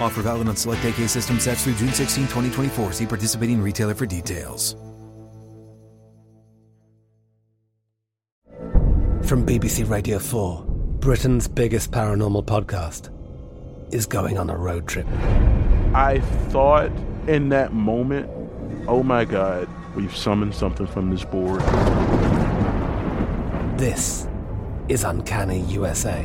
Offer valid on select AK system sets through June 16, 2024. See participating retailer for details. From BBC Radio 4, Britain's biggest paranormal podcast is going on a road trip. I thought in that moment, oh my God, we've summoned something from this board. This is Uncanny USA.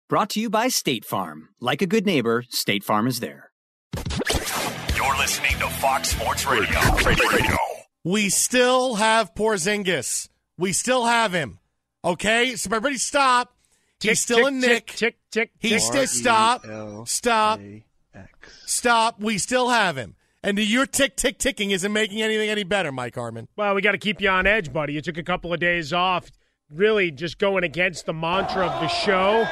Brought to you by State Farm. Like a good neighbor, State Farm is there. You're listening to Fox Sports Radio. Radio. Radio. We still have Porzingis. We still have him. Okay, so everybody stop. He's tick, still tick, a Knick. Tick, tick, tick. He's still stop. Stop. Stop. We still have him. And your tick, tick, ticking isn't making anything any better, Mike Harmon. Well, we got to keep you on edge, buddy. You took a couple of days off, really just going against the mantra of the show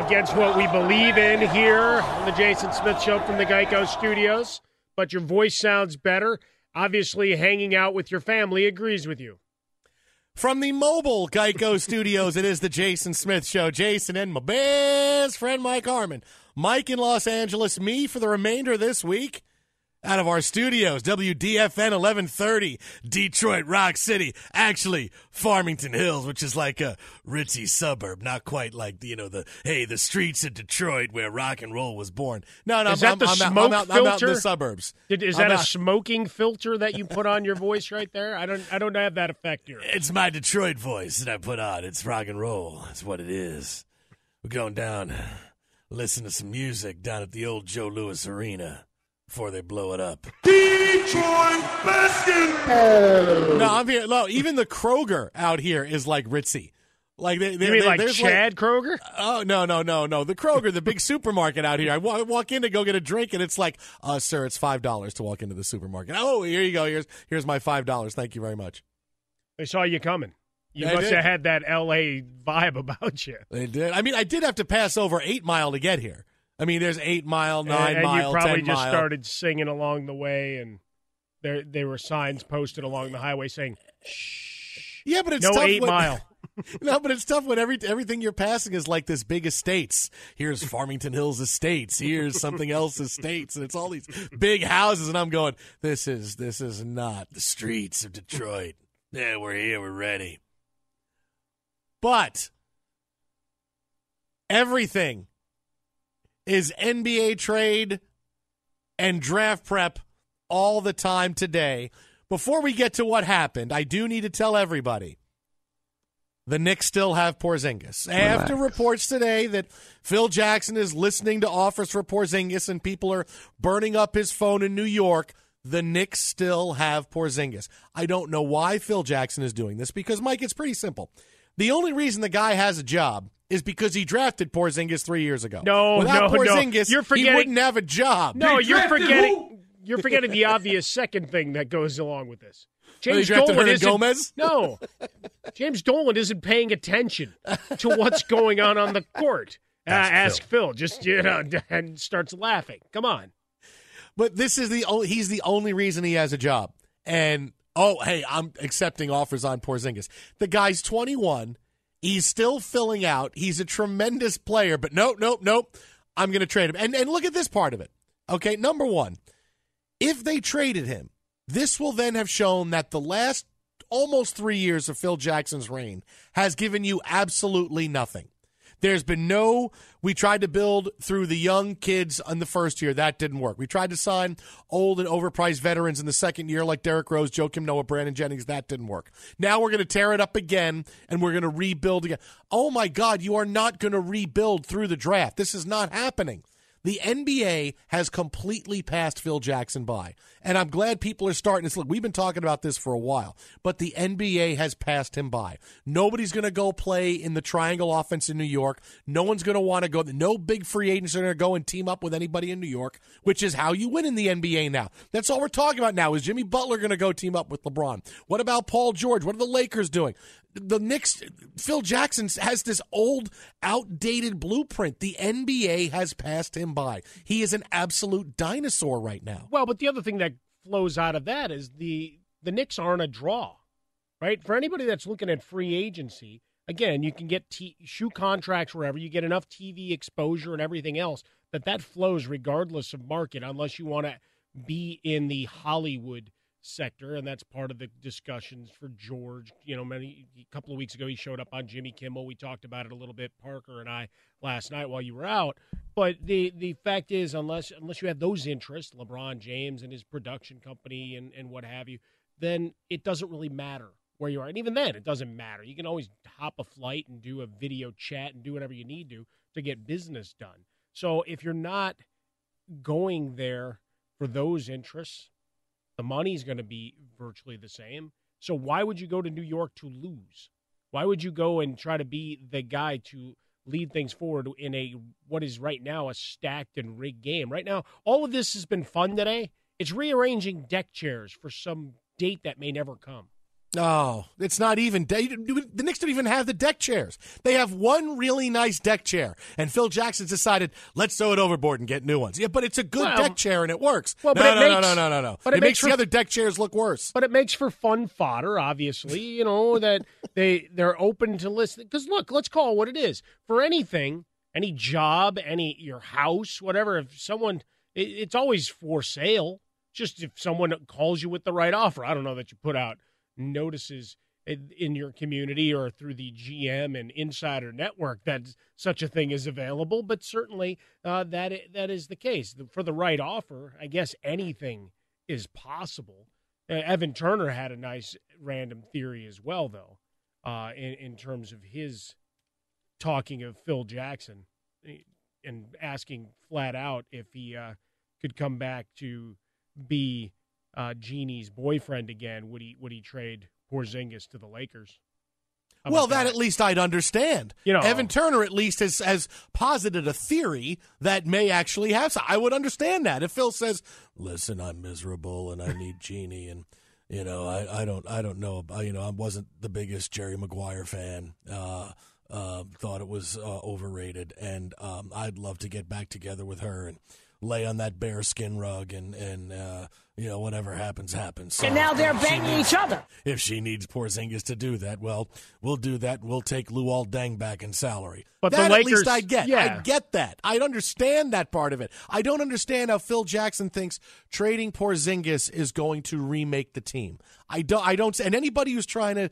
against what we believe in here on the Jason Smith Show from the Geico Studios. But your voice sounds better. Obviously, hanging out with your family agrees with you. From the mobile Geico Studios, it is the Jason Smith Show. Jason and my best friend Mike Harmon. Mike in Los Angeles, me for the remainder of this week out of our studios, WDFN 1130, Detroit Rock City. Actually, Farmington Hills, which is like a ritzy suburb, not quite like you know the hey the streets of Detroit where rock and roll was born. No, no, is that I'm, the I'm, smoke I'm, out, filter? I'm out in the suburbs. Did, is that a smoking filter that you put on your voice right there? I don't. I don't have that effect here. It's my Detroit voice that I put on. It's rock and roll. That's what it is. We're going down, listen to some music down at the old Joe Louis Arena before they blow it up. Detroit basketball. No, I'm here. No, even the Kroger out here is like ritzy. Like they, they, You mean they- like there's Chad Kroeger? Oh no no no no! The Kroger, the big supermarket out here. I walk in to go get a drink, and it's like, uh, "Sir, it's five dollars to walk into the supermarket." Oh, here you go. Here's here's my five dollars. Thank you very much. They saw you coming. You They must did. have had that L.A. vibe about you. They did. I mean, I did have to pass over eight mile to get here. I mean, there's eight mile, nine and, and mile, you probably just mile. started singing along the way, and there there were signs posted along the highway saying "Shh." Yeah, but it's no tough eight when- mile. no, but it's tough when every everything you're passing is like this big estates. Here's Farmington Hills Estates. Here's something else estates, and it's all these big houses. And I'm going, this is this is not the streets of Detroit. Yeah, we're here. We're ready. But everything is NBA trade and draft prep all the time today. Before we get to what happened, I do need to tell everybody the Knicks still have Porzingis. After reports today that Phil Jackson is listening to offers for Porzingis and people are burning up his phone in New York, the Knicks still have Porzingis. I don't know why Phil Jackson is doing this because, Mike, it's pretty simple. The only reason the guy has a job is because he drafted Porzingis three years ago. No, Without no, no. You're forgetting. he wouldn't have a job. No, you're forgetting. You're forgetting the obvious second thing that goes along with this. Oh, he James drafted Dolan isn't. Gomez? No, James Dolan isn't paying attention to what's going on on the court. Uh, Ask ask Phil. Just you know, and starts laughing. Come on. But this is the only, he's the only reason he has a job. And oh, hey, I'm accepting offers on Porzingis. The guy's 21. He's still filling out. He's a tremendous player, but nope, nope, nope. I'm going to trade him. And and look at this part of it. Okay, number 1. If they traded him, this will then have shown that the last almost 3 years of Phil Jackson's reign has given you absolutely nothing. There's been no, we tried to build through the young kids on the first year. That didn't work. We tried to sign old and overpriced veterans in the second year like Derrick Rose, Joakim Noah, Brandon Jennings. That didn't work. Now we're going to tear it up again and we're going to rebuild again. Oh my God, you are not going to rebuild through the draft. This is not happening. The NBA has completely passed Phil Jackson by. And I'm glad people are starting to look. We've been talking about this for a while, but the NBA has passed him by. Nobody's going to go play in the triangle offense in New York. No one's going to want to go. No big free agents are going to go and team up with anybody in New York, which is how you win in the NBA now. That's all we're talking about now. Is Jimmy Butler going to go team up with LeBron? What about Paul George? What are the Lakers doing? the Knicks, Phil Jackson has this old, outdated blueprint. The NBA has passed him by. He is an absolute dinosaur right now. Well, but the other thing that flows out of that is the the Knicks aren't a draw, right? For anybody that's looking at free agency, again, you can get t- shoe contracts wherever you get enough TV exposure and everything else that that flows regardless of market, unless you want to be in the Hollywood sector, and that's part of the discussions for George. You know, many a couple of weeks ago he showed up on Jimmy Kimmel. We talked about it a little bit, Parker and I last night while you were out. But the the fact is, unless unless you have those interests, LeBron James and his production company and and what have you, then it doesn't really matter where you are. And even then, it doesn't matter. You can always hop a flight and do a video chat and do whatever you need to to get business done. So if you're not going there for those interests, the money's going to be virtually the same. So why would you go to New York to lose? Why would you go and try to be the guy to lead things forward in a what is right now a stacked and rigged game? Right now, all of this has been fun today. It's rearranging deck chairs for some date that may never come. Oh, it's not even. De- the Knicks don't even have the deck chairs. They have one really nice deck chair, and Phil Jackson's decided let's throw it overboard and get new ones. Yeah, but it's a good Well- deck chair and it works. Well, no, but it no, makes- no, no, no, no, no. but it, it makes, makes the other deck chairs look worse. But it makes for fun fodder, obviously. You know that they they're open to listen. Because look, let's call it what it is. For anything, any job, any your house, whatever. If someone, it, it's always for sale. Just if someone calls you with the right offer. I don't know that you put out notices in, your community or through the GM and Insider Network that such a thing is available, but certainly uh, that that is the case. For the right offer, I guess anything is possible. Uh, Evan Turner had a nice random theory as well, though, uh, in in terms of his talking of Phil Jackson eh, and asking flat out if he uh, could come back to be uh, Jeanie's boyfriend again. Would he would he trade Porzingis to the Lakers? How Well, about that at least I'd understand. You know- Evan Turner at least has has posited a theory that may actually have. some- I would understand that if Phil says, "Listen, I'm miserable and I need Jeanie, and you know, I, I don't I don't know, I- you know, I wasn't the biggest Jerry Maguire fan. Uh, uh, thought it was uh, overrated, and um, I'd love to get back together with her and lay on that bearskin rug, and and uh, you know, whatever happens, happens. So And now they're banging needs- each other. If she needs Porzingis to do that, well, we'll do that. We'll take Luol Deng back in salary. But the that at least I get. yeah. I get that. I understand that part of it. I don't understand how Phil Jackson thinks trading Porzingis is going to remake the team. I don't. I don't. And anybody who's trying to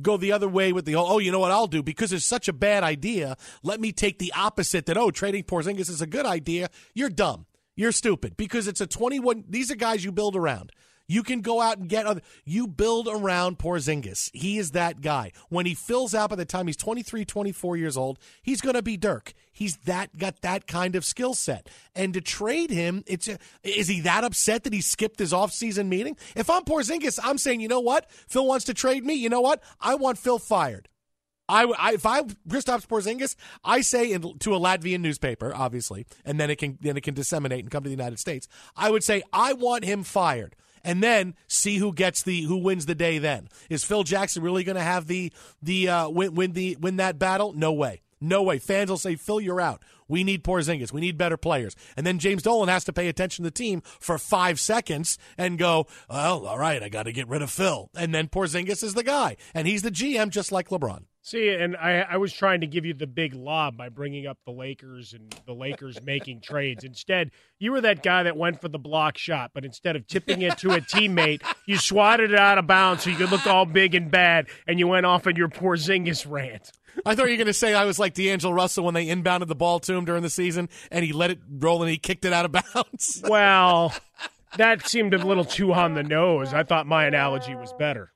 go the other way with the oh, you know what I'll do because it's such a bad idea. Let me take the opposite. That oh, trading Porzingis is a good idea. You're dumb. You're stupid because it's a 21. These are guys you build around. You can go out and get other. You build around Porzingis. He is that guy. When he fills out by the time he's 23, 24 years old, he's going to be Dirk. He's that got that kind of skill set. And to trade him, it's is he that upset that he skipped his offseason meeting? If I'm Porzingis, I'm saying, you know what? Phil wants to trade me. You know what? I want Phil fired. I, I if I'm Kristaps Porzingis, I say in, to a Latvian newspaper, obviously, and then it can then it can disseminate and come to the United States. I would say I want him fired, and then see who gets the who wins the day. Then is Phil Jackson really going to have the the uh, win win the win that battle? No way. No way. Fans will say, Phil, you're out. We need Porzingis. We need better players. And then James Dolan has to pay attention to the team for five seconds and go, well, all right, I got to get rid of Phil. And then Porzingis is the guy. And he's the GM just like LeBron. See, and I, I was trying to give you the big lob by bringing up the Lakers and the Lakers making trades. Instead, you were that guy that went for the block shot, but instead of tipping it to a teammate, you swatted it out of bounds so you could look all big and bad, and you went off on your Porzingis rant. I thought you were going to say I was like D'Angelo Russell when they inbounded the ball to him during the season, and he let it roll and he kicked it out of bounds. Well, that seemed a little too on the nose. I thought my analogy was better.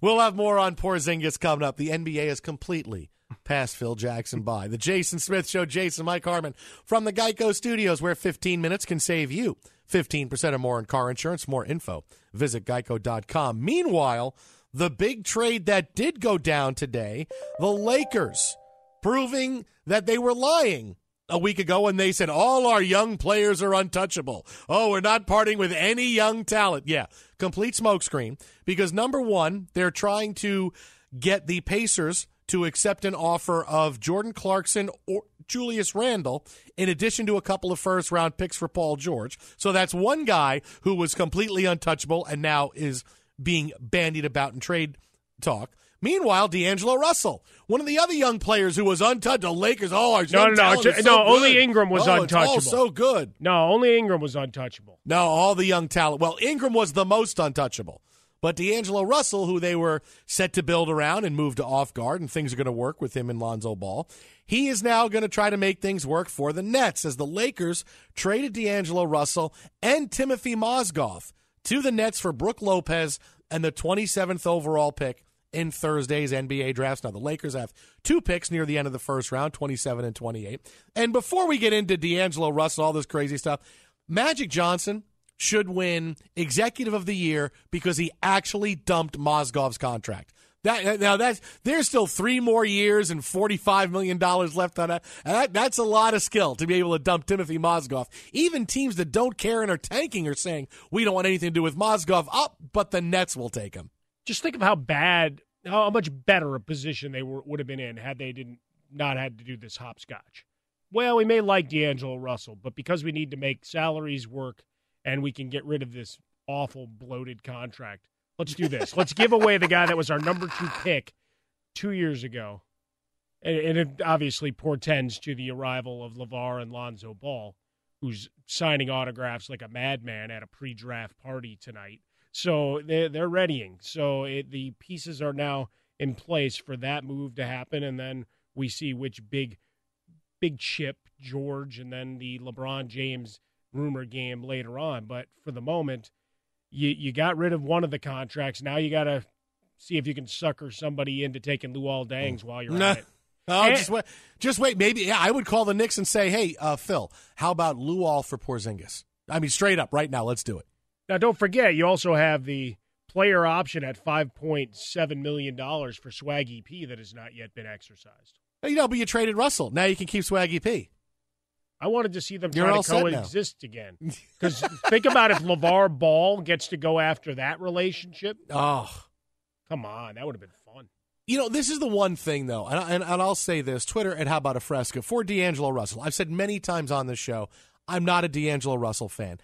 We'll have more on Porzingis coming up. The NBA is completely passed Phil Jackson by. The Jason Smith Show, Jason Mike Harmon from the Geico Studios, where 15 minutes can save you 15% or more in car insurance. More info, visit geico.com. Meanwhile, the big trade that did go down today, the Lakers proving that they were lying a week ago when they said all our young players are untouchable. Oh, we're not parting with any young talent. Yeah, complete smokescreen because number one, they're trying to get the Pacers to accept an offer of Jordan Clarkson or Julius Randle, in addition to a couple of first round picks for Paul George. So that's one guy who was completely untouchable and now is being bandied about in trade talk. Meanwhile, D'Angelo Russell, one of the other young players who was untouched, the Lakers. Oh, our no, no, no, no, no. Only Ingram was oh, untouchable. It's all so good. No, only Ingram was untouchable. No, all the young talent. Well, Ingram was the most untouchable. But D'Angelo Russell, who they were set to build around and move to off guard, and things are going to work with him and Lonzo Ball, he is now going to try to make things work for the Nets as the Lakers traded D'Angelo Russell and Timothy Mozgov to the Nets for Brook Lopez and the 27th overall pick in Thursday's NBA drafts. Now, the Lakers have two picks near the end of the first round, 27 and 28. And before we get into D'Angelo Russell, all this crazy stuff, Magic Johnson should win Executive of the Year because he actually dumped Mozgov's contract. That now that's there's still three more years and forty five million dollars left on that. That. That's a lot of skill to be able to dump Timothy Mozgov. Even teams that don't care and are tanking are saying we don't want anything to do with Mozgov up, but the Nets will take him. Just think of how bad, how much better a position they were, would have been in had they didn't not had to do this hopscotch. Well, we may like D'Angelo Russell, but because we need to make salaries work and we can get rid of this awful bloated contract, let's do this. let's give away the guy that was our number two pick two years ago, and, and it obviously portends to the arrival of LaVar and Lonzo Ball, who's signing autographs like a madman at a pre-draft party tonight. So they're, they're readying. So it, the pieces are now in place for that move to happen, and then we see which big, big chip George, and then the LeBron James rumor game later on. But for the moment, you you got rid of one of the contracts. Now you got to see if you can sucker somebody into taking Luol Deng's while you're Nah. at it. Oh, And- just wait. Just wait. Maybe yeah, I would call the Knicks and say, "Hey, uh, Phil, how about Luol for Porzingis?" I mean, straight up, right now, let's do it. Now, don't forget, you also have the player option at $5.7 million for Swaggy P that has not yet been exercised. You know, but you traded Russell. Now you can keep Swaggy P. I wanted to see them You're try to coexist again. Because think about if LaVar Ball gets to go after that relationship. Oh, come on. That would have been fun. You know, this is the one thing, though, and, and, and I'll say this Twitter and How About a Fresca for D'Angelo Russell. I've said many times on this show, I'm not a D'Angelo Russell fan.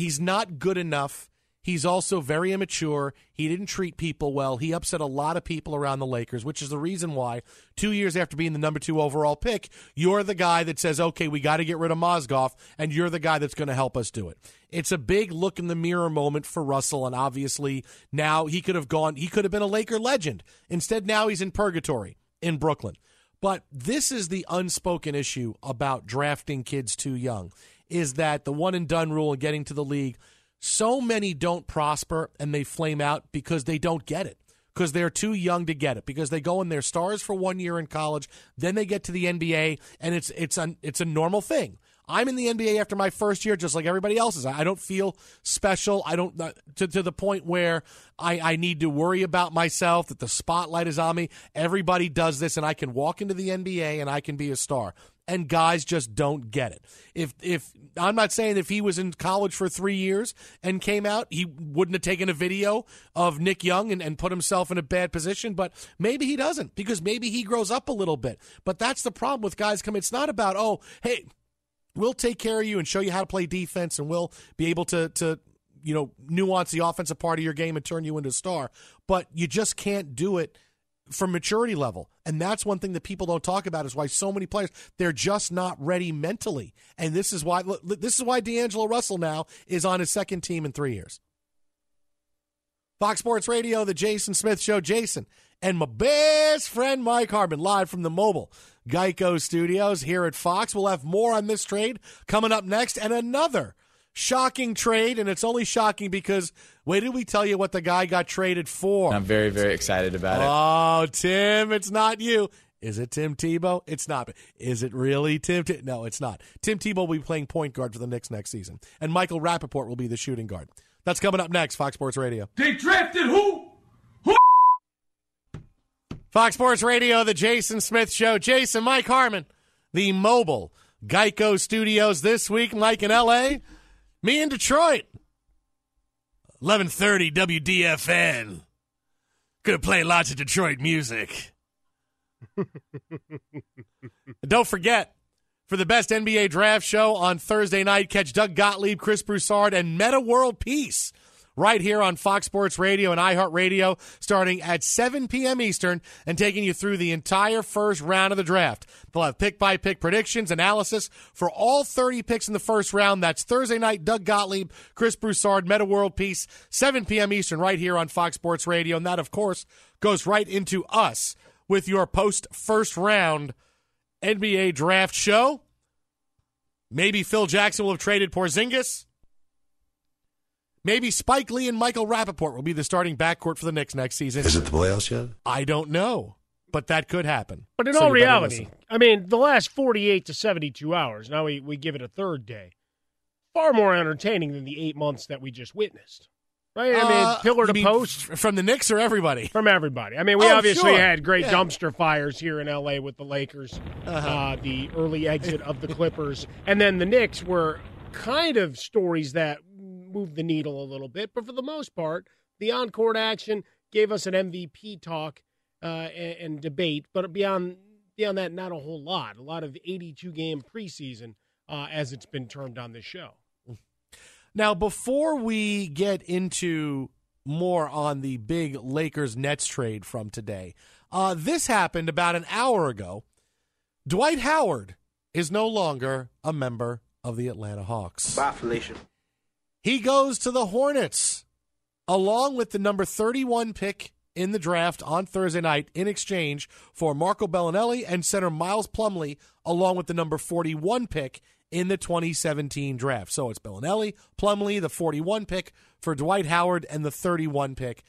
He's not good enough. He's also very immature. He didn't treat people well. He upset a lot of people around the Lakers, which is the reason why, two years after being the number two overall pick, you're the guy that says, okay, we got to get rid of Mozgov, and you're the guy that's going to help us do it. It's a big look in the mirror moment for Russell, and obviously now he could have gone, he could have been a Laker legend. Instead, now he's in purgatory in Brooklyn. But this is the unspoken issue about drafting kids too young is that the one and done rule and getting to the league So many don't prosper and they flame out because they don't get it. Because they're too young to get it. Because they go in they're stars for one year in college, then they get to the NBA, and it's it's a it's a normal thing. I'm in the NBA after my first year, just like everybody else is. I don't feel special. I don't uh, to, to the point where I, I need to worry about myself that the spotlight is on me. Everybody does this, and I can walk into the NBA and I can be a star. And guys just don't get it. If if I'm not saying if he was in college for three years and came out, he wouldn't have taken a video of Nick Young and, and put himself in a bad position. But maybe he doesn't because maybe he grows up a little bit. But that's the problem with guys coming. It's not about oh hey we'll take care of you and show you how to play defense and we'll be able to to you know nuance the offensive part of your game and turn you into a star but you just can't do it from maturity level. And that's one thing that people don't talk about is why so many players they're just not ready mentally. And this is why this is why D'Angelo Russell now is on his second team in 3 years. Fox Sports Radio the Jason Smith show. Jason and my best friend Mike Harmon live from the mobile Geico Studios here at Fox. We'll have more on this trade coming up next and another shocking trade. And it's only shocking because, wait, did we tell you what the guy got traded for? I'm very, very excited about it. Oh, Tim, it's not you. Is it Tim Tebow? It's not. Is it really Tim? T- no, it's not. Tim Tebow will be playing point guard for the Knicks next season. And Michael Rapaport will be the shooting guard. That's coming up next, Fox Sports Radio. They drafted who? who? Fox Sports Radio, the Jason Smith Show. Jason, Mike Harmon, the mobile Geico Studios this week. Mike in L.A., me in Detroit. 1130 WDFN. Gonna play lots of Detroit music. Don't forget, for the best NBA draft show on Thursday night, catch Doug Gottlieb, Chris Broussard, and Metta World Peace right here on Fox Sports Radio and iHeartRadio starting at 7 p.m. Eastern and taking you through the entire first round of the draft. They'll have pick by pick predictions, analysis for all 30 picks in the first round. That's Thursday night. Doug Gottlieb, Chris Broussard, Metta World Peace, 7 p.m. Eastern right here on Fox Sports Radio. And that, of course, goes right into us with your post first round NBA draft show. Maybe Phil Jackson will have traded Porzingis. Maybe Spike Lee and Michael Rapaport will be the starting backcourt for the Knicks next season. Is it the playoffs yet? I don't know, but that could happen. But in So all reality. I mean, the last 48 to 72 hours, now we, we give it a third day, far more entertaining than the eight months that we just witnessed. Right? I mean, Uh, pillar to mean post. f- from the Knicks or everybody? From everybody. I mean, we Oh, obviously sure. had great Yeah. dumpster fires here in LA with the Lakers, Uh-huh. uh, the early exit of the Clippers, and then the Knicks were kind of stories that moved the needle a little bit, but for the most part, the on-court action gave us an MVP talk uh, and, and debate, but beyond beyond that, not a whole lot. A lot of 82 game preseason, uh, as it's been termed on this show. Now, before we get into more on the big Lakers Nets trade from today, uh, this happened about an hour ago. Dwight Howard is no longer a member of the Atlanta Hawks. Bye, Felicia. He goes to the Hornets along with the number 31 pick in the draft on Thursday night in exchange for Marco Belinelli and center Miles Plumlee along with the number 41 pick in the 2017 draft. So it's Bellinelli, Plumley, the 41 pick for Dwight Howard and the 31 pick.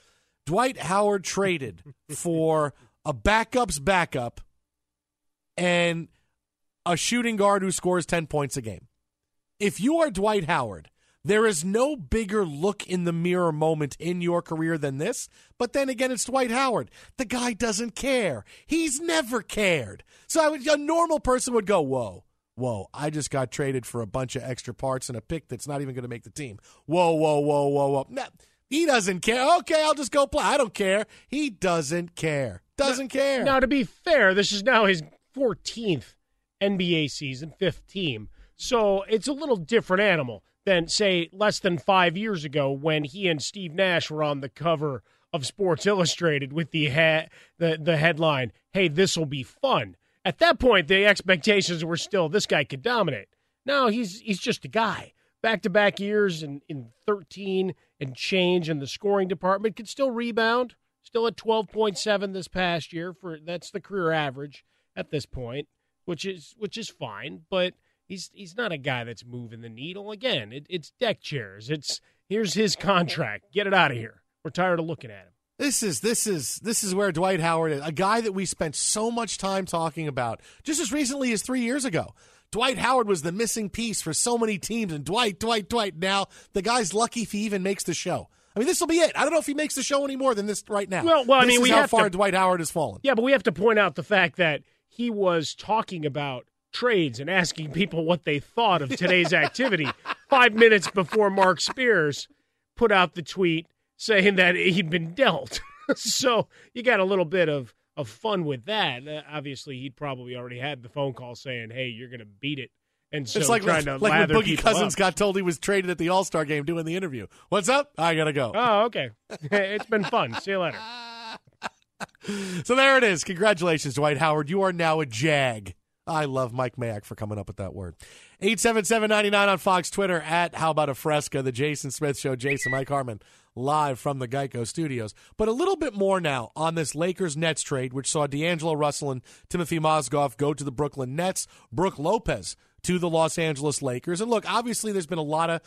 Dwight Howard traded for a backup's backup and a shooting guard who scores 10 points a game. If you are Dwight Howard, there is no bigger look in the mirror moment in your career than this. But then again, it's Dwight Howard. The guy doesn't care. He's never cared. So I would, a normal person would go, whoa, whoa, I just got traded for a bunch of extra parts and a pick that's not even going to make the team. Whoa, whoa, whoa, whoa, whoa. Nah, he doesn't care. Okay, I'll just go play. I don't care. He doesn't care. Doesn't care. Now, to be fair, this is now his 14th NBA season, fifth team. So it's a little different animal than, say, less than five years ago when he and Steve Nash were on the cover of Sports Illustrated with the ha- the, the headline, Hey, this will be fun. At that point, the expectations were still this guy could dominate. Now he's he's just a guy. Back to back years in, in 13 and change in the scoring department, could still rebound. Still at 12.7 this past year for that's the career average at this point, which is which is fine, but he's he's not a guy that's moving the needle. Again, it, it's deck chairs. It's Here's his contract. Get it out of here. We're tired of looking at him. This is this is this is where Dwight Howard is, a guy that we spent so much time talking about just as recently as 3 years ago. Dwight Howard was the missing piece for so many teams and Dwight Dwight Dwight now the guy's lucky if he even makes the show. I mean, this will be it. I don't know if he makes the show any more than this right now. Well, well, I This mean, is we how have far to- Dwight Howard has fallen. Yeah, but we have to point out the fact that he was talking about trades and asking people what they thought of today's activity five minutes before Marc Spears put out the tweet saying that he'd been dealt. so you got a little bit of, of fun with that. Uh, obviously, he'd probably already had the phone call saying, hey, you're going to beat it. And so it's like, trying to like when Boogie Cousins up. got told he was traded at the All Star game doing the interview. What's up? I gotta go. Oh, okay. it's been fun. See you later. So there it is. Congratulations, Dwight Howard. You are now a Jag. I love Mike Mayock for coming up with that word. 877-99 on Fox Twitter at How About a Fresca, the Jason Smith Show. Jason Mike Harmon live from the Geico Studios. But a little bit more now on this Lakers-Nets trade, which saw D'Angelo Russell and Timothy Mozgov go to the Brooklyn Nets. Brook Lopez to the Los Angeles Lakers. And look, obviously there's been a lot of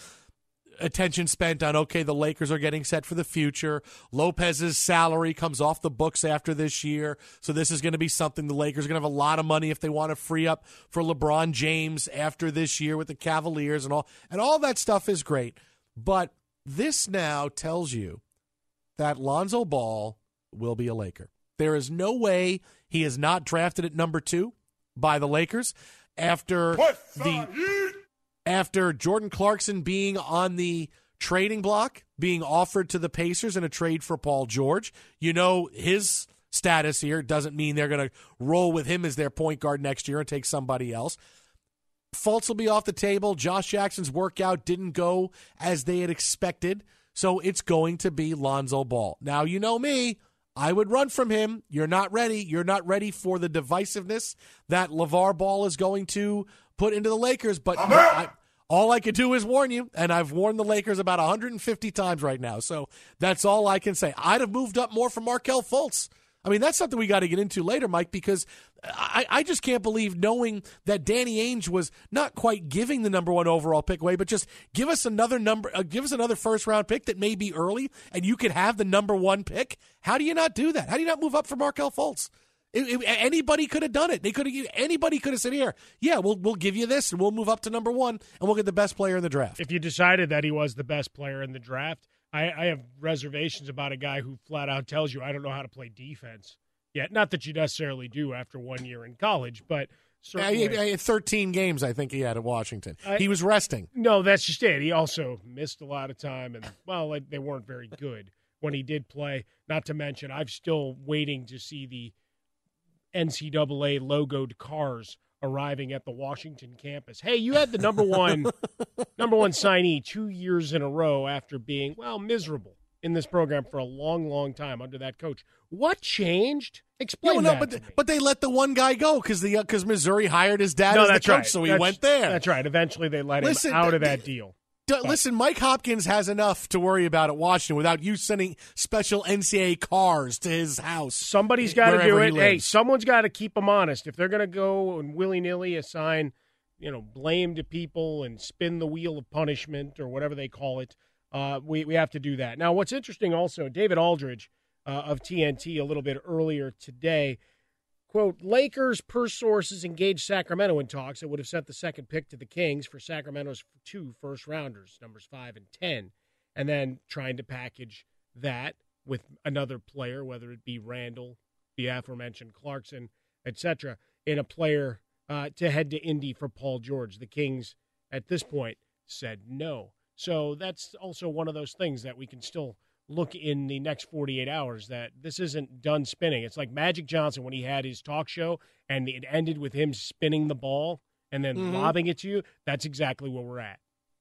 attention spent on okay the lakers are getting set for the future. Lopez's salary comes off the books after this year. So this is going to be something the lakers are going to have a lot of money if they want to free up for lebron james after this year with the cavaliers and all and all that stuff is great. But this now tells you that lonzo ball will be a laker. There is no way he is not drafted at number two by the lakers after the after Jordan Clarkson being on the trading block, being offered to the Pacers in a trade for Paul George. You know his status here doesn't mean they're going to roll with him as their point guard next year and take somebody else. Fultz will be off the table. Josh Jackson's workout didn't go as they had expected, so it's going to be Lonzo Ball. Now, you know me. I would run from him. You're not ready. You're not ready for the divisiveness that LaVar Ball is going to put into the Lakers. But I, all I could do is warn you, and I've warned the Lakers about 150 times right now. So that's all I can say. I'd have moved up more for Markelle Fultz. I mean, that's something we got to get into later, Mike, because I, I just can't believe knowing that Danny Ainge was not quite giving the number one overall pick away, but just give us another number, uh, give us another first round pick that may be early, and you could have the number one pick. How do you not do that? How do you not move up for Markelle Fultz? It- it- anybody could have done it. They could have. Anybody could have said, "Here, yeah, we'll we'll give you this, and we'll move up to number one, and we'll get the best player in the draft." If you decided that he was the best player in the draft, I, I have reservations about a guy who flat out tells you, I don't know how to play defense yet. Not that you necessarily do after one year in college, but certainly. he- he- 13 games, I think he had at Washington. I- he was resting. No, that's just it. He also missed a lot of time, and well, like, they weren't very good when he did play. Not to mention, I'm still waiting to see the NCAA logoed cars arriving at the Washington campus. Hey, you had the number one number one signee two years in a row after being well miserable in this program for a long, long time under that coach. What changed? Explain well, no, but to me. but they let the one guy go because the uh, because Missouri hired his dad no, as the coach, right. so he That's- went there. That's right. Eventually, they let Listen, him out of th- that deal. D- Listen, Mike Hopkins has enough to worry about at Washington without you sending special NCAA cars to his house. Somebody's got to do it. he Hey, someone's got to keep them honest. If they're going to go and willy nilly assign, you know, blame to people and spin the wheel of punishment or whatever they call it, uh, we we have to do that. Now, what's interesting also, David Aldridge uh, of TNT a little bit earlier today. Quote, Lakers, per sources, engaged Sacramento in talks that would have sent the second pick to the Kings for Sacramento's two first rounders, numbers five and 10, and then trying to package that with another player, whether it be Randle, the aforementioned Clarkson, etc., in a player uh, to head to Indy for Paul George. The Kings, at this point, said no. So that's also one of those things that we can still look in the next 48 hours that this isn't done spinning. It's like Magic Johnson when he had his talk show and it ended with him spinning the ball and then Mhm. lobbing it to you. That's exactly where we're at.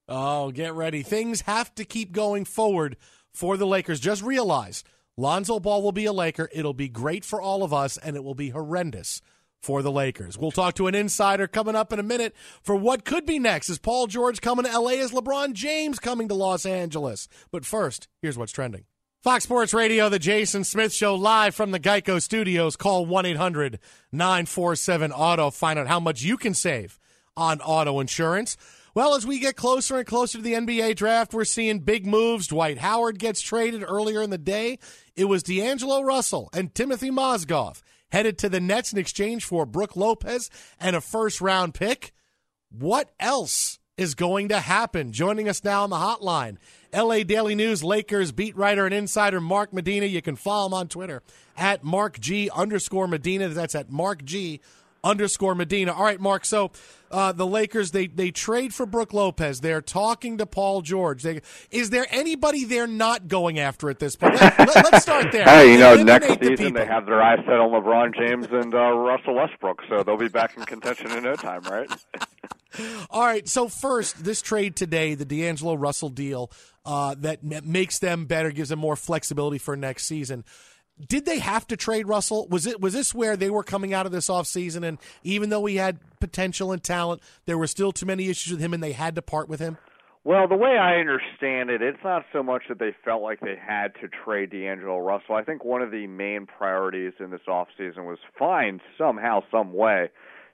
Oh, get ready. Things have to keep going forward for the Lakers. Just realize Lonzo Ball will be a Laker. It'll be great for all of us, and it will be horrendous for the Lakers. We'll talk to an insider coming up in a minute for what could be next. Is Paul George coming to LA? Is LeBron James coming to Los Angeles? But first, here's what's trending. Fox Sports Radio, the Jason Smith Show, live from the Geico Studios. Call 1 800 947 Auto. Find out how much you can save on auto insurance. Well, as we get closer and closer to the NBA draft, we're seeing big moves. Dwight Howard gets traded earlier in the day. It was D'Angelo Russell and Timothy Mozgov headed to the Nets in exchange for Brook Lopez and a first round pick. What else is going to happen? Joining us now on the hotline, LA Daily News Lakers beat writer and insider Mark Medina. You can follow him on Twitter at Mark G underscore Medina. That's at Mark G underscore Medina. All right, Mark. So uh, the Lakers they they trade for Brook Lopez. They're talking to Paul George. They, is there anybody they're not going after at this point? Let, us start there. Hey, you know, next the season people. they have their eyes set on LeBron James and uh, Russell Westbrook, so they'll be back in contention in no time, right? All right. So first, this trade today, the D'Angelo Russell deal, uh, that makes them better, gives them more flexibility for next season. Did they have to trade Russell? Was it was this where they were coming out of this offseason and even though he had potential and talent, there were still too many issues with him and they had to part with him? Well, the way I understand it, it's not so much that they felt like they had to trade D'Angelo Russell. I think one of the main priorities in this offseason was find somehow, some way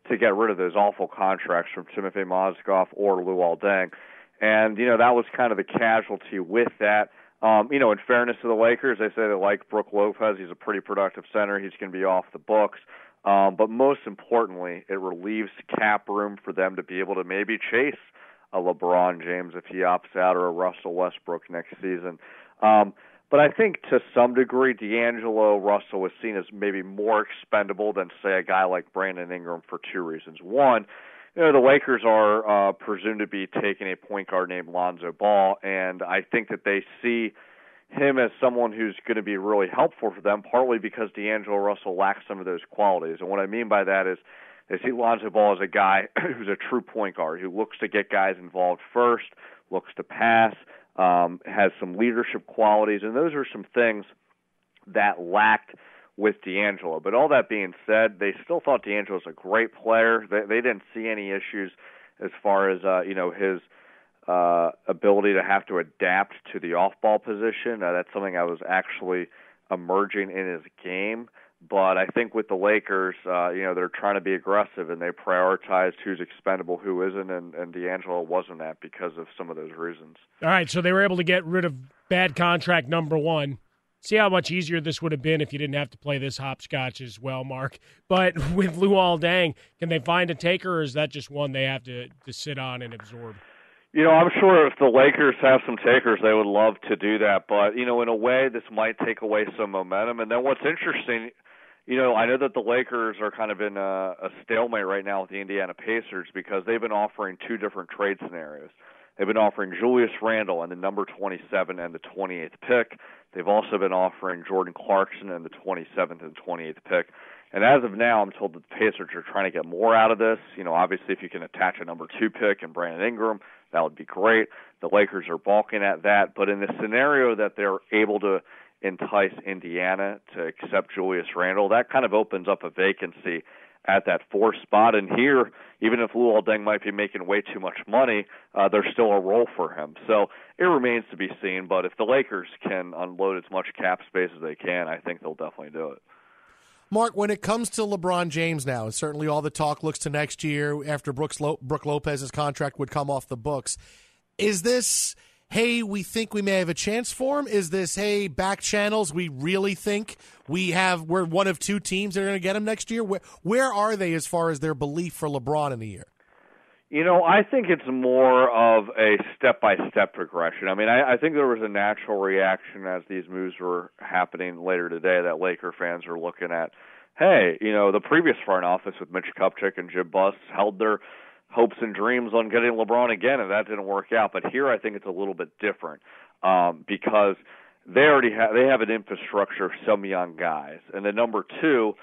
to get rid of those awful contracts from Timothy Mozgov or Luol Deng. And, you know, that was kind of the casualty with that. Um, you know, in fairness to the Lakers, they say they like Brook Lopez. He's a pretty productive center. He's going to be off the books. Um, but most importantly, it relieves cap room for them to be able to maybe chase a LeBron James if he opts out or a Russell Westbrook next season. Um, but I think to some degree, D'Angelo Russell was seen as maybe more expendable than, say, a guy like Brandon Ingram for two reasons. One, you know, the Lakers are uh, presumed to be taking a point guard named Lonzo Ball, and I think that they see him as someone who's going to be really helpful for them, partly because D'Angelo Russell lacks some of those qualities. And what I mean by that is they see Lonzo Ball as a guy who's a true point guard who looks to get guys involved first, looks to pass, um, has some leadership qualities, and those are some things that lacked with D'Angelo. But all that being said, they still thought D'Angelo was a great player. They, they didn't see any issues as far as uh, you know his uh, ability to have to adapt to the off-ball position. Uh, that's something I was actually emerging in his game. But I think with the Lakers, uh, you know, they're trying to be aggressive and they prioritized who's expendable, who isn't, and, and D'Angelo wasn't that because of some of those reasons. All right, so they were able to get rid of bad contract number one. See how much easier this would have been if you didn't have to play this hopscotch as well, Mark. But with Luol Deng, can they find a taker, or is that just one they have to, to sit on and absorb? You know, I'm sure if the Lakers have some takers, they would love to do that. But, you know, in a way, this might take away some momentum. And then what's interesting, you know, I know that the Lakers are kind of in a, a stalemate right now with the Indiana Pacers because they've been offering two different trade scenarios. They've been offering Julius Randle and the number 27 and the 28th pick. They've also been offering Jordan Clarkson and the 27th and 28th pick. And as of now, I'm told that the Pacers are trying to get more out of this. You know, obviously, if you can attach a number two pick and Brandon Ingram, that would be great. The Lakers are balking at that. But in the scenario that they're able to entice Indiana to accept Julius Randle, that kind of opens up a vacancy at that four spot. And here, even if Luol Deng might be making way too much money, uh, there's still a role for him. So it remains to be seen. But if the Lakers can unload as much cap space as they can, I think they'll definitely do it. Mark, when it comes to LeBron James now, and certainly all the talk looks to next year after Brooks Lo- Brook Lopez's contract would come off the books. Is this, hey, we think we may have a chance for him? Is this, hey, back channels, we really think we have, we're one of two teams that are going to get him next year? Where, where are they as far as their belief for LeBron in the year? You know, I think it's more of a step by step progression. I mean, I, I think there was a natural reaction as these moves were happening later today that Laker fans are looking at, hey, you know, the previous front office with Mitch Kupchak and Jim Buss held their hopes and dreams on getting LeBron again, and that didn't work out. But here, I think it's a little bit different um, because they already have they have an infrastructure of some young guys, and then number two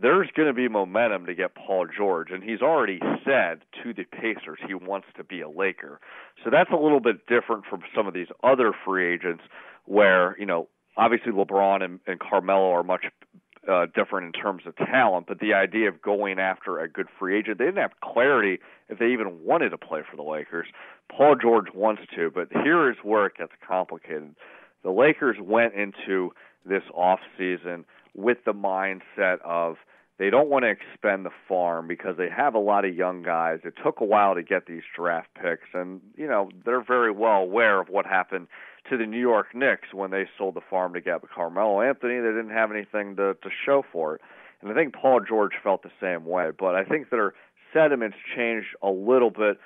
there's going to be momentum to get Paul George, and he's already said to the Pacers he wants to be a Laker. So that's a little bit different from some of these other free agents where, you know, obviously LeBron and, and Carmelo are much uh, different in terms of talent, but the idea of going after a good free agent, they didn't have clarity if they even wanted to play for the Lakers. Paul George wants to, but here is where it gets complicated. The Lakers went into this off season with the mindset of they don't want to expend the farm because they have a lot of young guys. It took a while to get these draft picks, and you know they're very well aware of what happened to the New York Knicks when they sold the farm to get Carmelo Anthony. They didn't have anything to to show for it, and I think Paul George felt the same way. But I think their sentiments changed a little bit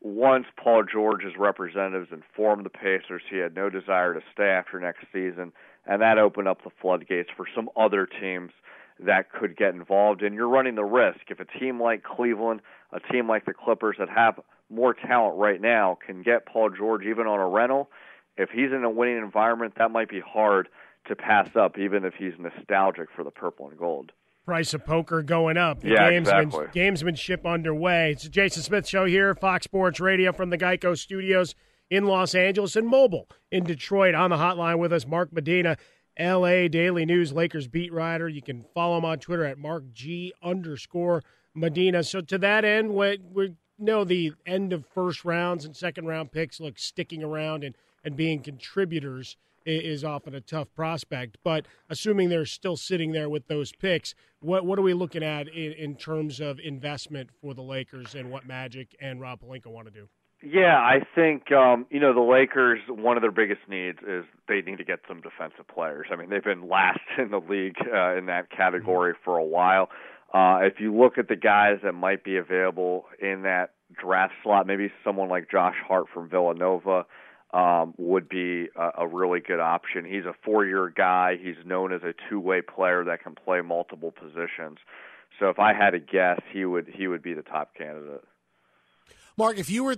once Paul George's representatives informed the Pacers he had no desire to stay after next season, and that opened up the floodgates for some other teams that could get involved. And you're running the risk if a team like Cleveland, a team like the Clippers that have more talent right now, can get Paul George even on a rental. If he's in a winning environment, that might be hard to pass up, even if he's nostalgic for the purple and gold. Price of poker going up. The yeah, gamesman, exactly. gamesmanship underway. It's the Jason Smith Show here, Fox Sports Radio from the Geico Studios in Los Angeles and mobile in Detroit. On the hotline with us, Mark Medina. LA Daily News Lakers beat writer. You can follow him on Twitter at Mark G underscore Medina. So to that end, we, we know the end of first rounds and second round picks look sticking around and, and being contributors is often a tough prospect. But assuming they're still sitting there with those picks, what what are we looking at in, in terms of investment for the Lakers and what Magic and Rob Pelinka want to do? Yeah, I think um, you know the Lakers. One of their biggest needs is they need to get some defensive players. I mean, they've been last in the league uh, in that category for a while. Uh, if you look at the guys that might be available in that draft slot, maybe someone like Josh Hart from Villanova um, would be a, a really good option. He's a four-year guy. He's known as a two-way player that can play multiple positions. So if I had to guess, he would he would be the top candidate. Mark, if you were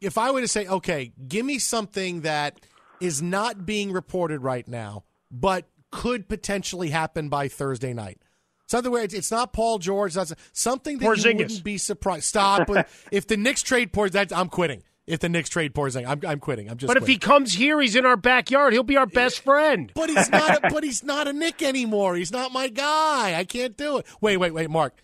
if I were to say, okay, give me something that is not being reported right now, but could potentially happen by Thursday night. Something where it's, it's not Paul George. That's something that Porzingis. you wouldn't be surprised. Stop. if the Knicks trade Porzingis, I'm quitting. If the Knicks trade Porzingis, I'm, I'm quitting. I'm just. But if he comes here, he's in our backyard. He'll be our best friend. But he's not. A, but he's not a Knick anymore. He's not my guy. I can't do it. Wait, wait, wait, Mark.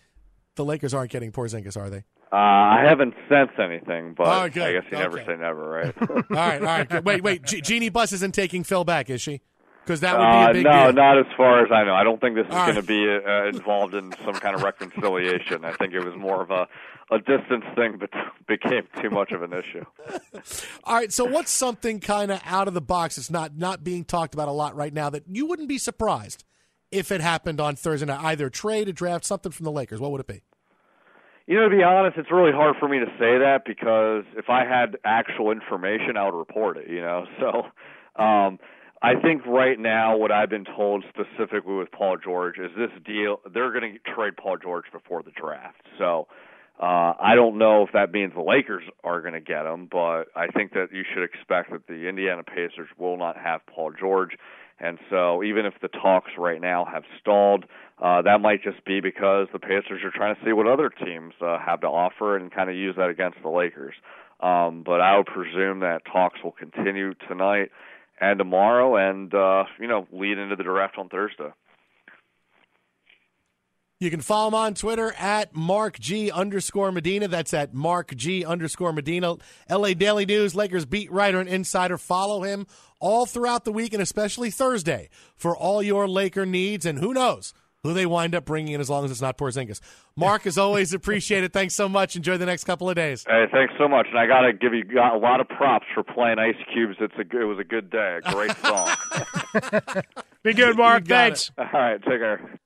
The Lakers aren't getting Porzingis, are they? Uh, I haven't sensed anything, but Oh, good. I guess you never Okay. say never, right? all right, all right. good. Wait, wait. G- Jeanie Buss isn't taking Phil back, is she? Because that would be uh, a big no, deal. not as far as I know. I don't think this is All going to be uh, involved in some kind of reconciliation. I think it was more of a a distance thing, but became too much of an issue. All right. So, what's something kind of out of the box that's not not being talked about a lot right now that you wouldn't be surprised if it happened on Thursday night? Either trade, a draft, something from the Lakers. What would it be? You know, to be honest, it's really hard for me to say that because if I had actual information, I would report it. You know, so um, I think right now what I've been told specifically with Paul George is this deal. They're going to trade Paul George before the draft. So uh, I don't know if that means the Lakers are going to get him, but I think that you should expect that the Indiana Pacers will not have Paul George. And so, even if the talks right now have stalled, uh, that might just be because the Pacers are trying to see what other teams uh, have to offer and kind of use that against the Lakers. Um, but I would presume that talks will continue tonight and tomorrow, and uh, you know, lead into the draft on Thursday. You can follow him on Twitter at Mark G underscore Medina. That's at Mark G underscore Medina. LA Daily News, Lakers beat writer and insider. Follow him all throughout the week and especially Thursday for all your Laker needs. And who knows who they wind up bringing in as long as it's not Porzingis. Mark, as always, appreciate it. Thanks so much. Enjoy the next couple of days. Hey, thanks so much, and I got to give you a lot of props for playing Ice Cubes. It's a it was a good day, a great song. Be good, Mark. You got Thanks. All right, take care.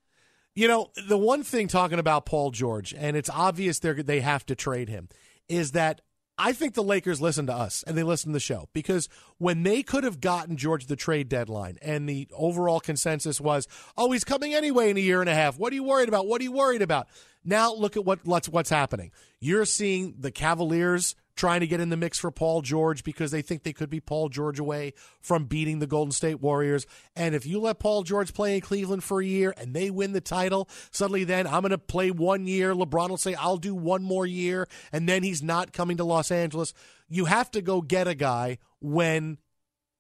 You know, the one thing talking about Paul George, and it's obvious they they have to trade him, is that I think the Lakers listen to us and they listen to the show because when they could have gotten George the trade deadline and the overall consensus was, oh, he's coming anyway in a year and a half. What are you worried about? What are you worried about? Now look at what what's, what's happening. You're seeing the Cavaliers trying to get in the mix for Paul George because they think they could be Paul George away from beating the Golden State Warriors. And if you let Paul George play in Cleveland for a year and they win the title, suddenly then I'm going to play one year. LeBron will say, I'll do one more year. And then he's not coming to Los Angeles. You have to go get a guy when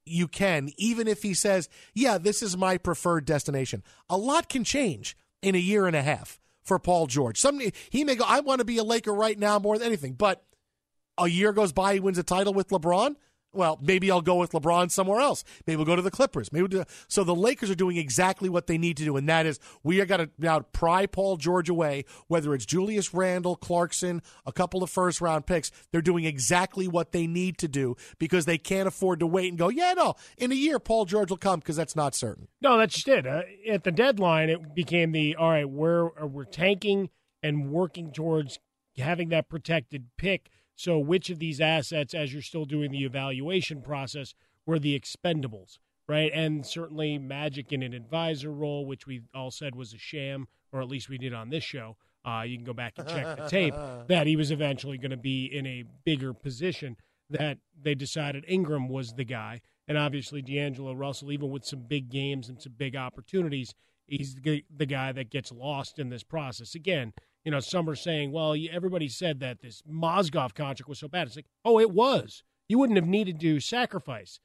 you can, even if he says, yeah, this is my preferred destination. A lot can change in a year and a half for Paul George. Some he may go, I want to be a Laker right now more than anything, but a year goes by, he wins a title with LeBron. Well, maybe I'll go with LeBron somewhere else. Maybe we'll go to the Clippers. Maybe we'll so. The Lakers are doing exactly what they need to do, and that is we are got to now pry Paul George away. Whether it's Julius Randle, Clarkson, a couple of first round picks, they're doing exactly what they need to do because they can't afford to wait and go. Yeah, no, in a year Paul George will come because that's not certain. No, that's just it. Uh, at the deadline, it became the all right. We're we're tanking and working towards having that protected pick. So, which of these assets, as you're still doing the evaluation process, were the expendables, right? And certainly Magic in an advisor role, which we all said was a sham, or at least we did on this show. Uh, you can go back and check the tape that he was eventually going to be in a bigger position. That they decided Ingram was the guy, and obviously D'Angelo Russell, even with some big games and some big opportunities, he's the, the guy that gets lost in this process. Again, you know, some are saying, well, everybody said that this Mozgov contract was so bad. It's like, oh, it was. You wouldn't have needed to sacrifice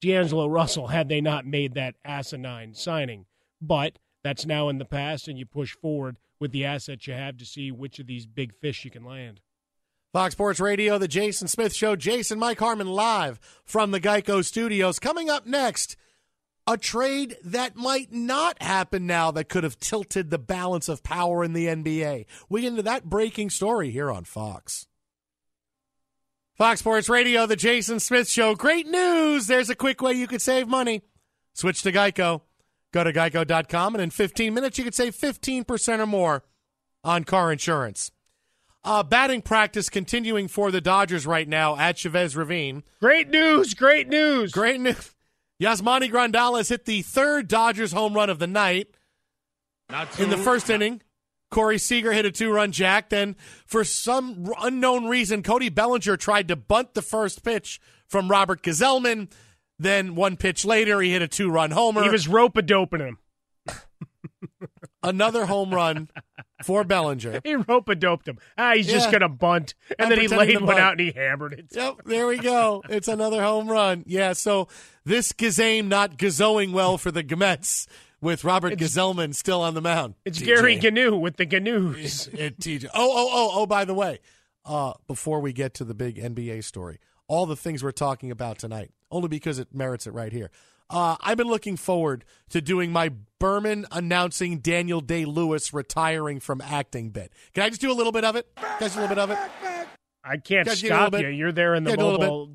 D'Angelo Russell had they not made that asinine signing. But that's now in the past, and you push forward with the assets you have to see which of these big fish you can land. Fox Sports Radio, the Jason Smith Show. Jason, Mike Harmon live from the Geico Studios. Coming up next, a trade that might not happen now that could have tilted the balance of power in the NBA. We get into that breaking story here on Fox. Fox Sports Radio, the Jason Smith Show. Great news! There's a quick way you could save money. Switch to Geico. Go to geico.com, and in 15 minutes, you could save 15% or more on car insurance. Uh, batting practice continuing for the Dodgers right now at Chavez Ravine. Great news! Great news! Great news. Yasmani Grandal has hit the third Dodgers home run of the night. Not in the first inning, Corey Seager hit a two run jack. Then, for some unknown reason, Cody Bellinger tried to bunt the first pitch from Robert Gsellman. Then, one pitch later, he hit a two run homer. He was rope a doping him. Another home run for Bellinger. He rope a doped him. Ah, he's Yeah. just going to bunt. And I'm then he laid one bunt. out and he hammered it. Yep, there we go. It's another home run. Yeah, so this Gazame not gazoing well for the Gamets with Robert Gsellman still on the mound. It's. Gary Gnu with the Gnu's. It. Oh, oh, oh, oh, by the way, uh, before we get to the big NBA story, all the things we're talking about tonight, only because it merits it right here. Uh, I've been looking forward to doing my Berman announcing Daniel Day Lewis retiring from acting bit. Can I just do a little bit of it? Can I just do a little bit of it? I can't Guys, get a little stop you. You're there in the Yeah, do a little bit. mobile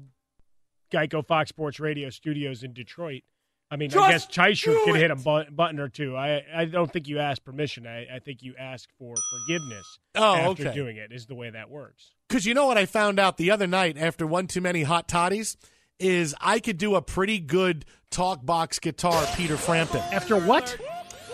Geico Fox Sports Radio studios in Detroit. I mean, I guess do could hit a bu- button or two. I, I don't think you asked permission. I, I think you asked for forgiveness Oh, after okay. doing it, is the way that works. Because you know what I found out the other night after one too many hot toddies is I could do a pretty good talk box guitar Peter Frampton. After what?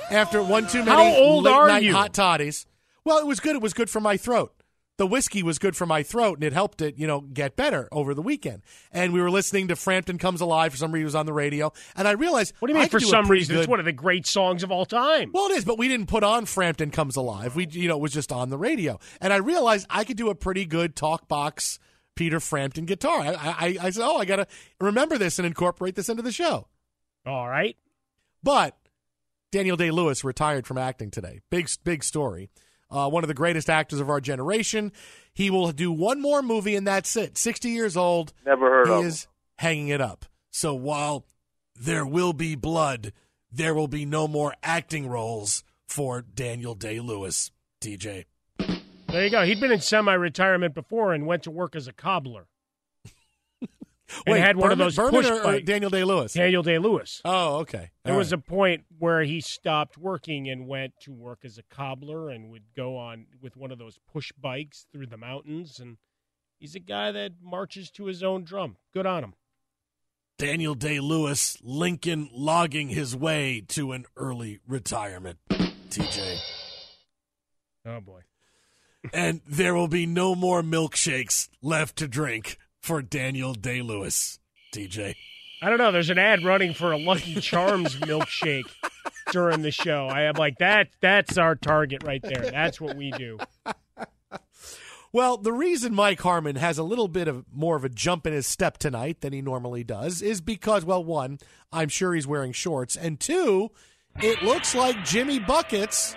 After one too How many old late are night you? hot toddies. Well, it was good. It was good for my throat. The whiskey was good for my throat, and it helped it, you know, get better over the weekend. And we were listening to Frampton Comes Alive for some reason it was on the radio, and I realized What do you mean I for do a some pretty reason? It's good- one of the great songs of all time. well, it is, but we didn't put on Frampton Comes Alive. We, you know, it was just on the radio, and I realized I could do a pretty good talk box Peter Frampton guitar. I, I, I said, oh, I got to remember this and incorporate this into the show. All right. But Daniel Day Lewis retired from acting today. Big, big story. Uh, one of the greatest actors of our generation. He will do one more movie, and that's it. Sixty years old. Never heard he of him. is hanging it up. So while there will be blood, there will be no more acting roles for Daniel Day Lewis. TJ. There you go. He'd been in semi-retirement before and went to work as a cobbler. Wait, had one of those Berman push or- or. Daniel Day Lewis. Daniel Day Lewis. Oh, okay. There All was a point where he stopped working and went to work as a cobbler and would go on with one of those push bikes through the mountains. And he's a guy that marches to his own drum. Good on him. Daniel Day Lewis, Lincoln logging his way to an early retirement. TJ. Oh boy. And there will be no more milkshakes left to drink for Daniel Day Lewis. DJ. I don't know. There's an ad running for a Lucky Charms milkshake during the show. I am like that. That's our target right there. That's what we do. Well, the reason Mike Harmon has a little bit of more of a jump in his step tonight than he normally does is because, well, one, I'm sure he's wearing shorts, and two, it looks like Jimmy Buckets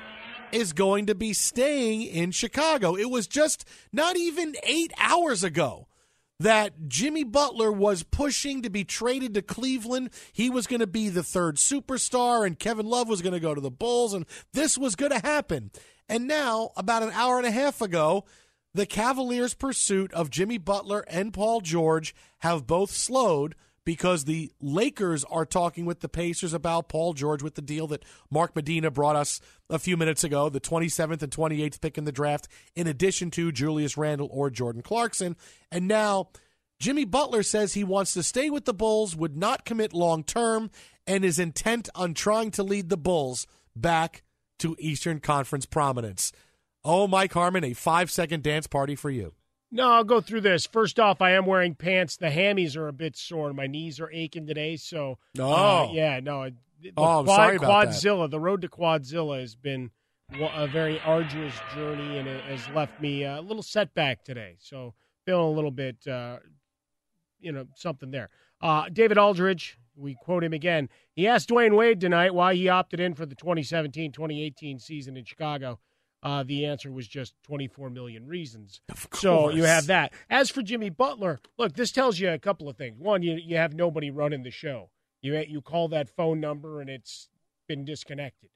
is going to be staying in Chicago. It was just not even eight hours ago that Jimmy Butler was pushing to be traded to Cleveland. He was going to be the third superstar, and Kevin Love was going to go to the Bulls, and this was going to happen. And now, about an hour and a half ago, the Cavaliers' pursuit of Jimmy Butler and Paul George have both slowed because the Lakers are talking with the Pacers about Paul George with the deal that Mark Medina brought us a few minutes ago, the 27th and 28th pick in the draft, in addition to Julius Randle or Jordan Clarkson. And now Jimmy Butler says he wants to stay with the Bulls, would not commit long term, and is intent on trying to lead the Bulls back to Eastern Conference prominence. Oh, Mike Harmon, a five second dance party for you. No, I'll go through this. First off, I am wearing pants. The hammies are a bit sore. My knees are aching today. So, oh, uh, yeah, no. The oh, I'm quad, sorry about Quadzilla, the road to Quadzilla has been a very arduous journey, and it has left me a little setback today. So, feeling a little bit, uh, you know, something there. Uh, David Aldridge, we quote him again. He asked Dwyane Wade tonight why he opted in for the 2017 2018 season in Chicago. Uh, the answer was just 24 million reasons. So you have that. As for Jimmy Butler, look, this tells you a couple of things. One, you you have nobody running the show. You you call that phone number and it's been disconnected,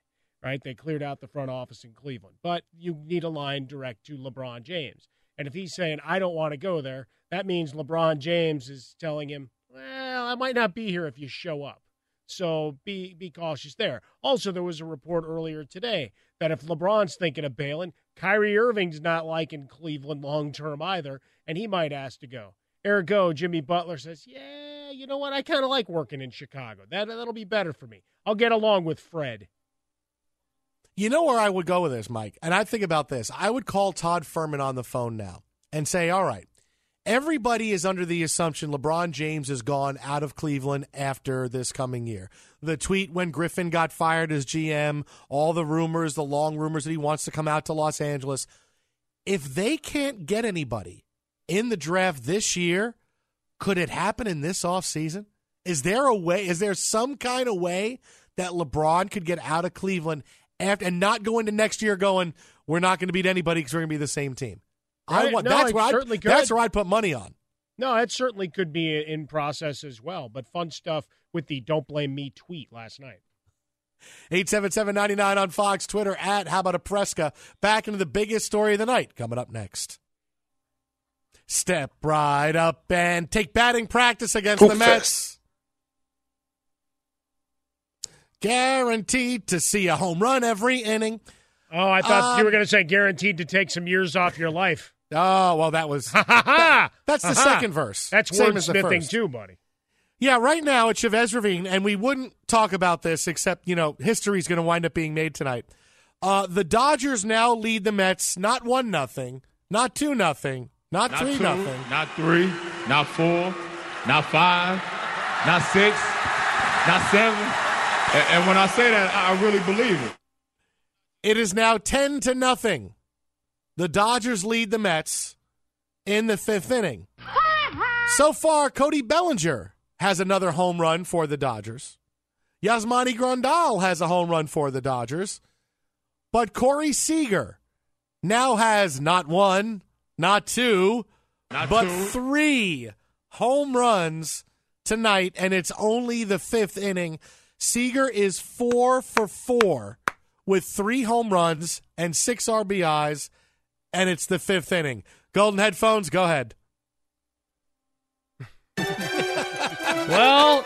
right? They cleared out the front office in Cleveland, but you need a line direct to LeBron James. And if he's saying I don't want to go there, that means LeBron James is telling him, well, I might not be here if you show up. So be be cautious there. Also, there was a report earlier today that if LeBron's thinking of bailing, Kyrie Irving's not liking Cleveland long term either, and he might ask to go. Ergo, Jimmy Butler says, "Yeah, you know what? I kind of like working in Chicago. That that'll be better for me. I'll get along with Fred." You know where I would go with this, Mike, and I think about this. I would call Todd Furman on the phone now and say, "All right, everybody is under the assumption LeBron James is gone out of Cleveland after this coming year. The tweet when Griffin got fired as GM, all the rumors, the long rumors that he wants to come out to Los Angeles. If they can't get anybody in the draft this year, could it happen in this offseason? Is there a way, is there some kind of way that LeBron could get out of Cleveland after and not go into next year going, we're not going to beat anybody because we're going to be the same team? I want no, that's it where I certainly could. that's where I'd put money on. No, it certainly could be in process as well. But fun stuff with the "Don't blame me" tweet last night. 877-99 on Fox, Twitter at How About a Fresca. Back into the biggest story of the night coming up next. Step right up and take batting practice against the Poop Mets. Guaranteed to see a home run every inning. Oh, I thought you Um, were going to say guaranteed to take some years off your life. Oh, well, that was that- that's the Ha-ha. second verse. That's Same as the wordsmithing first. too, buddy. Yeah, right now it's Chavez Ravine, and we wouldn't talk about this except, you know, history's going to wind up being made tonight. Uh, the Dodgers now lead the Mets not one nothing, not two nothing, not, Not three two, nothing. not three, not four, not five, not six, not seven. And, and when I say that, I I really believe it. It is now ten to nothing. The Dodgers lead the Mets in the fifth inning. So far, Cody Bellinger has another home run for the Dodgers. Yasmani Grandal has a home run for the Dodgers. But Corey Seager now has not one, not two, Not but two. three home runs tonight, and it's only the fifth inning. Seager is four for four with three home runs and six RBIs, and it's the fifth inning. Golden headphones, go ahead. Well,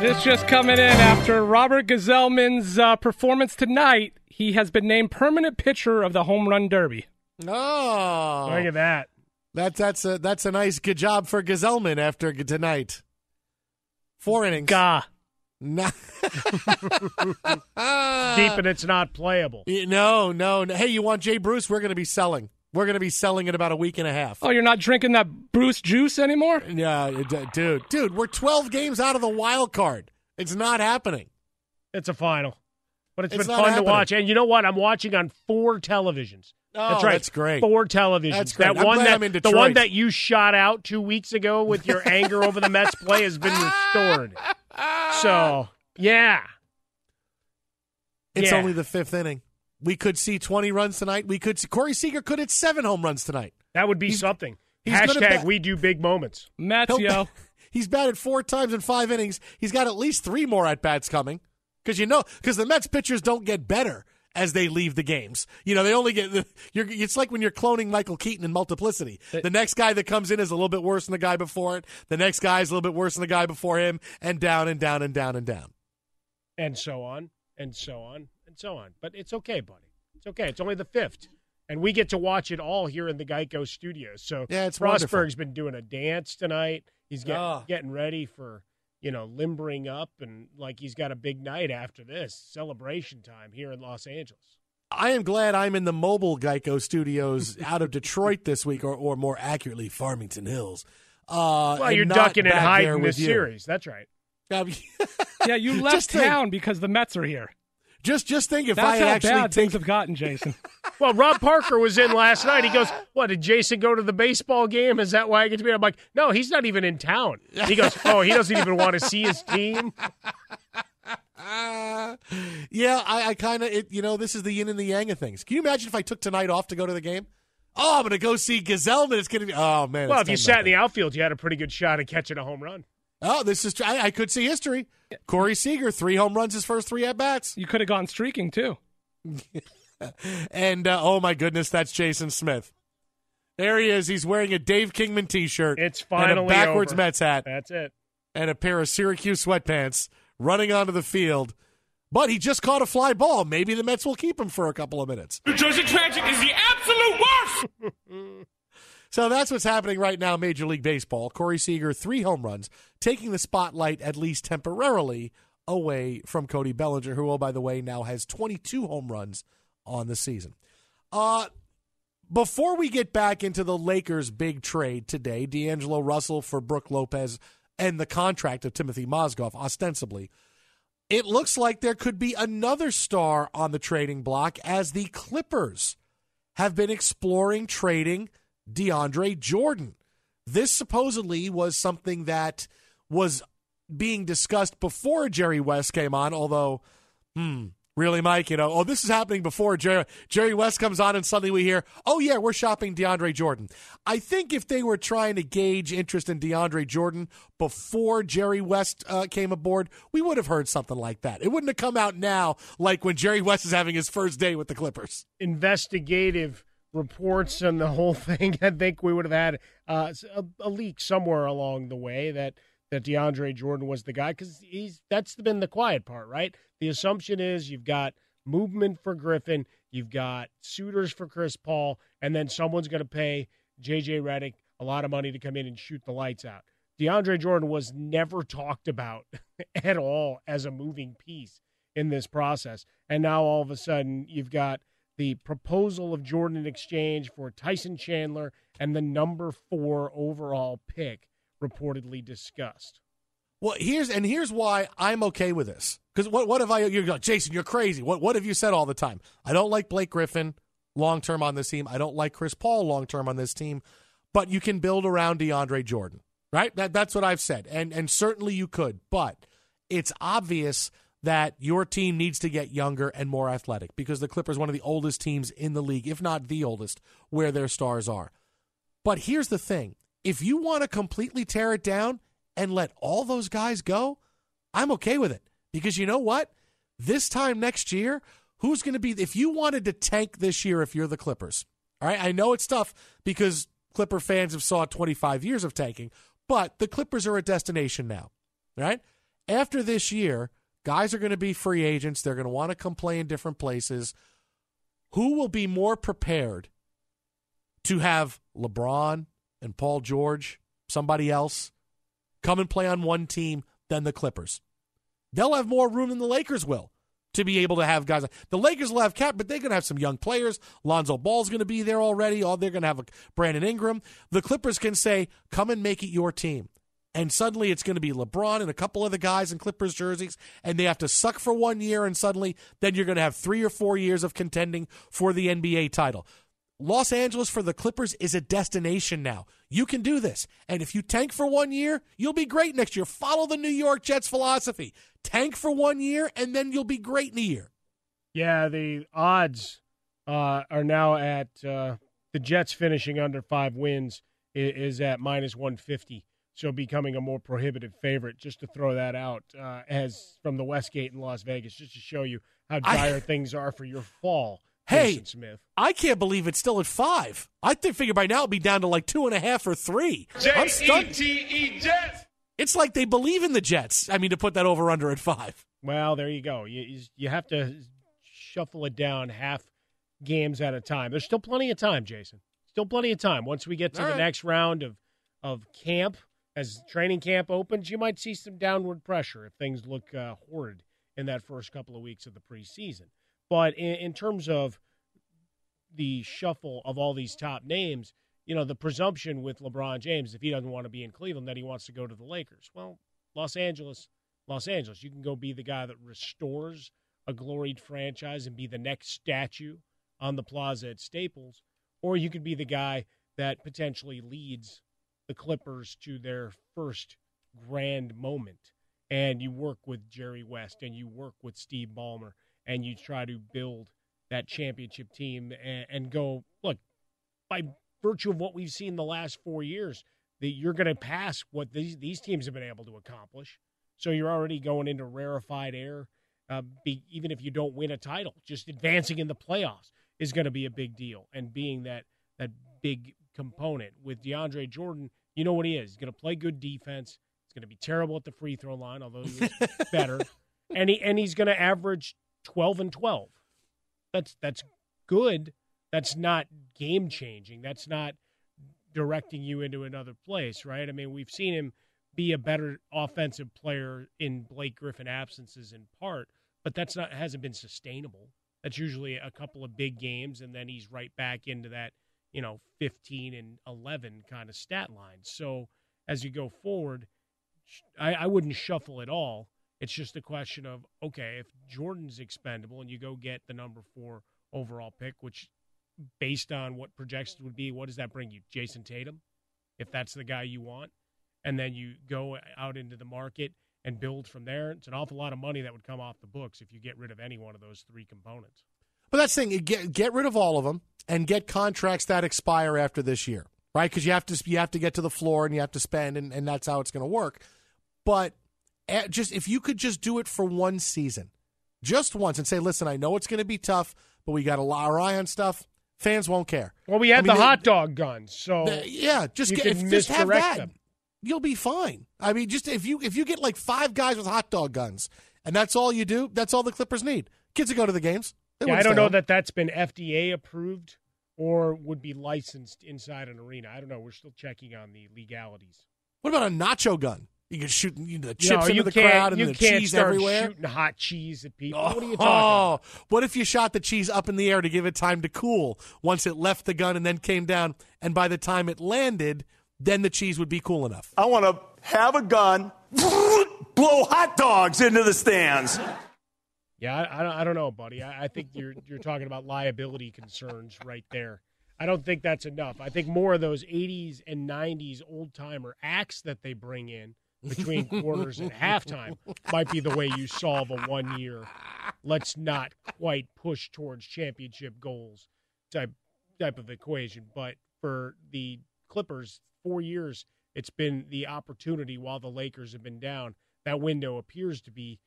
this just coming in after Robert Gsellman's uh, performance tonight. He has been named permanent pitcher of the home run derby. Oh, Look at that. That's that's a that's a nice good job for Gsellman after tonight. Four innings. Gah. Nah. Deep and it's not playable. No, no, no. Hey, you want Jay Bruce? We're going to be selling. We're going to be selling in about a week and a half. Oh, you're not drinking that Bruce juice anymore? Yeah, d- dude, dude, we're 12 games out of the wild card. It's not happening. It's a final. But it's It's been fun happening. to watch. And you know what? I'm watching on four televisions. Oh, that's right. that's great. Four televisions. That's great. That I'm one glad that I'm in the one that you shot out two weeks ago with your anger over the Mets play has been restored. Uh, so yeah. It's Yeah. only the fifth inning. We could see 20 runs tonight. We could see Corey Seager could hit seven home runs tonight. That would be something. He's Hashtag bat- we do big moments. Mets, He'll yo. ba- He's batted four times in five innings. He's got at least three more at bats coming because you know because the Mets pitchers don't get better as they leave the games. You know they only get. You're, it's like when you're cloning Michael Keaton in Multiplicity. The next guy that comes in is a little bit worse than the guy before it. The next guy is a little bit worse than the guy before him, and down and down and down and down. and so on and so on and so on. But it's okay, buddy. It's okay. It's only the fifth, and we get to watch it all here in the Geico studios. So Yeah, it's Frostberg's wonderful. been doing a dance tonight. He's getting Ah. getting ready for you know limbering up and like he's got a big night after this celebration time here in Los Angeles. I am glad I'm in the mobile Geico studios out of Detroit this week, or, or more accurately, Farmington Hills. Uh, Well, you're not ducking and hiding with this you. series. That's right. Um, Yeah, you left Just think- town because the Mets are here. Just just think if That's I had how actually bad things have gotten, Jason. Well, Rob Parker was in last night. He goes, "What did Jason go to the baseball game? Is that why I get to be?" I'm like, "No, he's not even in town." He goes, "Oh, he doesn't even want to see his team." Uh, yeah, I, I kind of, you know, this is the yin and the yang of things. Can you imagine if I took tonight off to go to the game? Oh, I'm going to go see Gazelle, Gsellman. It's going to be, oh, man. Well, if you 10 sat in the outfield, you had a pretty good shot at catching a home run. Oh, this is, I, I could see history. Corey Seager, three home runs his first three at bats. You could have gone streaking too. And, uh, oh, my goodness, that's Jason Smith. There he is. He's wearing a Dave Kingman t shirt. It's and finally a backwards over. Mets hat. That's it. and a pair of Syracuse sweatpants running onto the field. But he just caught a fly ball. Maybe the Mets will keep him for a couple of minutes. New Jersey Tragic is the absolute worst. So that's what's happening right now, Major League Baseball. Corey Seager, three home runs, taking the spotlight at least temporarily away from Cody Bellinger, who, oh, by the way, now has 22 home runs on the season. Uh, before we get back into the Lakers' big trade today, D'Angelo Russell for Brook Lopez and the contract of Timofey Mozgov, ostensibly, it looks like there could be another star on the trading block as the Clippers have been exploring trading DeAndre Jordan. This supposedly was something that was being discussed before Jerry West came on, although, hmm, really, Mike, you know, oh, this is happening before Jerry, Jerry West comes on, and suddenly we hear, oh, yeah, we're shopping DeAndre Jordan. I think if they were trying to gauge interest in DeAndre Jordan before Jerry West uh, came aboard, we would have heard something like that. It wouldn't have come out now like when Jerry West is having his first day with the Clippers. Investigative reports and the whole thing. I think we would have had uh, a, a leak somewhere along the way that that DeAndre Jordan was the guy because he's that's been the quiet part, right? The assumption is you've got movement for Griffin, you've got suitors for Chris Paul, and then someone's going to pay JJ Redick a lot of money to come in and shoot the lights out. DeAndre Jordan was never talked about at all as a moving piece in this process. And now all of a sudden you've got the proposal of Jordan in exchange for Tyson Chandler and the number four overall pick reportedly discussed. Well, here's and here's why I'm okay with this. Because what what have I? You're going, Jason. You're crazy. What what have you said all the time? I don't like Blake Griffin long term on this team. I don't like Chris Paul long term on this team. But you can build around DeAndre Jordan, right? That that's what I've said, and and certainly you could. But it's obvious that your team needs to get younger and more athletic because the Clippers one of the oldest teams in the league, if not the oldest, where their stars are. But here's the thing if you want to completely tear it down and let all those guys go, I'm okay with it. Because you know what? This time next year, who's going to be, if you wanted to tank this year, if you're the Clippers, all right, I know it's tough because Clipper fans have saw 25 years of tanking, but the Clippers are a destination now, right? After this year, guys are going to be free agents. They're going to want to come play in different places. Who will be more prepared to have LeBron and Paul George, somebody else, come and play on one team than the Clippers. They'll have more room than the Lakers will to be able to have guys. The Lakers will have cap, but they're going to have some young players. Lonzo Ball's going to be there already. Oh, they're going to have a Brandon Ingram. The Clippers can say, "Come and make it your team." And suddenly it's going to be LeBron and a couple of the guys in Clippers jerseys, and they have to suck for one year, and suddenly then you're going to have three or four years of contending for the NBA title. Los Angeles for the Clippers is a destination now. You can do this. And if you tank for one year, you'll be great next year. Follow the New York Jets philosophy. Tank for one year, and then you'll be great in a year. Yeah, the odds uh, are now at uh, the Jets finishing under five wins is, at minus 150. So becoming a more prohibitive favorite, just to throw that out uh, as from the Westgate in Las Vegas, just to show you how dire I, things are for your fall. Hey, Jason Smith. I can't believe it's still at five. I think figure by now it'll be down to like two and a half or three. I'm stunned. J-E-T-E Jets. It's like they believe in the Jets. I mean, to put that over under at five. Well, there you go. You you have to shuffle it down half games at a time. There's still plenty of time, Jason. Still plenty of time. Once we get to All the right. next round of of camp, as training camp opens, you might see some downward pressure if things look uh, horrid in that first couple of weeks of the preseason. But in, in terms of the shuffle of all these top names, you know, the presumption with LeBron James, if he doesn't want to be in Cleveland, that he wants to go to the Lakers. Well, Los Angeles, Los Angeles, you can go be the guy that restores a gloried franchise and be the next statue on the plaza at Staples, or you could be the guy that potentially leads the Clippers to their first grand moment. And you work with Jerry West and you work with Steve Ballmer and you try to build that championship team and, and go, look, by virtue of what we've seen the last four years, that you're going to pass what these, these teams have been able to accomplish. So you're already going into rarefied air. Uh, be, even if you don't win a title, just advancing in the playoffs is going to be a big deal. And being that that big component with DeAndre Jordan, you know what he is. He's going to play good defense. He's going to be terrible at the free throw line, although he's better. And he and he's going to average twelve and twelve. That's that's good. That's not game changing. That's not directing you into another place, right? I mean, we've seen him be a better offensive player in Blake Griffin absences in part, but that's not hasn't been sustainable. That's usually a couple of big games, and then he's right back into that, you know, 15 and 11 kind of stat lines. So as you go forward, I, I wouldn't shuffle at all. It's just a question of okay, if Jordan's expendable and you go get the number four overall pick, which based on what projections would be, what does that bring you? Jayson Tatum, if that's the guy you want, and then you go out into the market and build from there. It's an awful lot of money that would come off the books if you get rid of any one of those three components. But that's the thing. Get get rid of all of them and get contracts that expire after this year, right? Because you have to you have to get to the floor and you have to spend, and, and that's how it's going to work. But eh, just if you could just do it for one season, just once, and say, listen, I know it's going to be tough, but we got a lot our eye on stuff. Fans won't care. Well, we had I mean, the hot dog guns, so yeah, just get, if, just have that. Them you'll be fine. I mean, just if you if you get like five guys with hot dog guns and that's all you do, that's all the Clippers need. Kids will go to the games. Yeah, I don't know that that's been FDA approved or would be licensed inside an arena. I don't know. We're still checking on the legalities. What about a nacho gun? You can shoot you know, the chips no, into the crowd and the cheese everywhere. Shooting hot cheese at people. Oh, what are you talking? Oh, what if you shot the cheese up in the air to give it time to cool once it left the gun and then came down, and by the time it landed, then the cheese would be cool enough. I want to have a gun, blow hot dogs into the stands. Yeah, I, I don't know, buddy. I, I think you're you're talking about liability concerns right there. I don't think that's enough. I think more of those 80s and 90s old timer acts that they bring in between quarters and halftime might be the way you solve a one year, let's not quite push towards championship goals type type of equation. But for the Clippers, four years, it's been the opportunity while the Lakers have been down. That window appears to be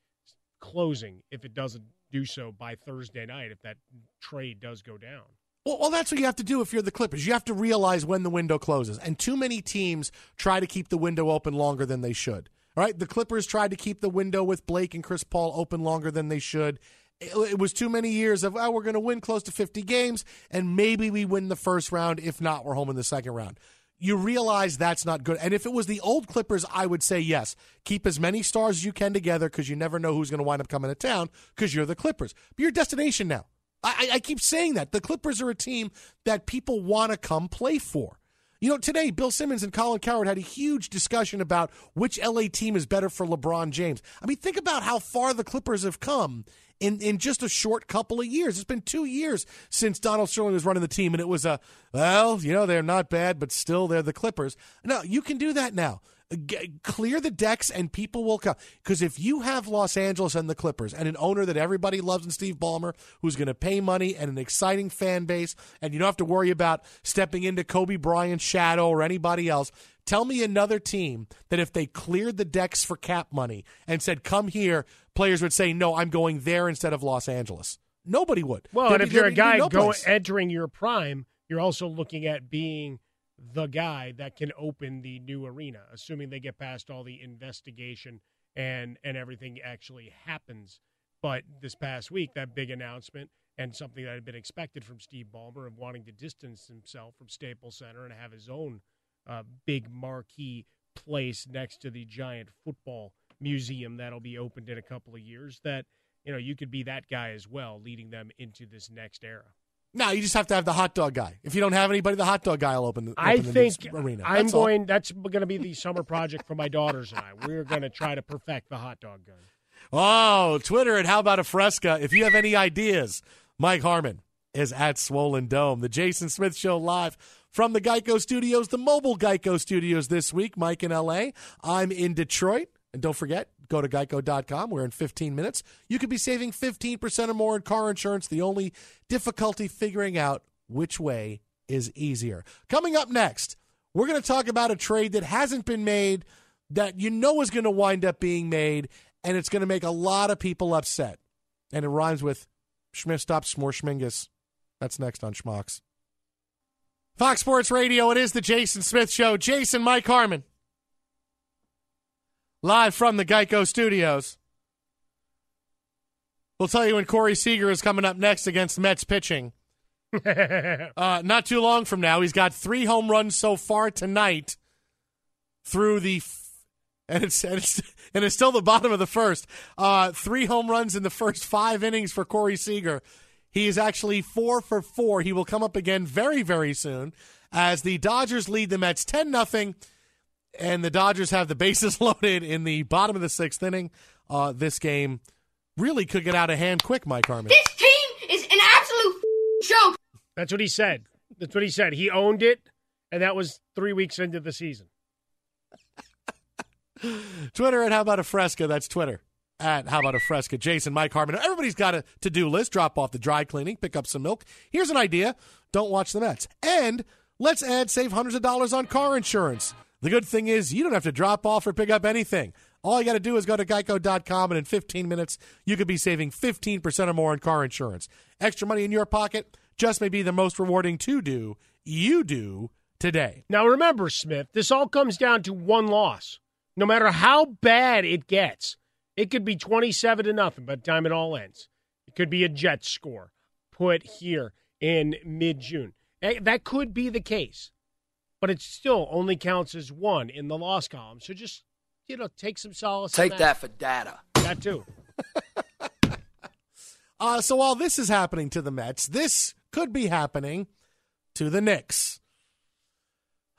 closing if it doesn't do so by Thursday night, if that trade does go down. Well, well, that's what you have to do if you're the Clippers. You have to realize when the window closes. And too many teams try to keep the window open longer than they should. All right, the Clippers tried to keep the window with Blake and Chris Paul open longer than they should. It, it was too many years of, oh, we're going to win close to 50 games, and maybe we win the first round. If not, we're home in the second round you realize that's not good. And if it was the old Clippers, I would say yes. Keep as many stars as you can together because you never know who's going to wind up coming to town because you're the Clippers. But you're destination now. I, I keep saying that. The Clippers are a team that people want to come play for. You know, today, Bill Simmons and Colin Cowherd had a huge discussion about which LA team is better for LeBron James. I mean, think about how far the Clippers have come in, in just a short couple of years. It's been two years since Donald Sterling was running the team, and it was a, well, you know, they're not bad, but still they're the Clippers. No, you can do that now. Clear the decks and people will come. Because if you have Los Angeles and the Clippers and an owner that everybody loves in Steve Ballmer, who's going to pay money and an exciting fan base, and you don't have to worry about stepping into Kobe Bryant's shadow or anybody else, tell me another team that if they cleared the decks for cap money and said, come here, players would say, no, I'm going there instead of Los Angeles. Nobody would. Well, There'd and if be- you're a guy no going entering your prime, you're also looking at being the guy that can open the new arena, assuming they get past all the investigation and and everything actually happens. But this past week, that big announcement and something that had been expected from Steve Ballmer of wanting to distance himself from Staples Center and have his own uh, big marquee place next to the giant football museum that'll be opened in a couple of years. That you know you could be that guy as well, leading them into this next era. No, you just have to have the hot dog guy. If you don't have anybody, the hot dog guy will open the, I the think arena. I'm That's all. going. That's going to be the summer project for my daughters and I. We're going to try to perfect the hot dog gun. Oh, Twitter and how about a fresca? If you have any ideas, Mike Harmon is at Swollen Dome. The Jason Smith Show live from the Geico Studios, the mobile Geico Studios this week. Mike in LA. I'm in Detroit. And don't forget, go to geico.com. We're in 15 minutes. You could be saving 15% or more in car insurance. The only difficulty figuring out which way is easier. Coming up next, we're going to talk about a trade that hasn't been made that you know is going to wind up being made, and it's going to make a lot of people upset. And it rhymes with Schmidt stop Smore Schmingus. That's next on Schmucks. Fox Sports Radio, it is the Jason Smith Show. Jason, Mike Harmon. Live from the Geico Studios. We'll tell you when Corey Seager is coming up next against Mets pitching. uh, not too long from now. He's got three home runs so far tonight through the. F- and it's, and it's and it's still the bottom of the first. Uh, three home runs in the first five innings for Corey Seager. He is actually four for four. He will come up again very very soon as the Dodgers lead the Mets ten nothing, and the Dodgers have the bases loaded in the bottom of the sixth inning. Uh, this game really could get out of hand quick, Mike Harmon. This team is an absolute joke. That's what he said. That's what he said. He owned it, and that was three weeks into the season. Twitter at How About a Fresca. That's Twitter at How About a Fresca. Jason, Mike Harmon. Everybody's got a to do list. Drop off the dry cleaning, pick up some milk. Here's an idea don't watch the Mets. And let's add save hundreds of dollars on car insurance. The good thing is you don't have to drop off or pick up anything. All you got to do is go to geico.com, and in 15 minutes, you could be saving 15% or more on car insurance. Extra money in your pocket just may be the most rewarding to do. You do today. Now remember, Smith, this all comes down to one loss. No matter how bad it gets, it could be 27 to nothing by the time it all ends. It could be a Jets score put here in mid June. That could be the case, but it still only counts as one in the loss column. So just, you know, take some solace. Take that for data. That too. Uh, so while this is happening to the Mets, this could be happening to the Knicks.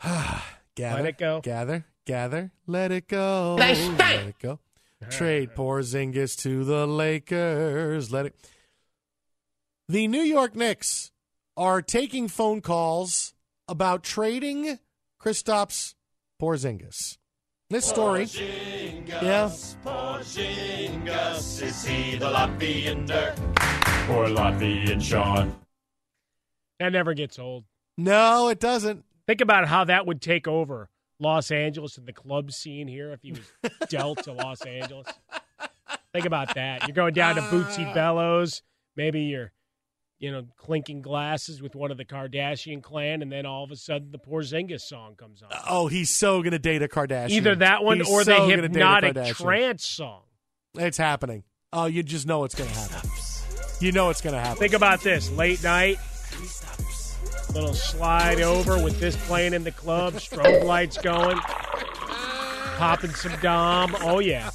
gather, Let it go. Gather, gather, let it go. Let it go. Trade Porzingis to the Lakers. Let it. The New York Knicks are taking phone calls about trading Kristaps Porzingis. This story, yeah, Porzingis, is he the Latvian Dirk or Latvian Sean? That never gets old. no, it doesn't. Think about how that would take over Los Angeles and the club scene here if he was dealt to Los Angeles. Think about that. You're going down to Bootsy uh. Bellows. Maybe you're, you know, clinking glasses with one of the Kardashian clan, and then all of a sudden the Porzingis song comes on. Oh, he's so going to date a Kardashian. Either that one He's or so the gonna hypnotic trance song. It's happening. Oh, you just know it's going to happen. You know it's going to happen. Think about this late night, little slide over with this playing in the club, strobe lights going, popping some Dom. Oh, yeah.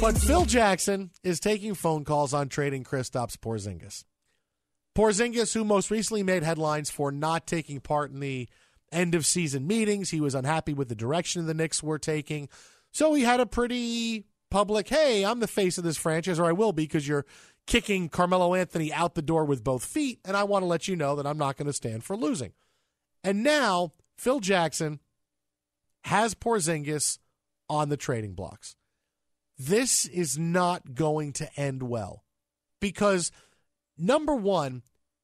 But Phil Jackson is taking phone calls on trading Kristaps Porzingis. Porzingis, who most recently made headlines for not taking part in the end of season meetings, he was unhappy with the direction the Knicks were taking. So he had a pretty public, hey, I'm the face of this franchise, or I will be because you're kicking Carmelo Anthony out the door with both feet, and I want to let you know that I'm not going to stand for losing. And now Phil Jackson has Porzingis on the trading blocks. This is not going to end well because number one,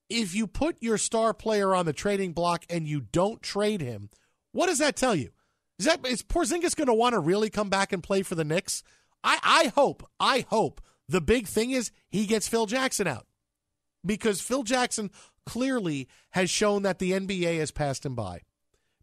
if you put your star player on the trading block and you don't trade him, what does that tell you? Is that is Porzingis going to want to really come back and play for the Knicks? I, I hope, I hope the big thing is he gets Phil Jackson out because Phil Jackson clearly has shown that the NBA has passed him by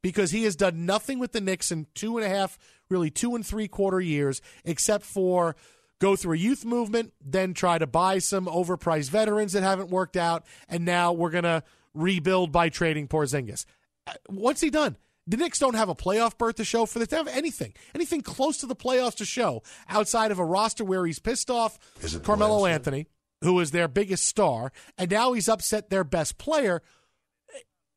because he has done nothing with the Knicks in two and a half, really two and three quarter years, except for go through a youth movement, then try to buy some overpriced veterans that haven't worked out, and now we're going to rebuild by trading Porzingis. Uh, what's he done? The Knicks don't have a playoff berth to show for this. They have anything, anything close to the playoffs to show outside of a roster where he's pissed off Carmelo Anthony, who is their biggest star, and now he's upset their best player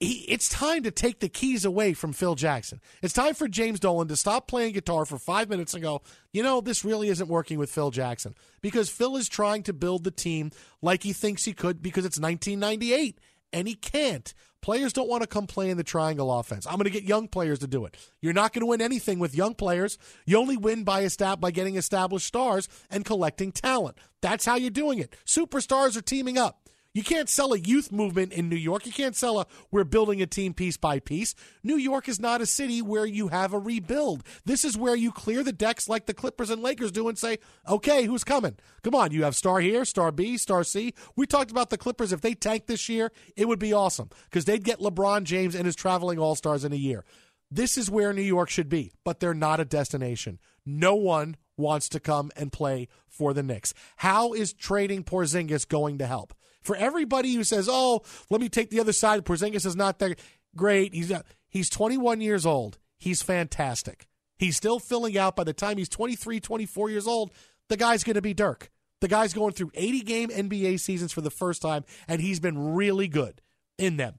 he, it's time to take the keys away from Phil Jackson. It's time for James Dolan to stop playing guitar for five minutes and go, you know, this really isn't working with Phil Jackson because Phil is trying to build the team like he thinks he could because it's 1998 and he can't. Players don't want to come play in the triangle offense. I'm going to get young players to do it. You're not going to win anything with young players. You only win by estab- by getting established stars and collecting talent. That's how you're doing it. Superstars are teaming up. You can't sell a youth movement in New York. You can't sell a we're building a team piece by piece. New York is not a city where you have a rebuild. This is where you clear the decks like the Clippers and Lakers do and say, okay, who's coming? Come on, you have star here, star B, star C. We talked about the Clippers. If they tank this year, it would be awesome because they'd get LeBron James and his traveling all stars in a year. This is where New York should be, but they're not a destination. No one wants to come and play for the Knicks. How is trading Porzingis going to help? For everybody who says, "Oh, let me take the other side," Porzingis is not that great. He's he's 21 years old. He's fantastic. He's still filling out. By the time he's 23, 24 years old, the guy's going to be Dirk. The guy's going through 80 game NBA seasons for the first time, and he's been really good in them.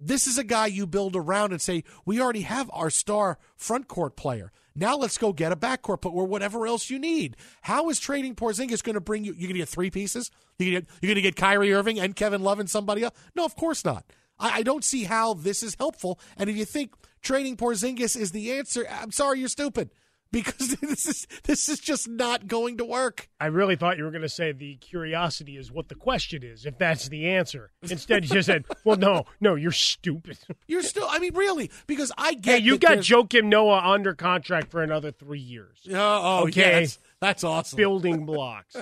This is a guy you build around and say, we already have our star front court player. Now let's go get a backcourt, but or whatever else you need. How is trading Porzingis going to bring you? You're going to get three pieces. You're going to get Kyrie Irving and Kevin Love and somebody else. No, of course not. I, I don't see how this is helpful. And if you think trading Porzingis is the answer, I'm sorry, you're stupid because this is this is just not going to work. I really thought you were going to say the curiosity is what the question is, if that's the answer. Instead, you just said, "Well, no, no, you're stupid. You're still. I mean, really, because I get. Hey, you got Joakim Noah under contract for another three years. Uh, oh, okay. That's awesome. Building blocks.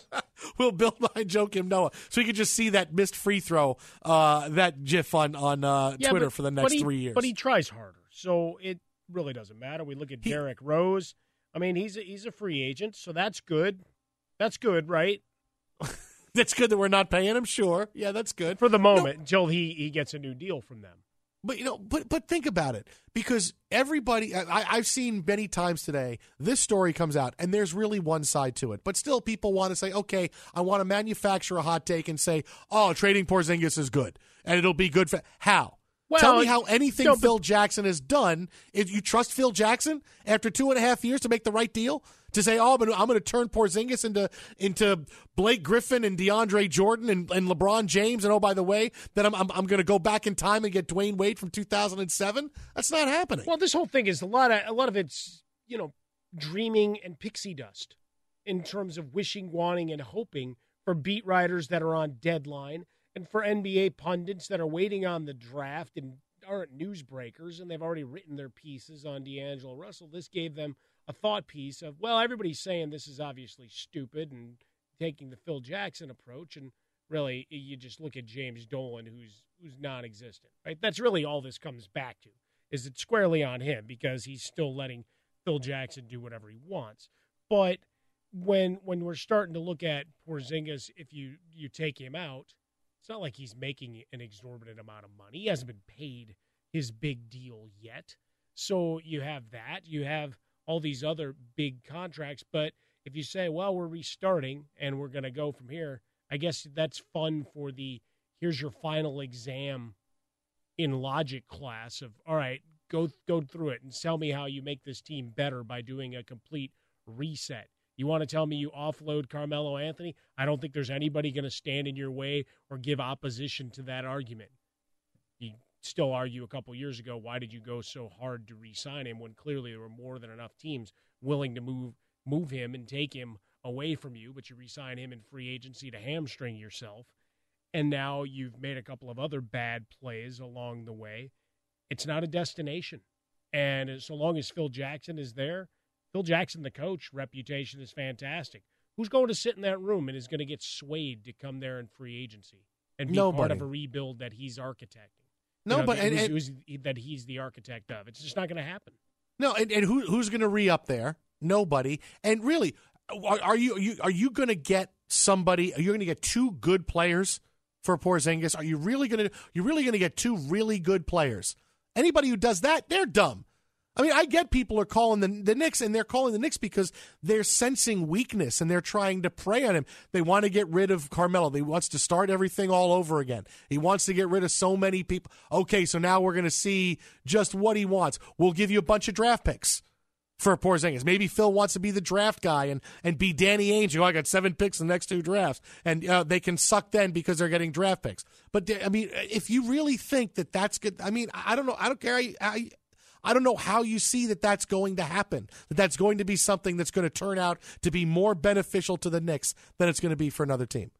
we'll build behind Joakim Noah, so you can just see that missed free throw, uh, that GIF on on uh, yeah, Twitter but, for the next he, three years. But he tries harder, so it really doesn't matter. We look at he, Derrick Rose. I mean, he's a, he's a free agent, so that's good. That's good, right? that's good that we're not paying him. Sure, yeah, that's good for the moment no. until he he gets a new deal from them. But you know, but but think about it because everybody I, I've seen many times today. This story comes out, and there's really one side to it. But still, people want to say, okay, I want to manufacture a hot take and say, oh, trading Porzingis is good, and it'll be good for how. Well, Tell me how anything no, Phil Jackson has done. If you trust Phil Jackson after two and a half years to make the right deal, to say, "Oh, but I'm going to turn Porzingis into into Blake Griffin and DeAndre Jordan and, and LeBron James," and oh, by the way, that I'm I'm, I'm going to go back in time and get Dwyane Wade from 2007. That's not happening. Well, this whole thing is a lot of a lot of it's you know dreaming and pixie dust in terms of wishing, wanting, and hoping for beat writers that are on deadline and for NBA pundits that are waiting on the draft and aren't newsbreakers and they've already written their pieces on D'Angelo Russell, this gave them a thought piece of, well, everybody's saying this is obviously stupid and taking the Phil Jackson approach. And really, you just look at James Dolan, who's who's non-existent, right? That's really all this comes back to. Is it squarely on him because he's still letting Phil Jackson do whatever he wants. But when when we're starting to look at Porzingis, if you you take him out, it's not like he's making an exorbitant amount of money. He hasn't been paid his big deal yet. So you have that. You have all these other big contracts. But if you say, well, we're restarting and we're going to go from here, I guess that's fun for the here's your final exam in logic class of all right, go go through it and tell me how you make this team better by doing a complete reset. You want to tell me you offload Carmelo Anthony? I don't think there's anybody going to stand in your way or give opposition to that argument. You still argue a couple years ago, why did you go so hard to re-sign him when clearly there were more than enough teams willing to move move him and take him away from you, but you re-sign him in free agency to hamstring yourself. And now you've made a couple of other bad plays along the way. It's not a destination. And so long as Phil Jackson is there, Phil Jackson, the coach, reputation is fantastic. Who's going to sit in that room and is going to get swayed to come there in free agency and be Nobody. part of a rebuild that he's architecting? No, You know, but- that- and- who's- who's- that he's the architect of. It's just not going to happen. No, and, and who who's going to re up there? Nobody. And really, are, are you are you are you going to get somebody? Are you going to get two good players for Porzingis? Are you really going to you really going to get two really good players? Anybody who does that, they're dumb. I mean, I get people are calling the the Knicks, and they're calling the Knicks because they're sensing weakness and they're trying to prey on him. They want to get rid of Carmelo. They wants to start everything all over again. He wants to get rid of so many people. Okay, so now we're going to see just what he wants. We'll give you a bunch of draft picks for Porzingis. Maybe Phil wants to be the draft guy and, and be Danny Ainge. Oh, I got seven picks in the next two drafts, and uh, they can suck then because they're getting draft picks. But I mean, if you really think that that's good, I mean, I don't know. I don't care. I, I, I don't know how you see that that's going to happen. That that's going to be something that's going to turn out to be more beneficial to the Knicks than it's going to be for another team.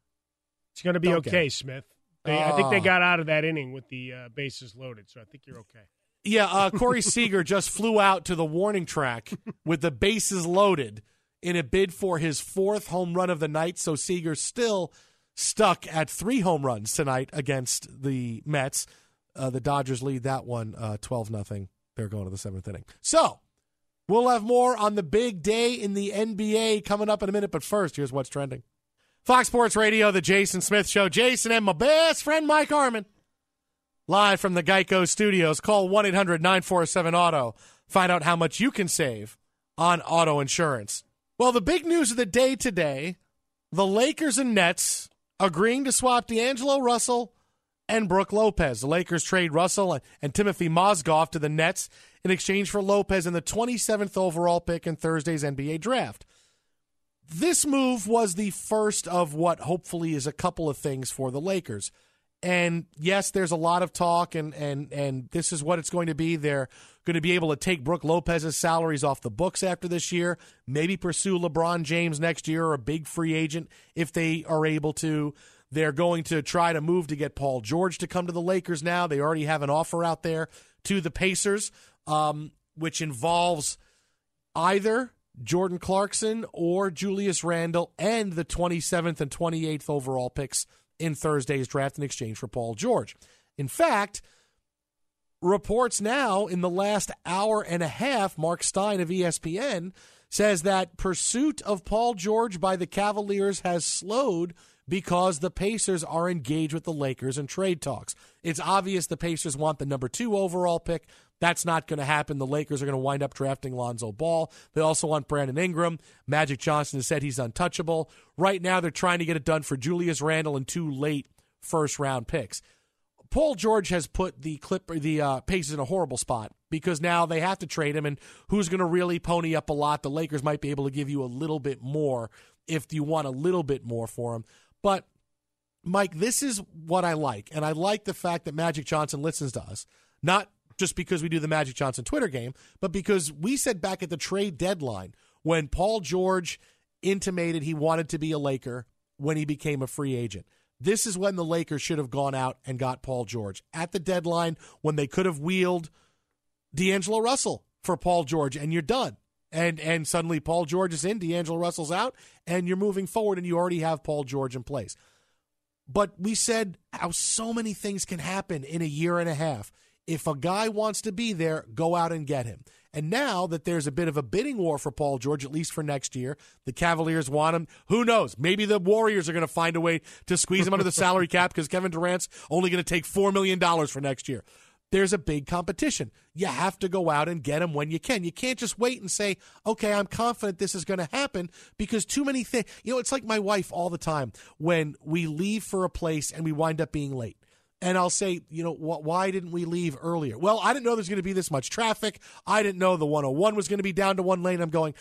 It's going to be Don't okay. Smith. They, I think they Ah. got out of that inning with the uh, bases loaded, so I think you're okay. Yeah, uh, Corey Seager just flew out to the warning track with the bases loaded in a bid for his fourth home run of the night. So Seager's still stuck at three home runs tonight against the Mets. Uh, the Dodgers lead that one uh, 12 nothing. They're going to the seventh inning. So we'll have more on the big day in the NBA coming up in a minute. But first, here's what's trending. Fox Sports Radio, the Jason Smith Show. Jason and my best friend Mike Harmon. Live from the Geico Studios. Call 1 800 947 Auto. Find out how much you can save on auto insurance. Well, the big news of the day today the Lakers and Nets agreeing to swap D'Angelo Russell and Brook Lopez. The Lakers trade Russell and, and Timofey Mozgov to the Nets in exchange for Lopez in the 27th overall pick in Thursday's NBA draft. This move was the first of what hopefully is a couple of things for the Lakers. And yes, there's a lot of talk, and and and this is what it's going to be. They're going to be able to take Brook Lopez's salaries off the books after this year. Maybe pursue LeBron James next year or a big free agent if they are able to. They're going to try to move to get Paul George to come to the Lakers now. They already have an offer out there to the Pacers, um, which involves either Jordan Clarkson or Julius Randle and the 27th and 28th overall picks in Thursday's draft in exchange for Paul George. In fact, reports now in the last hour and a half, Mark Stein of ESPN says that pursuit of Paul George by the Cavaliers has slowed because the Pacers are engaged with the Lakers in trade talks. It's obvious the Pacers want the number two overall pick. That's not going to happen. The Lakers are going to wind up drafting Lonzo Ball. They also want Brandon Ingram. Magic Johnson has said he's untouchable. Right now, they're trying to get it done for Julius Randle and two late first round picks. Paul George has put the clip the uh, Pacers in a horrible spot because now they have to trade him, and who's going to really pony up a lot? The Lakers might be able to give you a little bit more if you want a little bit more for him. But Mike, this is what I like, and I like the fact that Magic Johnson listens to us, not just because we do the Magic Johnson Twitter game, but because we said back at the trade deadline when Paul George intimated he wanted to be a Laker when he became a free agent. This is when the Lakers should have gone out and got Paul George at the deadline when they could have wheeled D'Angelo Russell for Paul George, and you're done. And and suddenly Paul George is in, D'Angelo Russell's out, and you're moving forward, and you already have Paul George in place. But we said how so many things can happen in a year and a half. If a guy wants to be there, go out and get him. And now that there's a bit of a bidding war for Paul George, at least for next year, the Cavaliers want him. Who knows? Maybe the Warriors are going to find a way to squeeze him under the salary cap because Kevin Durant's only going to take $4 million for next year. There's a big competition. You have to go out and get them when you can. You can't just wait and say, okay, I'm confident this is going to happen because too many things. You know, it's like my wife all the time when we leave for a place and we wind up being late. And I'll say, you know, wh- why didn't we leave earlier? Well, I didn't know there's going to be this much traffic. I didn't know the 101 was going to be down to one lane. I'm going,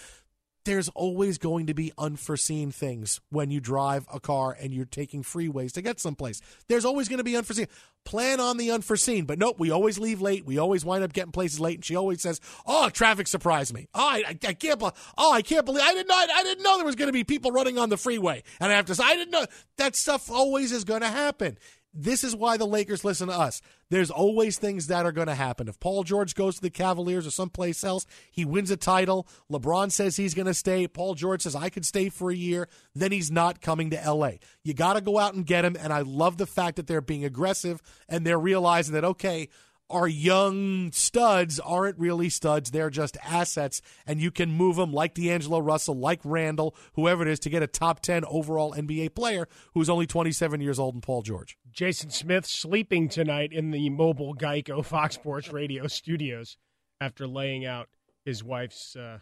there's always going to be unforeseen things when you drive a car and you're taking freeways to get someplace. There's always going to be unforeseen. Plan on the unforeseen, but nope, we always leave late. We always wind up getting places late. And she always says, "Oh, traffic surprised me. Oh, I, I, I can't. be- Oh, I can't believe I did not. I didn't know there was going to be people running on the freeway." And I have to say, I didn't know that stuff always is going to happen. This is why the Lakers listen to us. There's always things that are going to happen. If Paul George goes to the Cavaliers or someplace else, he wins a title. LeBron says he's going to stay. Paul George says I could stay for a year. Then he's not coming to LA. You got to go out and get him. And I love the fact that they're being aggressive and they're realizing that okay, our young studs aren't really studs. They're just assets, and you can move them like D'Angelo Russell, like Randle, whoever it is, to get a top 10 overall NBA player who's only 27 years old and Paul George. Jason Smith sleeping tonight in the mobile Geico Fox Sports Radio studios after laying out his wife's uh,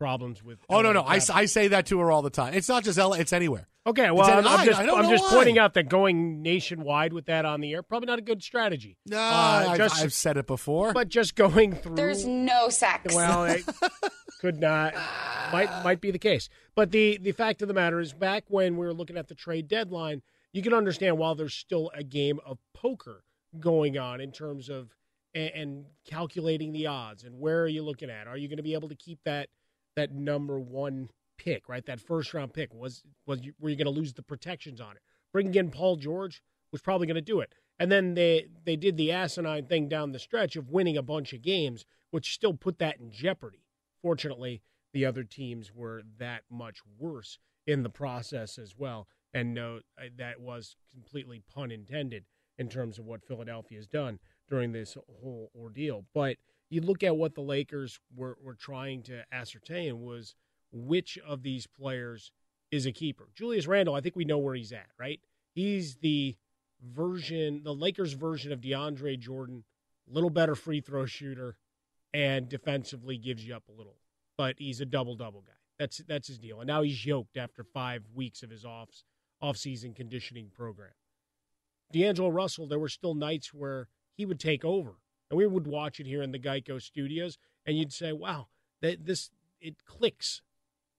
problems with. Oh, no, LA no. I. I say that to her all the time. It's not just LA, it's anywhere. Okay, well, I'm, I'm just I don't I'm just pointing out that going nationwide with that on the air probably not a good strategy. No, Uh, I've, just- I've said it before. but just going through. There's no sex. Well, it could not. Might might be the case. But the the fact of the matter is, back when we were looking at the trade deadline, you can understand while there's still a game of poker going on in terms of and, and calculating the odds and where are you looking at? Are you going to be able to keep that that number one pick, right? That first round pick was was you, were you going to lose the protections on it? Bringing in Paul George was probably going to do it. And then they they did the asinine thing down the stretch of winning a bunch of games, which still put that in jeopardy. Fortunately, the other teams were that much worse in the process as well. And no, that was completely pun intended in terms of what Philadelphia has done during this whole ordeal. But you look at what the Lakers were, were trying to ascertain was which of these players is a keeper. Julius Randle, I think we know where he's at, right? He's the version, the Lakers version of DeAndre Jordan, little better free throw shooter, and defensively gives you up a little. But he's a double double guy. That's that's his deal. And now he's yoked after five weeks of his off off season conditioning program. D'Angelo Russell, there were still nights where he would take over, and we would watch it here in the Geico studios, and you'd say, "Wow, this it clicks,"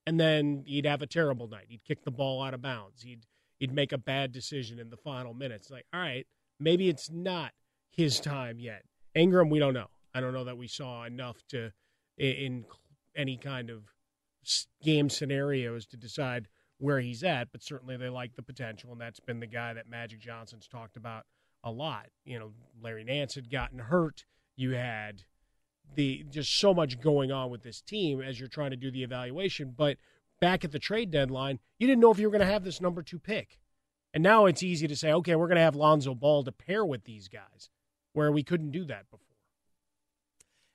and then he'd have a terrible night. He'd kick the ball out of bounds. He'd he'd make a bad decision in the final minutes. Like, all right, maybe it's not his time yet. Ingram, we don't know. I don't know that we saw enough to in any kind of game scenarios to decide where he's at, but certainly they like the potential, and that's been the guy that Magic Johnson's talked about a lot. You know, Larry Nance had gotten hurt. You had the just so much going on with this team as you're trying to do the evaluation. But back at the trade deadline, you didn't know if you were going to have this number two pick. And now it's easy to say, okay, we're going to have Lonzo Ball to pair with these guys, where we couldn't do that before.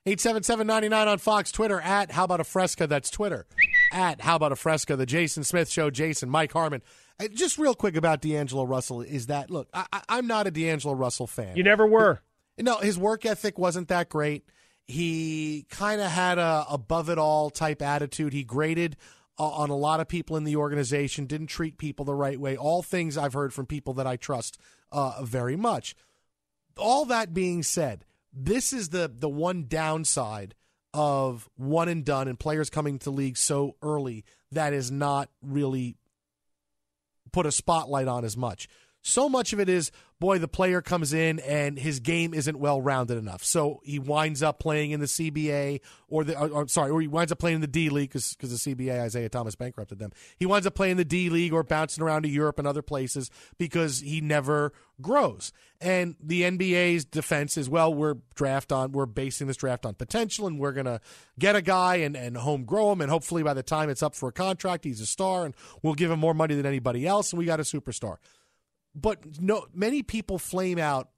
877-99 on Fox, Twitter, at How About a Fresca, that's Twitter, at How About a Fresca, the Jason Smith Show, Jason, Mike Harmon. Just real quick about D'Angelo Russell is that, look, I, I- I'm not a D'Angelo Russell fan. You never were. No, his work ethic wasn't that great. He kind of had a above it all type attitude. He grated uh, on a lot of people in the organization, didn't treat people the right way. All things I've heard from people that I trust uh, very much. All that being said, this is the the one downside of one and done and players coming to league so early that is not really put a spotlight on as much. So much of it is, boy, the player comes in and his game isn't well rounded enough. So he winds up playing in the CBA or the, or, or, sorry, or he winds up playing in the D League because the CBA, Isiah Thomas bankrupted them. He winds up playing the D League or bouncing around to Europe and other places because he never grows. And the NBA's defense is, well, we're draft on, we're basing this draft on potential and we're going to get a guy and, and home grow him. And hopefully by the time it's up for a contract, he's a star and we'll give him more money than anybody else. And we got a superstar but no many people flame out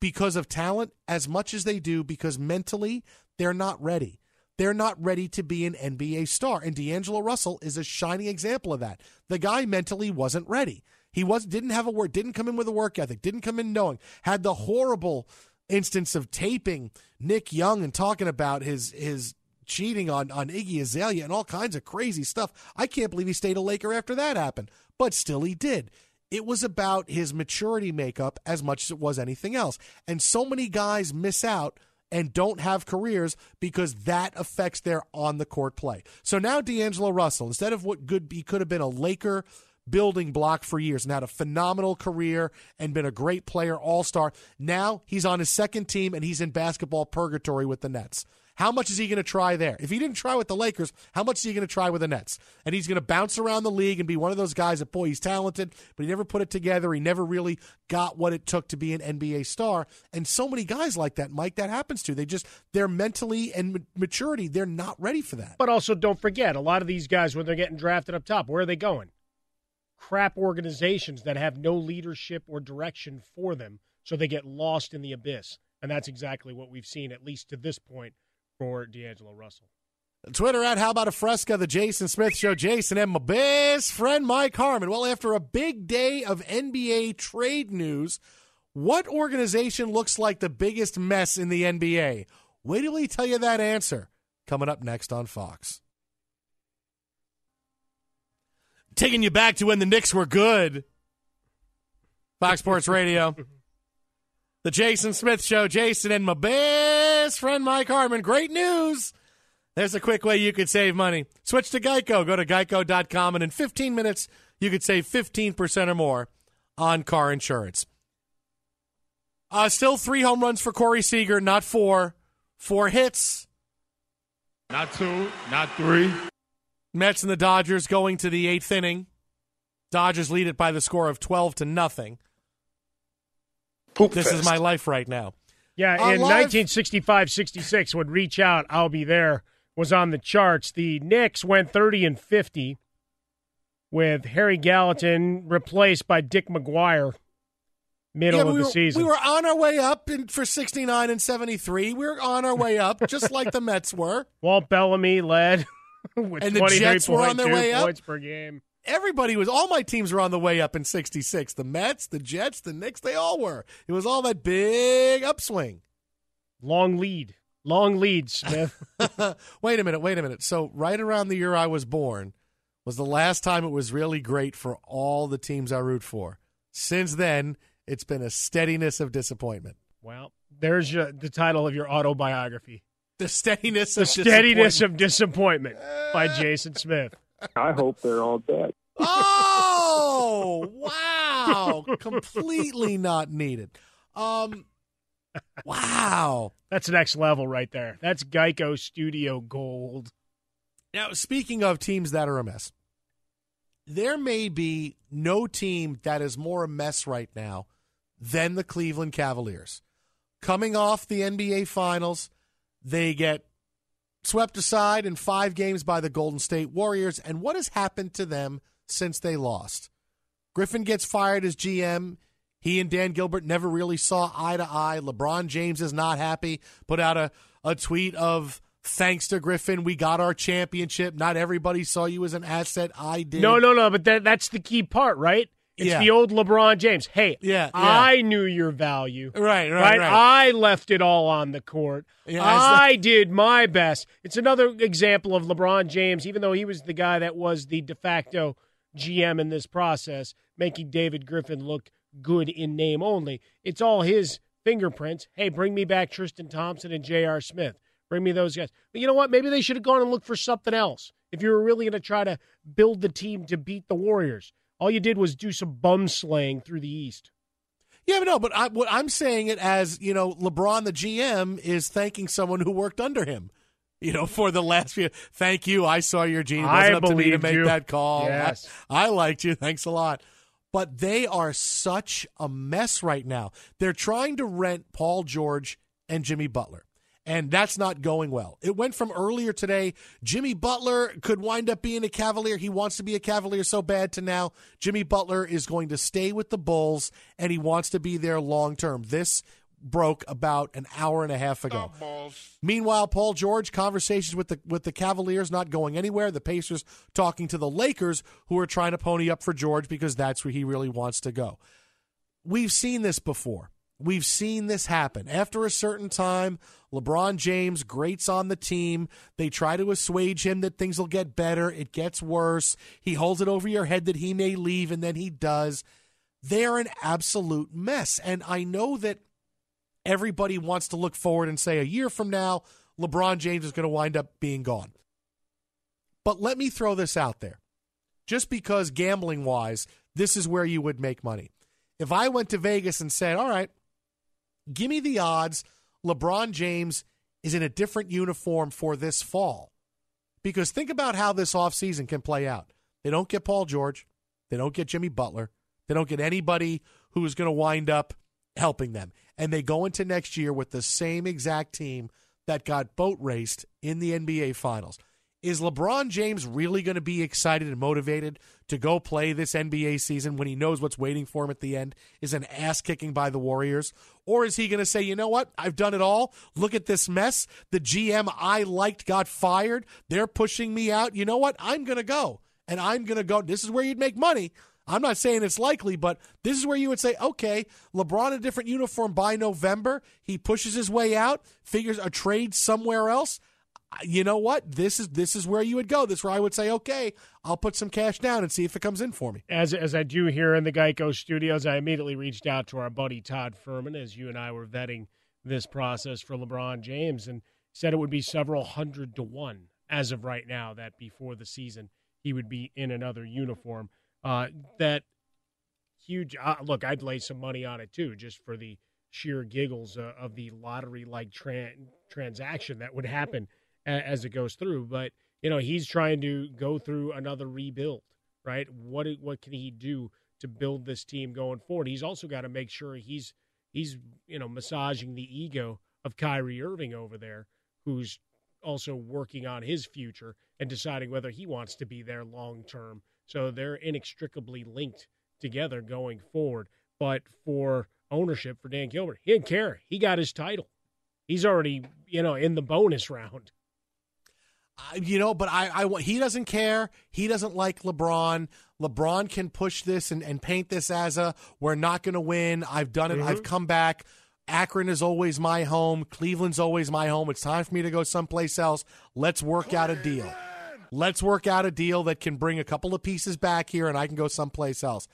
because of talent as much as they do because mentally they're not ready. They're not ready to be an NBA star. And D'Angelo Russell is a shining example of that. The guy mentally wasn't ready. He was didn't have a work, didn't come in with a work ethic, didn't come in knowing, had the horrible instance of taping Nick Young and talking about his his cheating on, on Iggy Azalea and all kinds of crazy stuff. I can't believe he stayed a Laker after that happened. But still he did it was about his maturity makeup as much as it was anything else. And so many guys miss out and don't have careers because that affects their on the court play. So now D'Angelo Russell, instead of what good he could have been a Laker building block for years and had a phenomenal career and been a great player, all star. Now he's on his second team and he's in basketball purgatory with the Nets. How much is he going to try there? If he didn't try with the Lakers, how much is he going to try with the Nets? And he's going to bounce around the league and be one of those guys that, boy, he's talented, but he never put it together. He never really got what it took to be an NBA star. And so many guys like that, Mike, that happens to. They just, they're mentally and maturity, they're not ready for that. But also, don't forget, a lot of these guys, when they're getting drafted up top, where are they going? Crap organizations that have no leadership or direction for them, so they get lost in the abyss. And that's exactly what we've seen, at least to this point, for D'Angelo Russell. Twitter at How About a Fresca, the Jason Smith Show. Jason and my best friend Mike Harmon. Well, after a big day of NBA trade news, what organization looks like the biggest mess in the NBA? Wait till he tell you that answer. Coming up next on Fox. Taking you back to when the Knicks were good. Fox Sports Radio. the Jason Smith Show. Jason and my best friend Mike Harmon. Great news. There's a quick way you could save money. Switch to Geico. Go to geico.com, and in 15 minutes, you could save 15% or more on car insurance. Uh, still three home runs for Corey Seager, not four. Four hits. Not two, not three. Mets and the Dodgers going to the eighth inning. Dodgers lead it by the score of 12 to nothing. Poop this fest. is my life right now. Yeah, in live- 1965 66, when Reach Out, I'll Be There was on the charts, the Knicks went 30 and 50 with Harry Gallatin replaced by Dick McGuire middle Yeah, of we the were, season. We were on our way up in, for 69 and 73. We were on our way up, just like the Mets were. Walt Bellamy led with And the Jets were on their way up? points per game. Everybody was, all my teams were on the way up in 66. The Mets, the Jets, the Knicks, they all were. It was all that big upswing. Long lead. Long lead, Smith. wait a minute, wait a minute. So, right around the year I was born was the last time it was really great for all the teams I root for. Since then, it's been a steadiness of disappointment. well, there's your, the title of your autobiography. The steadiness The of steadiness disappointment. of disappointment by Jason Smith. I hope they're all dead. Oh, wow. Completely not needed. Um Wow. That's next level right there. That's Geico Studio Gold. Now, speaking of teams that are a mess, there may be no team that is more a mess right now than the Cleveland Cavaliers. Coming off the NBA Finals, they get swept aside in five games by the Golden State Warriors. And what has happened to them since they lost? Griffin gets fired as GM. He and Dan Gilbert never really saw eye to eye. LeBron James is not happy. Put out a, a tweet of thanks to Griffin, we got our championship. Not everybody saw you as an asset. I did. No, no, no, but that, that's the key part, right? It's Yeah. the old LeBron James. Hey, Yeah, yeah. I knew your value. Right, right, right. I left it all on the court. Yeah, I did my best. It's another example of LeBron James, even though he was the guy that was the de facto GM in this process, making David Griffin look good in name only. It's all his fingerprints. Hey, bring me back Tristan Thompson and J.R. Smith. Bring me those guys. But you know what? Maybe they should have gone and looked for something else. If you were really going to try to build the team to beat the Warriors, all you did was do some bum slaying through the East. Yeah, but no, but I, what I'm saying it as you know, LeBron, the GM, is thanking someone who worked under him. You know, for the last few. Thank you. I saw your gene. I up to me to make you. that call. Yes. I, I liked you. Thanks a lot. But they are such a mess right now. They're trying to rent Paul George and Jimmy Butler. And that's not going well. It went from earlier today, Jimmy Butler could wind up being a Cavalier. He wants to be a Cavalier so bad to now Jimmy Butler is going to stay with the Bulls and he wants to be there long term. This broke about an hour and a half ago. Meanwhile, Paul George conversations with the with the Cavaliers not going anywhere. The Pacers talking to the Lakers who are trying to pony up for George because that's where he really wants to go. We've seen this before. We've seen this happen. After a certain time, LeBron James grates on the team. They try to assuage him that things will get better. It gets worse. He holds it over your head that he may leave, and then he does. They're an absolute mess. And I know that everybody wants to look forward and say a year from now, LeBron James is going to wind up being gone. But let me throw this out there. Just because gambling wise, this is where you would make money. If I went to Vegas and said, all right, give me the odds LeBron James is in a different uniform for this fall. Because think about how this offseason can play out. They don't get Paul George, they don't get Jimmy Butler, they don't get anybody who is going to wind up helping them. And they go into next year with the same exact team that got boat raced in the NBA Finals. Is LeBron James really going to be excited and motivated to go play this NBA season when he knows what's waiting for him at the end is an ass kicking by the Warriors? Or is he going to say, you know what? I've done it all. Look at this mess. The GM I liked got fired. They're pushing me out. You know what? I'm going to go. And I'm going to go. This is where you'd make money. I'm not saying it's likely, but this is where you would say, okay, LeBron a different uniform by November. He pushes his way out, figures a trade somewhere else you know what? This is this is where you would go. This is where I would say, okay, I'll put some cash down and see if it comes in for me. As as I do here in the Geico Studios, I immediately reached out to our buddy Todd Fuhrman as you and I were vetting this process for LeBron James, and said it would be several hundred to one as of right now that before the season he would be in another uniform. Uh, that huge uh, look, I'd lay some money on it too, just for the sheer giggles uh, of the lottery like tra- transaction that would happen as it goes through. But you know, he's trying to go through another rebuild, right? What what can he do to build this team going forward? He's also got to make sure he's he's you know massaging the ego of Kyrie Irving over there, who's also working on his future and deciding whether he wants to be there long term. So they're inextricably linked together going forward. But for ownership for Dan Gilbert, he didn't care. He got his title. He's already, you know, in the bonus round you know, but I, I, he doesn't care. He doesn't like LeBron. LeBron can push this and, and paint this as a we're not going to win. I've done it. Mm-hmm. I've come back. Akron is always my home. Cleveland's always my home. It's time for me to go someplace else. Let's work out a deal. Let's work out a deal that can bring a couple of pieces back here, and I can go someplace else.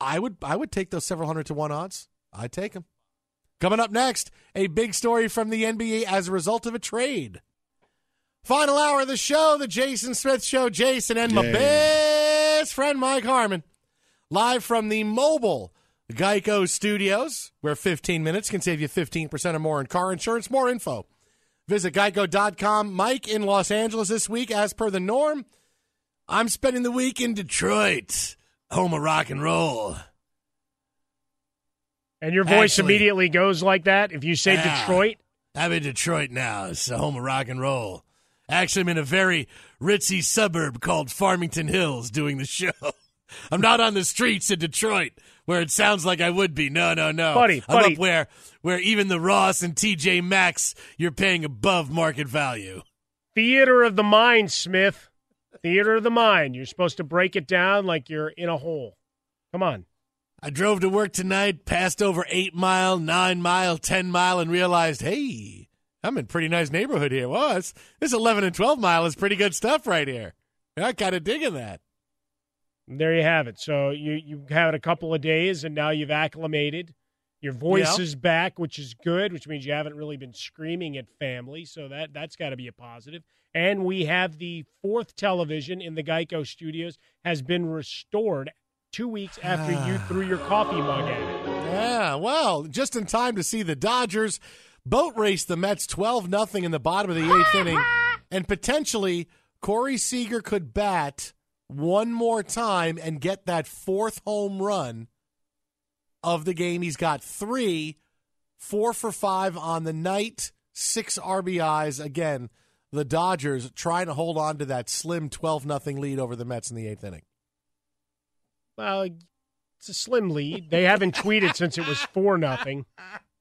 I would, I would take those several hundred to one odds. I'd take them. Coming up next, a big story from the NBA as a result of a trade. Final hour of the show, the Jason Smith Show. Jason and my best friend Mike Harmon, live from the mobile Geico Studios, where 15 minutes can save you 15% or more in car insurance. More info. Visit geico.com. Mike in Los Angeles this week, as per the norm. I'm spending the week in Detroit, home of rock and roll. And your voice Actually, immediately goes like that if you say yeah, Detroit? I'm in Detroit now. It's the home of rock and roll. Actually, I'm in a very ritzy suburb called Farmington Hills doing the show. I'm not on the streets in Detroit where it sounds like I would be. No, no, no. Buddy, I'm buddy. up where where even the Ross and TJ Maxx you're paying above market value. Theater of the mind, Smith. Theater of the mind. You're supposed to break it down like you're in a hole. Come on. I drove to work tonight, passed over 8 mile, 9 mile, 10 mile and realized, "Hey, I'm in pretty nice neighborhood here. Well, this, this 11 and 12 mile is pretty good stuff right here. I'm kind of digging that. There you have it. So you you had a couple of days, and now you've acclimated. Your voice is back, which is good, which means you haven't really been screaming at family. So that that's got to be a positive. And we have the fourth television in the Geico Studios has been restored two weeks after you threw your coffee mug at it. Yeah, well, just in time to see the Dodgers boat race the Mets 12 nothing in the bottom of the eighth inning, and potentially Corey Seager could bat one more time and get that fourth home run of the game. He's got three, four for five on the night, six RBIs. Again, the Dodgers trying to hold on to that slim 12 nothing lead over the Mets in the eighth inning. Well, it's a slim lead. They haven't tweeted since it was 4 nothing.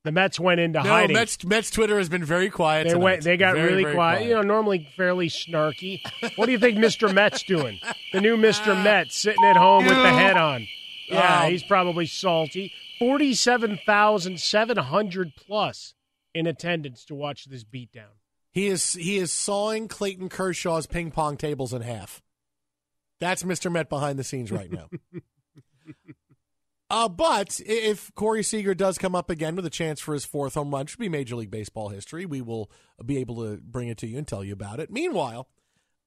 The Mets went into no, hiding. Mets, Mets Twitter has been very quiet. They tonight. went. They got very, really very quiet. quiet. You know, normally fairly snarky. what do you think, Mister Met's doing? The new Mister uh, Met sitting at home with the head on. Yeah, um, he's probably salty. Forty-seven thousand seven hundred plus in attendance to watch this beatdown. He is he is sawing Clayton Kershaw's ping pong tables in half. That's Mr. Met behind the scenes right now. Uh, but if Corey Seager does come up again with a chance for his fourth home run, should be Major League Baseball history. We will be able to bring it to you and tell you about it. Meanwhile,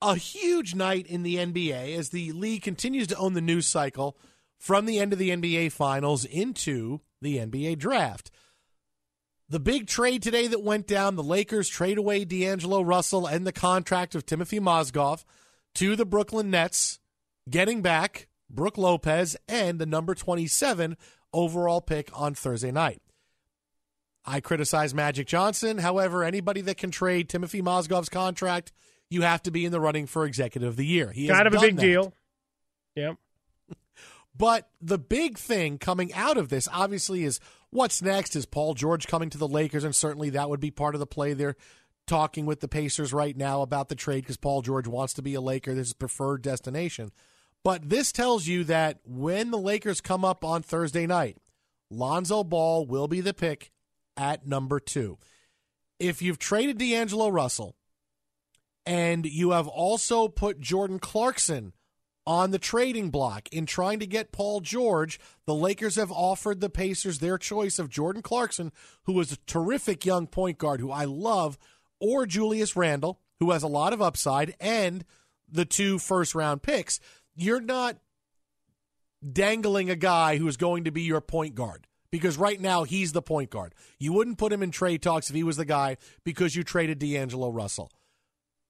a huge night in the NBA as the league continues to own the news cycle from the end of the NBA Finals into the NBA Draft. The big trade today that went down, the Lakers trade away D'Angelo Russell and the contract of Timofey Mozgov to the Brooklyn Nets, getting back Brook Lopez and the number 27 overall pick on Thursday night. I criticize Magic Johnson. However, anybody that can trade Timofey Mozgov's contract, you have to be in the running for executive of the year. He kind of a big that. deal. Yep. But the big thing coming out of this, obviously, is what's next? Is Paul George coming to the Lakers? And certainly that would be part of the play. They're talking with the Pacers right now about the trade because Paul George wants to be a Laker. This is preferred destination. But this tells you that when the Lakers come up on Thursday night, Lonzo Ball will be the pick at number two. If you've traded D'Angelo Russell and you have also put Jordan Clarkson on the trading block in trying to get Paul George, the Lakers have offered the Pacers their choice of Jordan Clarkson, who is a terrific young point guard who I love, or Julius Randle, who has a lot of upside, and the two first round picks. You're not dangling a guy who is going to be your point guard because right now he's the point guard. You wouldn't put him in trade talks if he was the guy because you traded D'Angelo Russell.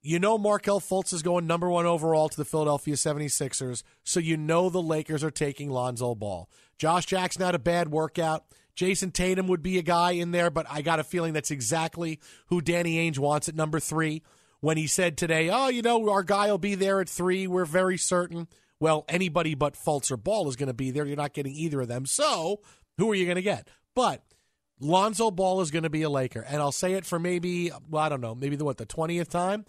You know Markelle Fultz is going number one overall to the Philadelphia 76ers, so you know the Lakers are taking Lonzo Ball. Josh Jackson had a bad workout. Jayson Tatum would be a guy in there, but I got a feeling that's exactly who Danny Ainge wants at number three. When he said today, oh, you know, our guy will be there at three, we're very certain. Well, anybody but Fultz or Ball is going to be there. You're not getting either of them. So, who are you going to get? But Lonzo Ball is going to be a Laker, and I'll say it for maybe, well, I don't know, maybe the what the twentieth time.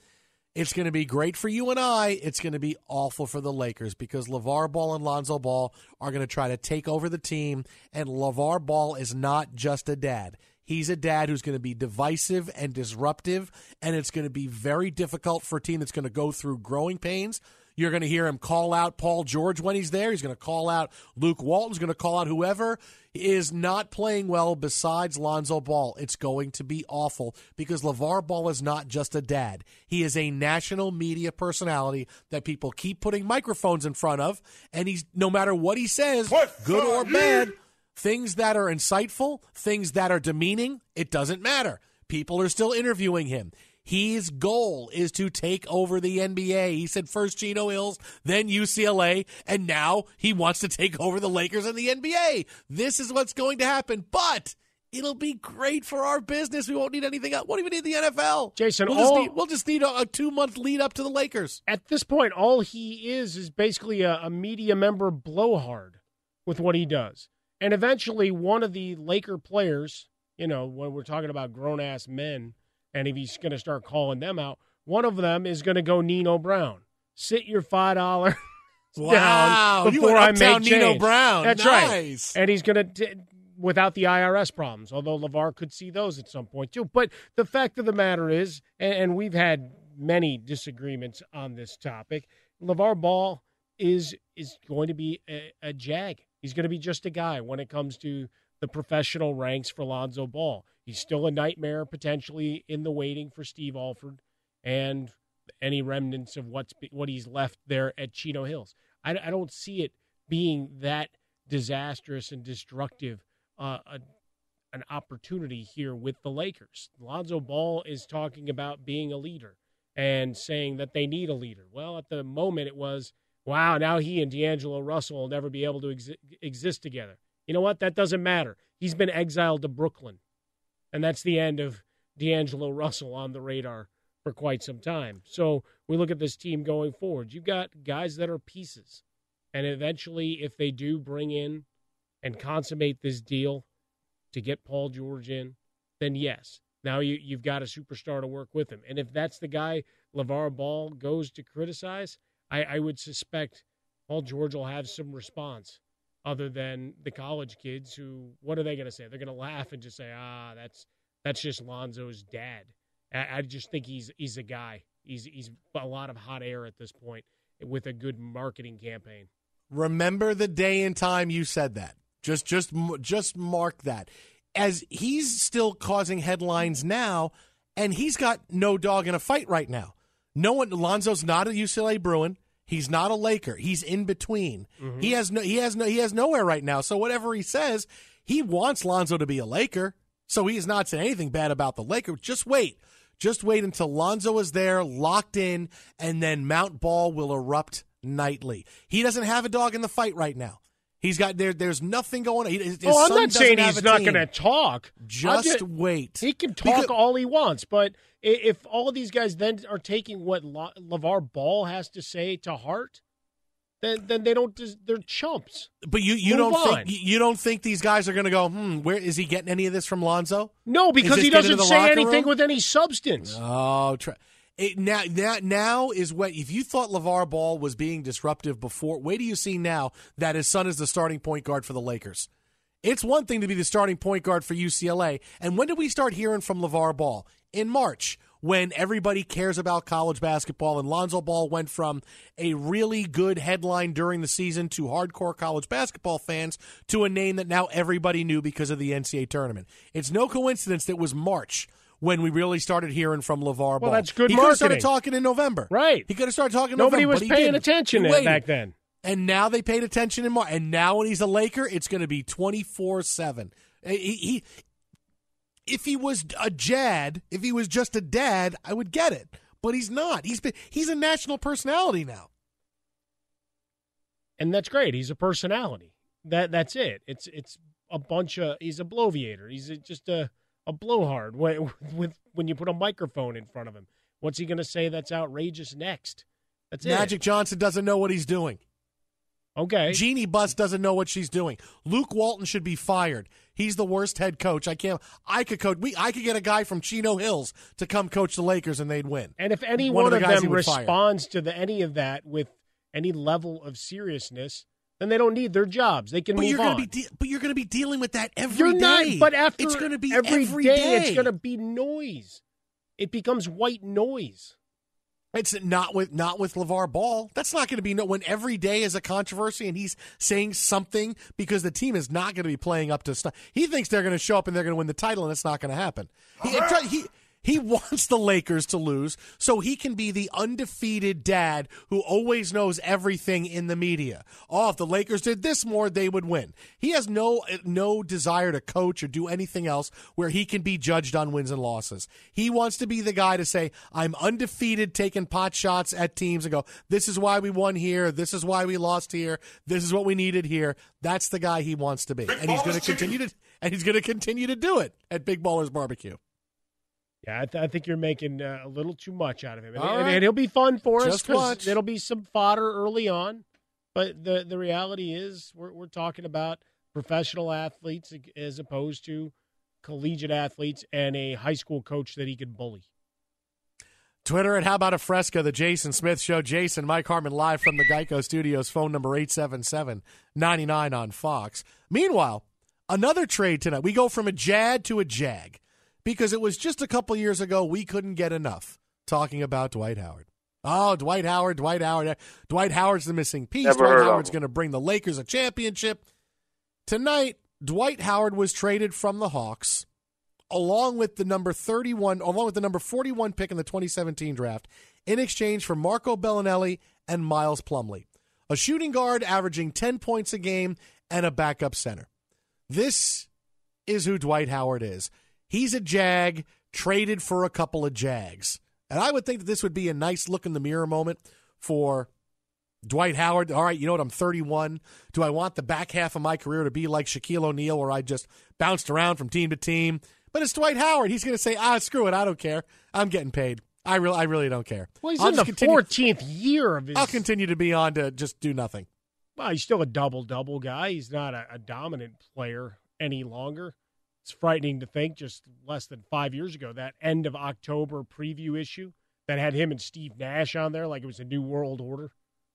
It's going to be great for you and I. It's going to be awful for the Lakers because LaVar Ball and Lonzo Ball are going to try to take over the team. And LaVar Ball is not just a dad. He's a dad who's going to be divisive and disruptive. And it's going to be very difficult for a team that's going to go through growing pains. You're going to hear him call out Paul George when he's there. He's going to call out Luke Walton's going to call out whoever is not playing well besides Lonzo Ball. It's going to be awful because LaVar Ball is not just a dad. He is a national media personality that people keep putting microphones in front of. And he's no matter what he says, good or bad, things that are insightful, things that are demeaning, it doesn't matter. People are still interviewing him. His goal is to take over the NBA. He said first Chino Hills, then UCLA, and now he wants to take over the Lakers and the NBA. This is what's going to happen, but it'll be great for our business. We won't need anything else. Won't even need the NFL. Jason, we'll just all- need, we'll just need a, a two month lead up to the Lakers. At this point, all he is is basically a, a media member blowhard with what he does. And eventually, one of the Laker players, you know, when we're talking about grown ass men, and if he's going to start calling them out, one of them is going to go Nino Brown. Sit your five dollar Wow, down before I make Nino change. Brown. That's Nice. right. And he's going to without the IRS problems. Although LaVar could see those at some point too. But the fact of the matter is, and, and we've had many disagreements on this topic. LaVar Ball is is going to be a, a jag. He's going to be just a guy when it comes to the professional ranks for Lonzo Ball. He's still a nightmare potentially in the waiting for Steve Alford and any remnants of what's what he's left there at Chino Hills. I, I don't see it being that disastrous and destructive uh, a, an opportunity here with the Lakers. Lonzo Ball is talking about being a leader and saying that they need a leader. Well, at the moment, it was, wow, now he and D'Angelo Russell will never be able to exi- exist together. You know what? That doesn't matter. He's been exiled to Brooklyn. And that's the end of D'Angelo Russell on the radar for quite some time. So we look at this team going forward. You've got guys that are pieces. And eventually, if they do bring in and consummate this deal to get Paul George in, then yes, now you, you've got a superstar to work with him. And if that's the guy LaVar Ball goes to criticize, I, I would suspect Paul George will have some response other than the college kids who, what are they going to say? They're going to laugh and just say, ah, that's that's just Lonzo's dad. I, I just think he's he's a guy. He's he's a lot of hot air at this point with a good marketing campaign. Remember the day and time you said that. Just just just mark that. As he's still causing headlines now, and he's got no dog in a fight right now. No one. Lonzo's not a UCLA Bruin. He's not a Laker. He's in between. Mm-hmm. He has no. He has no. He has nowhere right now. So whatever he says, he wants Lonzo to be a Laker. So he is not saying anything bad about the Laker. Just wait. Just wait until Lonzo is there, locked in, and then Mount Ball will erupt nightly. He doesn't have a dog in the fight right now. He's got there. There's nothing going on. His oh, I'm not saying he's not going to talk. I'm Just wait. He can talk Because- all he wants, but if all of these guys then are taking what La- LaVar Ball has to say to heart, then then they don't. They're chumps. But you you Move don't on. think you don't think these guys are going to go? Hmm, where is he getting any of this from Lonzo? No, because he doesn't say anything room? with any substance. Oh, try. It, now, now, now is what if you thought LaVar Ball was being disruptive before. Wait do you see now that his son is the starting point guard for the Lakers? It's one thing to be the starting point guard for UCLA. And when did we start hearing from LaVar Ball? In March, when everybody cares about college basketball, and Lonzo Ball went from a really good headline during the season to hardcore college basketball fans to a name that now everybody knew because of the NCAA tournament. It's no coincidence that it was March when we really started hearing from LaVar Ball. Well, that's good He could have started talking in November. Right. He could have started talking in Nobody November. was but he paying attention He to it waited. back then. And now they paid attention in March. And now when he's a Laker, it's going to be 24 7. He, he, if he was a Jad, if he was just a dad, I would get it. But he's not. He's been he's a national personality now. and that's great. He's a personality. That that's it. It's it's a bunch of. He's a bloviator. He's a, just a a blowhard. When, with when you put a microphone in front of him, what's he going to say that's outrageous next? That's Magic it. Johnson doesn't know what he's doing. Okay. Jeanie Buss doesn't know what she's doing. Luke Walton should be fired. He's the worst head coach. I can't. I could coach. We. I could get a guy from Chino Hills to come coach the Lakers, and they'd win. And if any One one, of of, the guys them would fire. responds to the, any of that with any level of seriousness, then they don't need their jobs. They can But move you're on. gonna be. De- but you're going to be dealing with that every You're not, but after it's going to be every every day, day. it's going to be noise. It becomes white noise. It's not with not with LaVar Ball. That's not going to be no when every day is a controversy and he's saying something because the team is not going to be playing up to stuff. He thinks they're going to show up and they're going to win the title, and it's not going to happen. He, uh-huh. he he wants the Lakers to lose so he can be the undefeated dad who always knows everything in the media. Oh, if the Lakers did this more, they would win. He has no no desire to coach or do anything else where he can be judged on wins and losses. He wants to be the guy to say, "I'm undefeated, taking pot shots at teams and go, this is why we won here, this is why we lost here, this is what we needed here." That's the guy he wants to be, and he's going to continue to and he's going to continue to do it at Big Ballers Barbecue. Yeah, I, th- I think you're making uh, a little too much out of him, and, right. and he'll be fun for us Just watch. it'll be some fodder early on. But the the reality is, we're we're talking about professional athletes as opposed to collegiate athletes and a high school coach that he could bully. Twitter at How About a Fresca, the Jason Smith Show. Jason, Mike Harmon live from the Geico Studios, phone number 877 99 on Fox. Meanwhile, another trade tonight. We go from a Jad to a Jag because it was just a couple years ago we couldn't get enough talking about Dwight Howard. Oh, Dwight Howard, Dwight Howard. Eh, Dwight Howard's the missing piece. Never Dwight Howard's going to bring the Lakers a championship. Tonight, Dwight Howard was traded from the Hawks along with the number 31, along with the number 41 pick in the 2017 draft, in exchange for Marco Belinelli and Miles Plumlee, a shooting guard averaging 10 points a game and a backup center. This is who Dwight Howard is. He's a Jag traded for a couple of Jags. And I would think that this would be a nice look in the mirror moment for Dwight Howard. All right, you know what? I'm 31. Do I want the back half of my career to be like Shaquille O'Neal, where I just bounced around from team to team? But it's Dwight Howard. He's going to say, ah, screw it. I don't care. I'm getting paid. I really, I really don't care. Well, he's I'll in the continue- fourteenth year of his. I'll continue to be on to just do nothing. Well, he's still a double double guy. He's not a, a dominant player any longer. It's frightening to think just less than five years ago, that end of October preview issue that had him and Steve Nash on there like it was a new world order.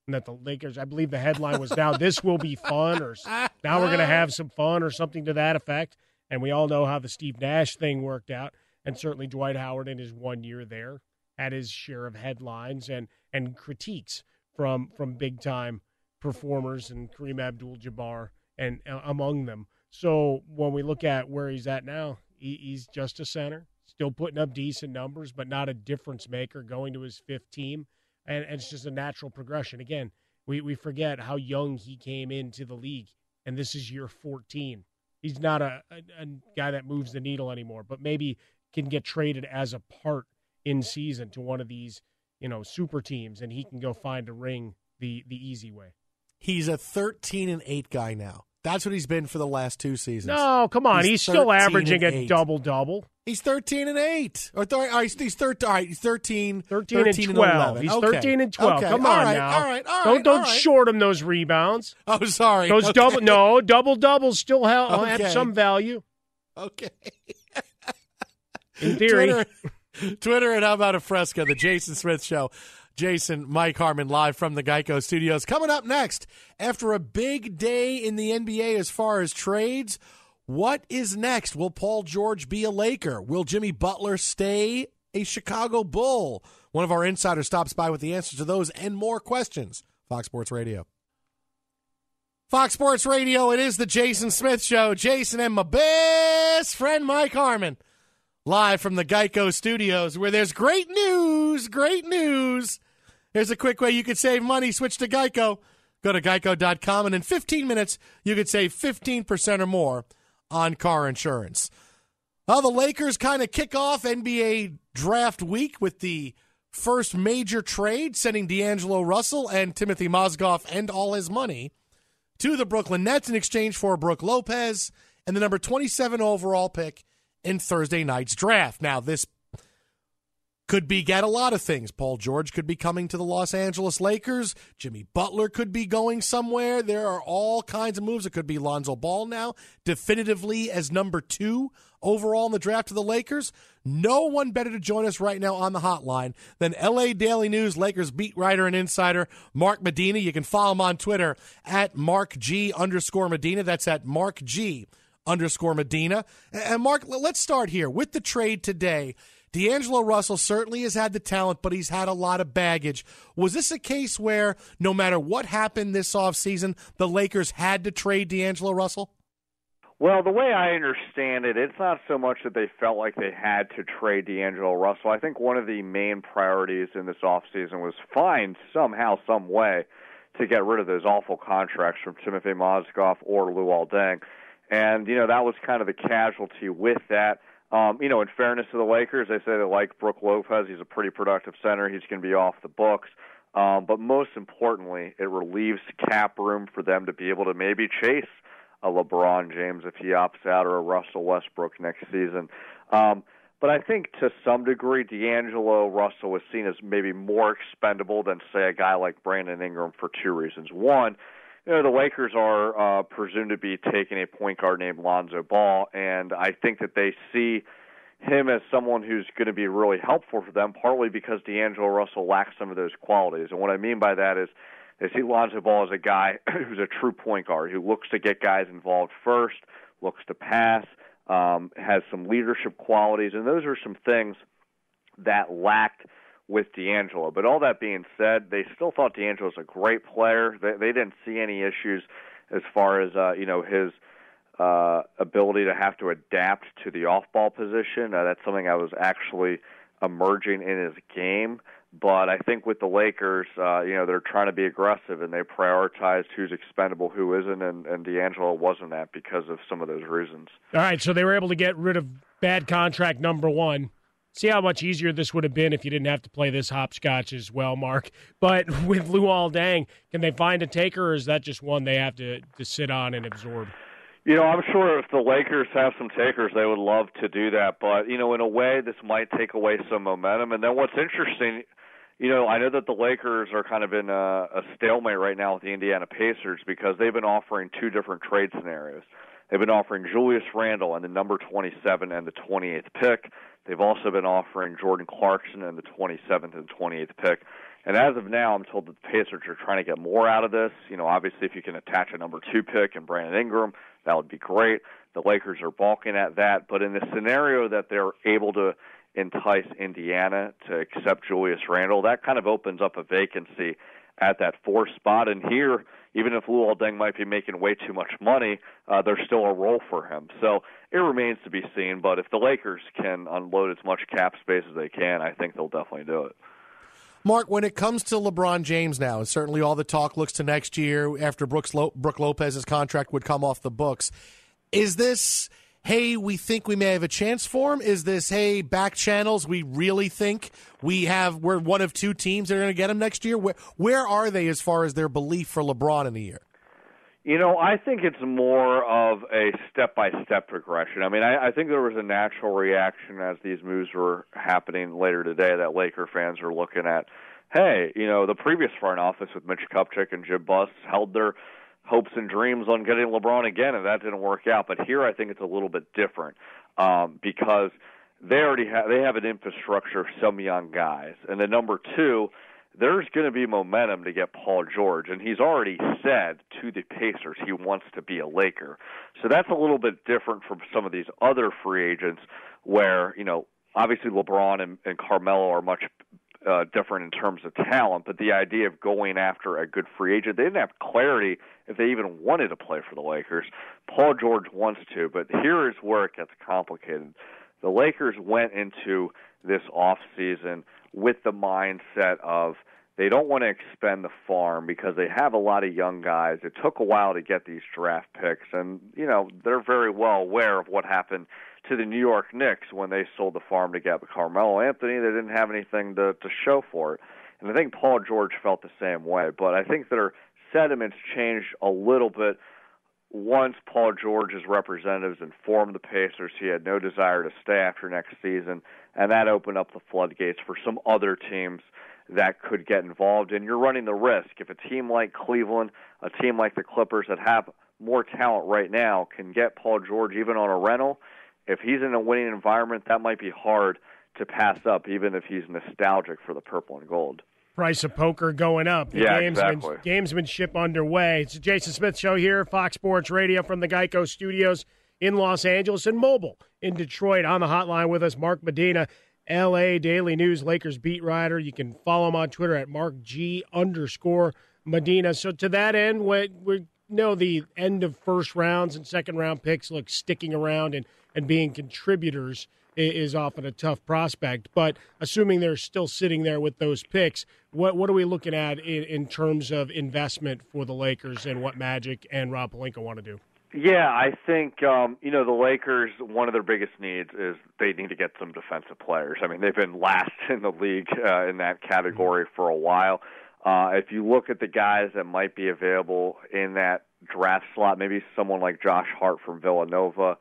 And that the Lakers, I believe the headline was now this will be fun or now we're going to have some fun or something to that effect. And we all know how the Steve Nash thing worked out. And certainly Dwight Howard in his one year there had his share of headlines and, and critiques from from big time performers and Kareem Abdul Jabbar and uh, among them. So when we look at where he's at now, he, he's just a center, still putting up decent numbers, but not a difference maker going to his fifth team. And, and it's just a natural progression. Again, we, we forget how young he came into the league, and this is year 14. He's not a, a, a guy that moves the needle anymore, but maybe can get traded as a part in season to one of these, you know, super teams, and he can go find a ring the the easy way. He's a 13 and 8 guy now. That's what he's been for the last two seasons. No, come on. He's, He's still averaging a double double. He's 13 and 8. Or th- all right, he's, he's, 13, all right, he's 13, 13, and 12. 11. He's Okay. 13 and 12. Okay. Come All on right, now. All right, all right. don't don't all right. short him those rebounds. Oh, sorry. Those Okay. double no double doubles still have, have some value Okay. in theory. Twitter, Twitter and how about a fresca? The Jason Smith Show. Jason, Mike Harmon, live from the Geico Studios. Coming up next, after a big day in the NBA as far as trades, what is next? Will Paul George be a Laker? Will Jimmy Butler stay a Chicago Bull? One of our insiders stops by with the answers to those and more questions. Fox Sports Radio. Fox Sports Radio, it is the Jason Smith Show. Jason and my best friend Mike Harmon live from the Geico Studios, where there's great news, great news. Here's a quick way you could save money. Switch to Geico. Go to geico.com, and in 15 minutes, you could save 15% or more on car insurance. Well, the Lakers kind of kick off NBA draft week with the first major trade, sending D'Angelo Russell and Timofey Mozgov and all his money to the Brooklyn Nets in exchange for Brook Lopez and the number 27 overall pick in Thursday night's draft. Now, this could be get a lot of things. Paul George could be coming to the Los Angeles Lakers. Jimmy Butler could be going somewhere. There are all kinds of moves. It could be Lonzo Ball now, definitively as number two overall in the draft to the Lakers. No one better to join us right now on the hotline than LA Daily News Lakers beat writer and insider Mark Medina. You can follow him on Twitter at Mark G underscore Medina. That's at Mark G underscore Medina. And Mark, let's start here with the trade today. D'Angelo Russell certainly has had the talent, but he's had a lot of baggage. Was this a case where no matter what happened this offseason, the Lakers had to trade D'Angelo Russell? Well, the way I understand it, it's not so much that they felt like they had to trade D'Angelo Russell. I think one of the main priorities in this offseason was find somehow, some way to get rid of those awful contracts from Timofey Mozgov or Luol Deng. And, you know, that was kind of the casualty with that. Um, you know, in fairness to the Lakers, they say they like Brook Lopez. He's a pretty productive center. He's going to be off the books. Um, but most importantly, it relieves cap room for them to be able to maybe chase a LeBron James if he opts out or a Russell Westbrook next season. Um, but I think to some degree, D'Angelo Russell was seen as maybe more expendable than, say, a guy like Brandon Ingram for two reasons. One, you know, the Lakers are uh, presumed to be taking a point guard named Lonzo Ball, and I think that they see him as someone who's going to be really helpful for them, partly because D'Angelo Russell lacks some of those qualities. And what I mean by that is they see Lonzo Ball as a guy who's a true point guard who looks to get guys involved first, looks to pass, um, has some leadership qualities, and those are some things that lacked with D'Angelo. But all that being said, they still thought D'Angelo was a great player. They, they didn't see any issues as far as uh, you know his uh, ability to have to adapt to the off-ball position. Uh, that's something I was actually emerging in his game. But I think with the Lakers, uh, you know, they're trying to be aggressive and they prioritized who's expendable, who isn't, and, and D'Angelo wasn't that because of some of those reasons. All right, so they were able to get rid of bad contract number one. See how much easier this would have been if you didn't have to play this hopscotch as well, Mark. But with Luol Deng, can they find a taker, or is that just one they have to, to sit on and absorb? You know, I'm sure if the Lakers have some takers, they would love to do that. But, you know, in a way, this might take away some momentum. And then what's interesting, you know, I know that the Lakers are kind of in a, a stalemate right now with the Indiana Pacers because they've been offering two different trade scenarios. They've been offering Julius Randle and the number 27 and the 28th pick. They've also been offering Jordan Clarkson and the 27th and 28th pick. And as of now, I'm told that the Pacers are trying to get more out of this. You know, obviously, if you can attach a number two pick and Brandon Ingram, that would be great. The Lakers are balking at that. But in the scenario that they're able to entice Indiana to accept Julius Randle, that kind of opens up a vacancy at that four spot. And here, even if Luol Deng might be making way too much money, uh, there's still a role for him. So it remains to be seen. But if the Lakers can unload as much cap space as they can, I think they'll definitely do it. Mark, when it comes to LeBron James now, and certainly all the talk looks to next year after Brooks Lo- Brook Lopez's contract would come off the books. Is this, hey, we think we may have a chance for him? Is this, hey, back channels, we really think we have, we're one of two teams that are going to get him next year? Where, where are they as far as their belief for LeBron in the year? You know, I think it's more of a step by step progression. I mean, I, I think there was a natural reaction as these moves were happening later today that Laker fans were looking at, hey, you know, the previous front office with Mitch Kupchak and Jim Buss held their hopes and dreams on getting LeBron again, and that didn't work out. But here, I think it's a little bit different um, because they already have they have an infrastructure of some young guys, and then number two there's going to be momentum to get Paul George, and he's already said to the Pacers he wants to be a Laker. So that's a little bit different from some of these other free agents, where you know obviously LeBron and, and Carmelo are much uh, different in terms of talent, but the idea of going after a good free agent, they didn't have clarity if they even wanted to play for the Lakers. Paul George wants to, but here is where it gets complicated. The Lakers went into this off season with the mindset of they don't want to expend the farm because they have a lot of young guys. It took a while to get these draft picks, and you know they're very well aware of what happened to the New York Knicks when they sold the farm to get Carmelo Anthony. They didn't have anything to to show for it, and I think Paul George felt the same way. But I think their sentiments changed a little bit once Paul George's representatives informed the Pacers he had no desire to stay after next season, and that opened up the floodgates for some other teams that could get involved. And you're running the risk if a team like Cleveland, a team like the Clippers that have more talent right now, can get Paul George even on a rental. If he's in a winning environment, that might be hard to pass up, even if he's nostalgic for the purple and gold price of poker going up. The yeah, exactly. Gamesmanship underway. It's the Jason Smith Show here, Fox Sports Radio from the Geico Studios in Los Angeles and mobile in Detroit. On the hotline with us, Mark Medina, LA Daily News Lakers beat writer. You can follow him on Twitter at Mark G underscore Medina. So to that end, we, we know the end of first rounds and second round picks look sticking around and, and being contributors is often a tough prospect. But assuming they're still sitting there with those picks, what what are we looking at in, in terms of investment for the Lakers and what Magic and Rob Pelinka want to do? Yeah, I think um, you know the Lakers. One of their biggest needs is they need to get some defensive players. I mean, they've been last in the league uh, in that category for a while. Uh, if you look at the guys that might be available in that draft slot, maybe someone like Josh Hart from Villanova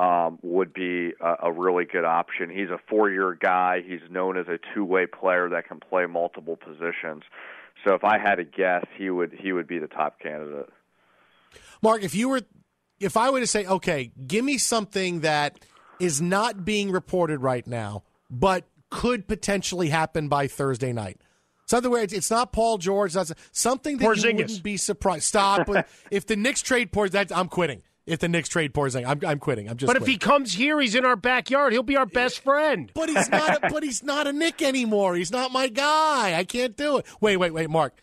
um, would be a, a really good option. He's a four-year guy. He's known as a two-way player that can play multiple positions. So if I had to guess, he would he would be the top candidate. Mark, if you were, if I were to say, okay, give me something that is not being reported right now, but could potentially happen by Thursday night. Something where it's, it's not Paul George. That's something that Porzingis. you wouldn't be surprised. Stop. if the Knicks trade Porzingis, I'm quitting if the Knicks trade Porzingis. I'm, I'm quitting. I'm just. But quitting. if he comes here, he's in our backyard. He'll be our best friend. But he's not. A, but he's not a Knick anymore. He's not my guy. I can't do it. Wait, wait, wait, Mark.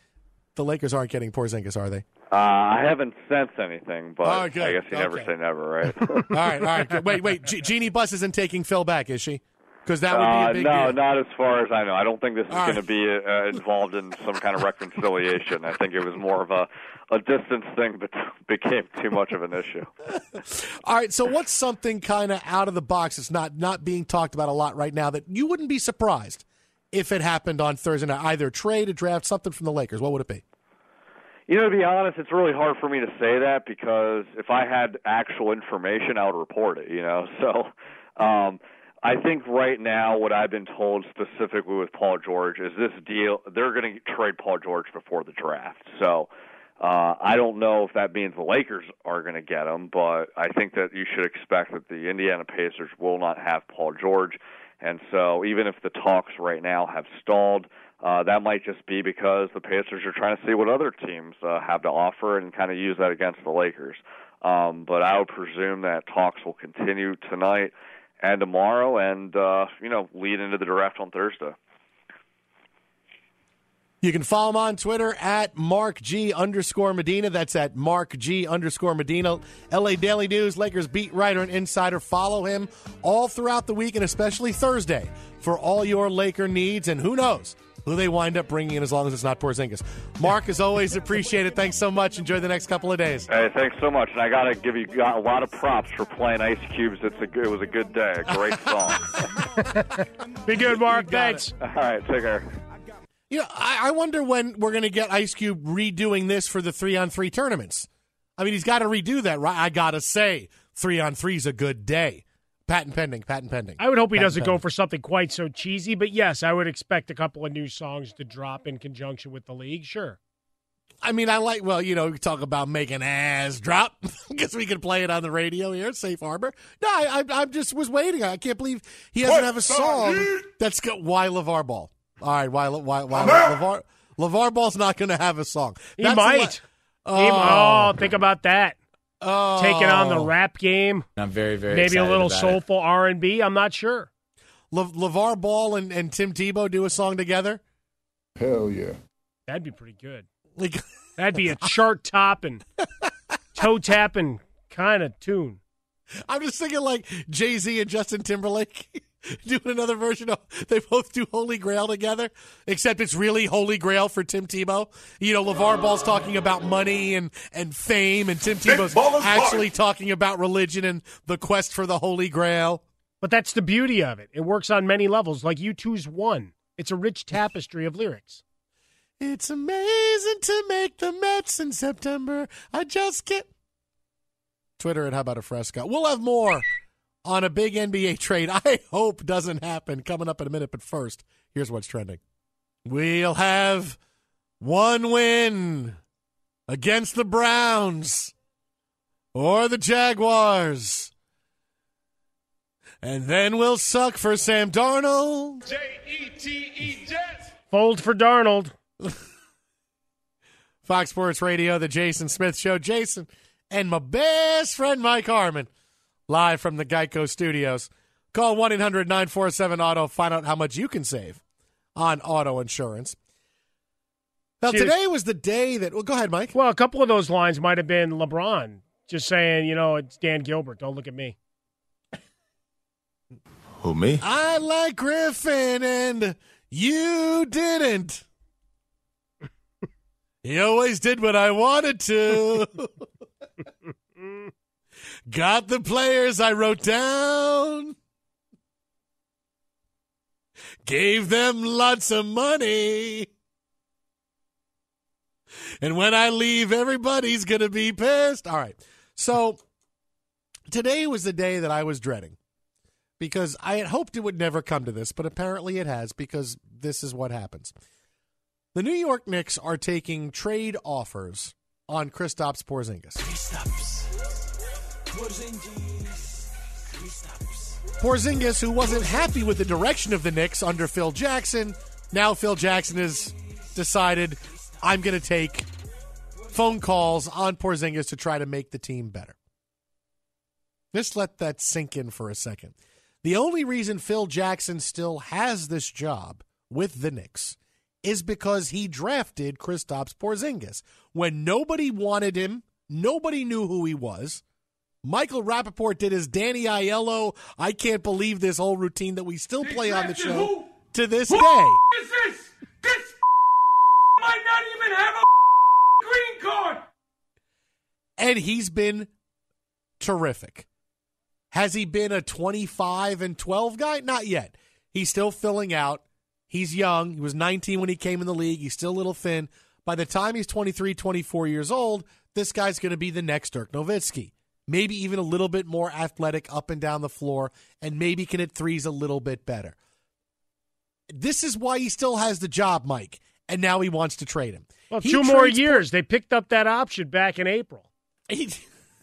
The Lakers aren't getting Porzingis, are they? Uh, I haven't sensed anything, but oh, I guess you okay. never say never, right? all right, all right. Wait, wait. G- Jeanie Buss isn't taking Phil back, is she? Because that would be a uh, big uh, no, deal. not as far as I know. I don't think this is going to be uh, involved in some kind of reconciliation. I think it was more of a a distance thing, but became too much of an issue. All right. So, what's something kind of out of the box that's not not being talked about a lot right now that you wouldn't be surprised if it happened on Thursday night? Either trade, a draft, something from the Lakers. What would it be? You know, to be honest, it's really hard for me to say that because if I had actual information, I would report it. You know, so. Um, I think right now, what I've been told specifically with Paul George is this deal. They're going to trade Paul George before the draft. So uh, I don't know if that means the Lakers are going to get him, but I think that you should expect that the Indiana Pacers will not have Paul George. And so even if the talks right now have stalled, uh, that might just be because the Pacers are trying to see what other teams uh, have to offer and kind of use that against the Lakers. Um, but I would presume that talks will continue tonight and tomorrow, and uh, you know, lead into the draft on Thursday. You can follow him on Twitter at Mark G underscore Medina. That's at Mark G underscore Medina. LA Daily News, Lakers beat writer and insider. Follow him all throughout the week and especially Thursday for all your Laker needs. And who knows who they wind up bringing in as long as it's not Porzingis. Mark, as always, appreciate it. Thanks so much. Enjoy the next couple of days. Hey, thanks so much. And I got to give you a lot of props for playing Ice Cubes. It's a, it was a good day. A great song. Be good, Mark. Thanks. All right, take care. You know, I, I wonder when we're going to get Ice Cube redoing this for the three on three tournaments. I mean, he's got to redo that, right? I got to say, three on three's a good day. Patent pending, patent pending. I would hope he Patent doesn't pending. go for something quite so cheesy, but yes, I would expect a couple of new songs to drop in conjunction with the league. Sure. I mean, I like, well, you know, we talk about making ass drop because we can play it on the radio here, Safe Harbor. No, I, I, I just was waiting. I can't believe he doesn't have a song that's got why LaVar Ball. All right, why, why, why LaVar, LaVar Ball's not going to have a song. He That's the might. la- He- Oh. oh, think oh. about that. Oh. Taking on the oh. rap game. I'm very, very Maybe a little about soulful R and B. I'm not sure. Le- LaVar Ball and, and Tim Tebow do a song together? Hell yeah. That'd be pretty good. Like, That'd be a chart topping, toe tapping kind of tune. I'm just thinking like Jay Z and Justin Timberlake doing another version of they both do Holy Grail together, except it's really Holy Grail for Tim Tebow. You know, LaVar Ball's talking about money and, and fame, and Tim Tebow's Ballers actually talking about religion and the quest for the Holy Grail. But that's the beauty of it. It works on many levels. Like U2's one. It's a rich tapestry of lyrics. It's amazing to make the Mets in September. I just can't. Twitter at How About a Fresca. We'll have more on a big NBA trade I hope doesn't happen coming up in a minute. But first, here's what's trending. We'll have one win against the Browns or the Jaguars. And then we'll suck for Sam Darnold. J E T E JETS fold for Darnold. Fox Sports Radio, the Jason Smith Show. Jason and my best friend Mike Harmon, live from the Geico Studios. Call 1 800 947 Auto. Find out how much you can save on auto insurance. Now, Cheers. today was the day that. Well, go ahead, Mike. Well, a couple of those lines might have been LeBron just saying, you know, it's Dan Gilbert. Don't look at me. Who, me? I like Griffin and you didn't. he always did what I wanted to. Got the players I wrote down. Gave them lots of money. And when I leave, everybody's going to be pissed. All right. So today was the day that I was dreading because I had hoped it would never come to this, but apparently it has because this is what happens. The New York Knicks are taking trade offers on Kristaps Porzingis. Porzingis, who wasn't happy with the direction of the Knicks under Phil Jackson, now Phil Jackson has decided I'm going to take phone calls on Porzingis to try to make the team better. Just let that sink in for a second. The only reason Phil Jackson still has this job with the Knicks is because he drafted Kristaps Porzingis. When nobody wanted him, nobody knew who he was. Michael Rapaport did his Danny Aiello, I can't believe this whole routine that we still play on the show who? to this Who day. is this? This might not even have a green card. and he's been terrific. Has he been a 25 and 12 guy? Not yet. He's still filling out. He's young. He was 19 when he came in the league. He's still a little thin. By the time he's 23, 24 years old, this guy's going to be the next Dirk Nowitzki. Maybe even a little bit more athletic up and down the floor, and maybe can hit threes a little bit better. This is why he still has the job, Mike, and now he wants to trade him. Well, He two more years. They picked up that option back in April. He,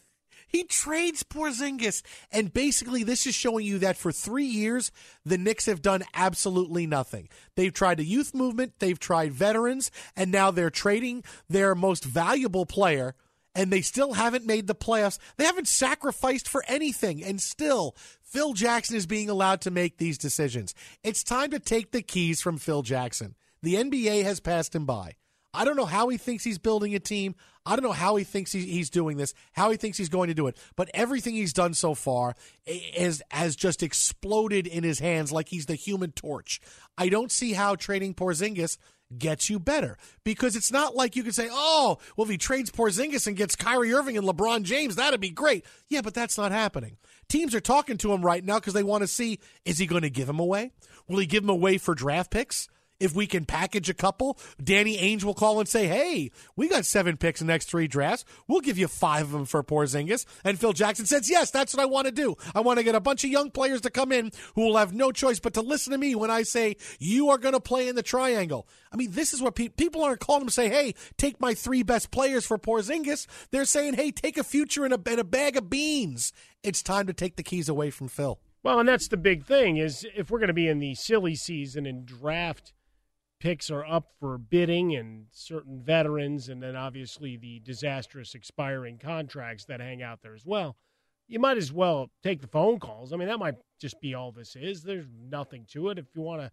he trades Porzingis, and basically, this is showing you that for three years, the Knicks have done absolutely nothing. They've tried a youth movement, they've tried veterans, and now they're trading their most valuable player, and they still haven't made the playoffs. They haven't sacrificed for anything, and still, Phil Jackson is being allowed to make these decisions. It's time to take the keys from Phil Jackson. The NBA has passed him by. I don't know how he thinks he's building a team. I don't know how he thinks he's doing this, how he thinks he's going to do it. But everything he's done so far eh, is, has just exploded in his hands like he's the human torch. I don't see how trading Porzingis gets you better because it's not like you can say, oh, well, if he trades Porzingis and gets Kyrie Irving and LeBron James, that'd be great. Yeah, but that's not happening. Teams are talking to him right now because they want to see is he going to give him away? Will he give him away for draft picks? If we can package a couple, Danny Ainge will call and say, "Hey, we got seven picks in the next three drafts. We'll give you five of them for Porzingis." And Phil Jackson says, "Yes, that's what I want to do. I want to get a bunch of young players to come in who will have no choice but to listen to me when I say you are going to play in the triangle." I mean, this is what pe- people aren't calling him say, "Hey, take my three best players for Porzingis." They're saying, "Hey, take a future in a, in a bag of beans." It's time to take the keys away from Phil. Well, and that's the big thing is if we're going to be in the silly season and draft picks are up for bidding and certain veterans, and then obviously the disastrous expiring contracts that hang out there as well. You might as well take the phone calls. I mean, that might just be all this is. There's nothing to it. If you want to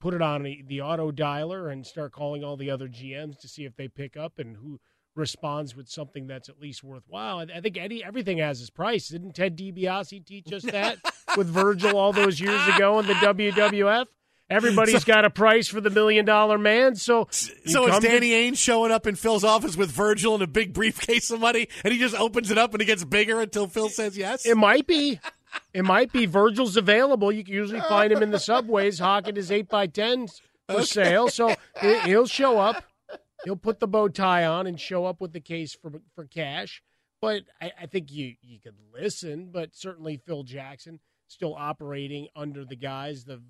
put it on the auto dialer and start calling all the other GMs to see if they pick up and who responds with something that's at least worthwhile. I think Eddie, everything has its price. Didn't Ted DiBiase teach us that with Virgil all those years ago in the WWF? Everybody's so, got a price for the million dollar man. So, so is Danny to, Ainge showing up in Phil's office with Virgil and a big briefcase of money, and he just opens it up and it gets bigger until Phil says yes? It might be. It might be. Virgil's available. You can usually find him in the subways hawking his eight by tens for okay. sale. So he'll show up. He'll put the bow tie on and show up with the case for for cash. But I, I think you you could listen. But certainly Phil Jackson still operating under the guise of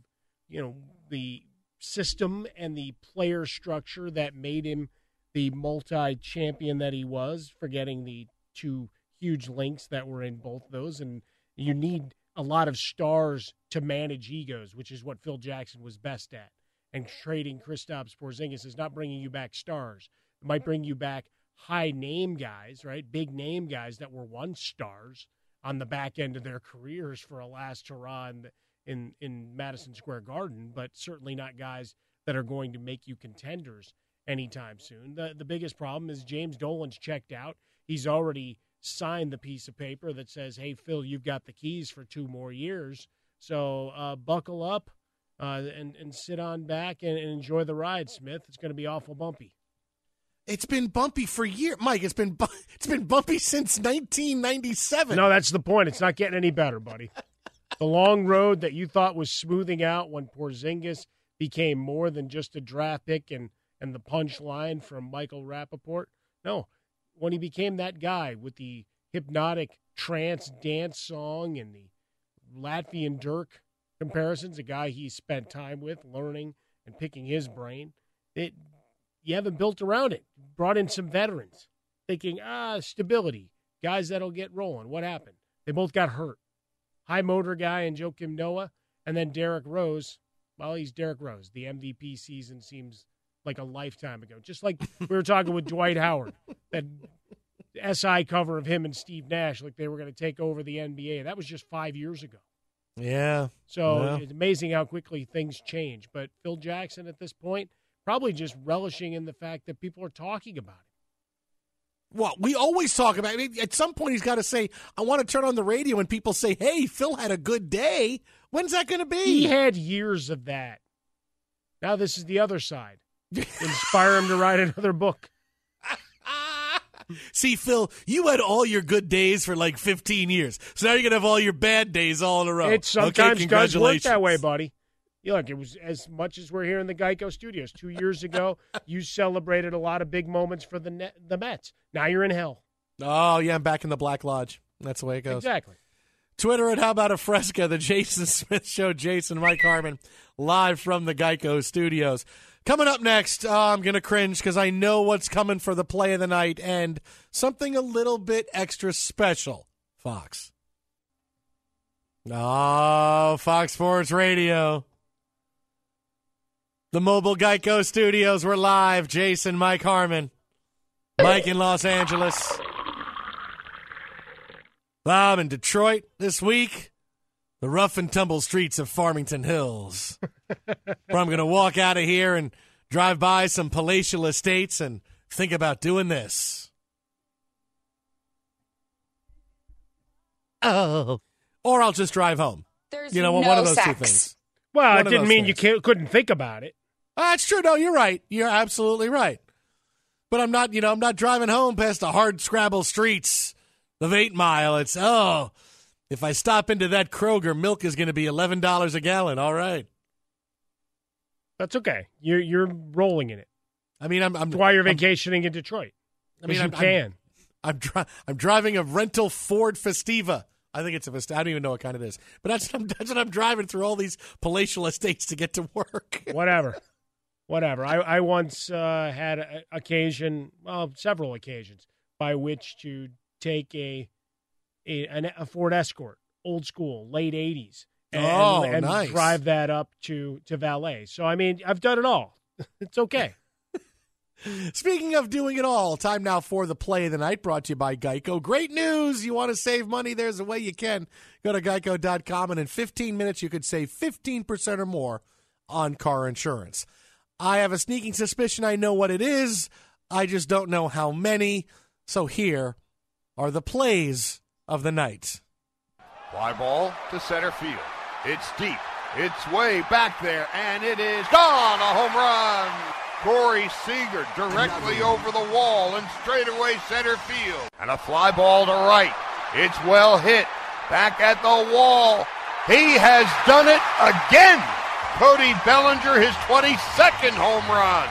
you know the system and the player structure that made him the multi-champion that he was, forgetting the two huge links that were in both those. And you need a lot of stars to manage egos, which is what Phil Jackson was best at. And trading Kristaps Porzingis is not bringing you back stars. It might bring you back high name guys, right? Big name guys that were once stars on the back end of their careers for a last hurrah the, in in Madison Square Garden, but certainly not guys that are going to make you contenders anytime soon. The the biggest problem is James Dolan's checked out. He's already signed the piece of paper that says, "Hey Phil, you've got the keys for two more years. So uh, buckle up uh, and and sit on back and, and enjoy the ride, Smith. It's going to be awful bumpy." It's been bumpy for years, Mike. It's been bu- it's been bumpy since 1997. No, that's the point. It's not getting any better, buddy the long road that you thought was smoothing out when Porzingis became more than just a draft pick and, and the punchline from Michael Rapaport. No, when he became that guy with the hypnotic trance dance song and the Latvian Dirk comparisons, a guy he spent time with, learning and picking his brain, it you haven't built around it. Brought in some veterans, thinking, ah, stability, guys that'll get rolling. What happened? They both got hurt high motor guy and Joakim Noah, and then Derrick Rose. Well, he's Derrick Rose. The MVP season seems like a lifetime ago. Just like we were talking with Dwight Howard, that SI cover of him and Steve Nash, like they were going to take over the NBA. That was just five years ago. Yeah. So yeah. it's amazing how quickly things change. But Phil Jackson at this point, probably just relishing in the fact that people are talking about it. Well, we always talk about it. At some point, he's got to say, I want to turn on the radio and people say, hey, Phil had a good day. When's that going to be? He had years of that. Now, this is the other side. Inspire him to write another book. See, Phil, you had all your good days for like 15 years. So now you're going to have all your bad days all in a row. It sometimes okay, does work that way, buddy. You look, it was as much as we're here in the Geico Studios two years ago. you celebrated a lot of big moments for the net, the Mets. Now you're in hell. Oh yeah, I'm back in the Black Lodge. That's the way it goes. Exactly. Twitter at How About a Fresca, the Jason Smith Show. Jason Mike Harmon, live from the Geico Studios. Coming up next, uh, I'm going to cringe because I know what's coming for the play of the night and something a little bit extra special. Fox. Oh, Fox Sports Radio. The mobile Geico studios were live. Jason, Mike Harmon, Mike in Los Angeles, Bob in Detroit this week. The rough and tumble streets of Farmington Hills. Where I'm going to walk out of here and drive by some palatial estates and think about doing this. Oh. Or I'll just drive home. There's you know, one of those two things. Well, One it didn't those mean you things. can't, couldn't think about it. Ah, That's true. No, you're right. You're absolutely right. But I'm not, you know, I'm not driving home past the hard scrabble streets of Eight Mile. It's, oh, if I stop into that Kroger, milk is going to be $11 a gallon. All right. That's okay. You're you're rolling in it. I mean, I'm. I'm That's why you're I'm- vacationing in Detroit. I mean, 'Cause I'm, you can. I'm, I'm, dri- I'm driving a rental Ford Festiva. I think it's a Festiva. I don't even know what kind it is. But that's, that's what I'm driving through all these palatial estates to get to work. Whatever. Whatever. I, I once uh, had a occasion, well, several occasions, by which to take a a, an, a Ford Escort, old school, late '80s, and, Oh, and nice. drive that up to to valet. So I mean, I've done it all. it's okay. Speaking of doing it all, time now for the play of the night brought to you by Geico. Great news. You want to save money? There's a way you can. Go to geico.com, and in 15 minutes, you could save 15% or more on car insurance. I have a sneaking suspicion I know what it is. I just don't know how many. So here are the plays of the night. Fly ball to center field. It's deep. It's way back there, and it is gone. A home run. Corey Seager directly over the wall and straightaway center field. And a fly ball to right. It's well hit. Back at the wall. He has done it again. Cody Bellinger, his 22nd home run.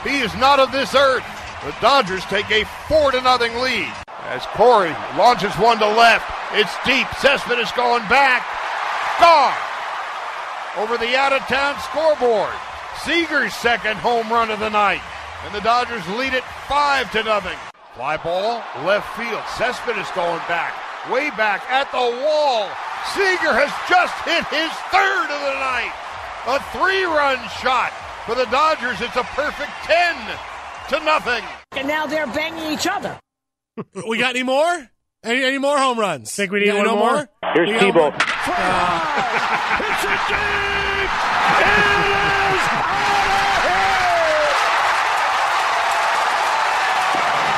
He is not of this earth. The Dodgers take a 4 to nothing lead. As Corey launches one to left. It's deep. Cespedes going back. Gone. Over the out of town scoreboard. Seager's second home run of the night. And the Dodgers lead it 5 to nothing. Fly ball, left field. Cespedes going back. Way back at the wall. Seager has just hit his third of the night. A three run shot. For the Dodgers, it's a perfect 10 to nothing. And now they're banging each other. we got any more? Any, any more home runs? Think we need one no more? Here's We got Tebow. one- Ah. It's a deep! It is out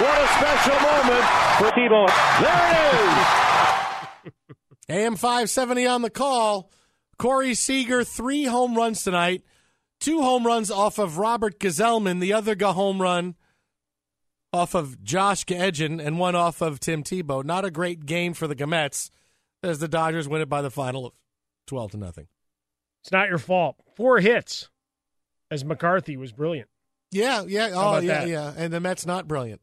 What a special moment for Tebow. There it is. AM 570 on the call. Corey Seager, three home runs tonight. Two home runs off of Robert Gsellman. The other go home run off of Josh Edgin and one off of Tim Tebow. Not a great game for the Gamets as the Dodgers win it by the final of 12 to nothing. It's not your fault. Four hits, as McCarthy was brilliant. Yeah, yeah. How Oh, about yeah, that? yeah. And the Mets not brilliant.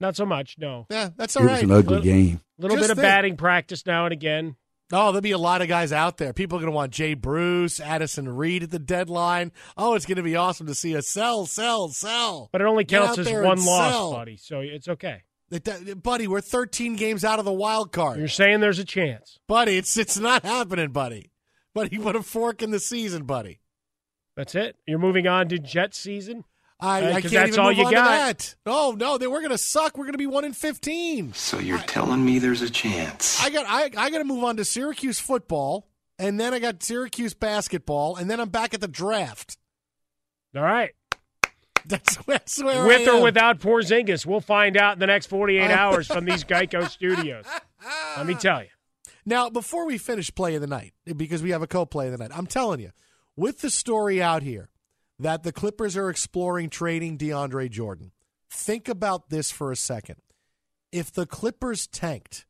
Not so much, no. Yeah, that's all right. It all was an ugly Little- game. little Just bit of think. batting practice now and again. Oh, there'll be a lot of guys out there. People are going to want Jay Bruce, Addison Reed at the deadline. Oh, it's going to be awesome to see a sell, sell, sell. But it only counts as one loss, sell. buddy. So it's okay. It- buddy, we're 13 games out of the wild card. You're saying there's a chance. buddy, it's it's not happening, buddy. Buddy, put a fork in the season, buddy. That's it. You're moving on to Jet season. I, Uh, I 'cause can't that's even all move you on got. to that. No, no, they, we're going to suck. We're going to be one in 15. So you're telling me there's a chance? I got I, I got to move on to Syracuse football, and then I got Syracuse basketball, and then I'm back at the draft. All right. That's, that's where With I or am. without Porzingis, we'll find out in the next 48 Oh. hours from these Geico studios. Let me tell you. Now, before we finish play of the night, because we have a co-play of the night, I'm telling you, with the story out here that the Clippers are exploring trading DeAndre Jordan, think about this for a second. If the Clippers tanked,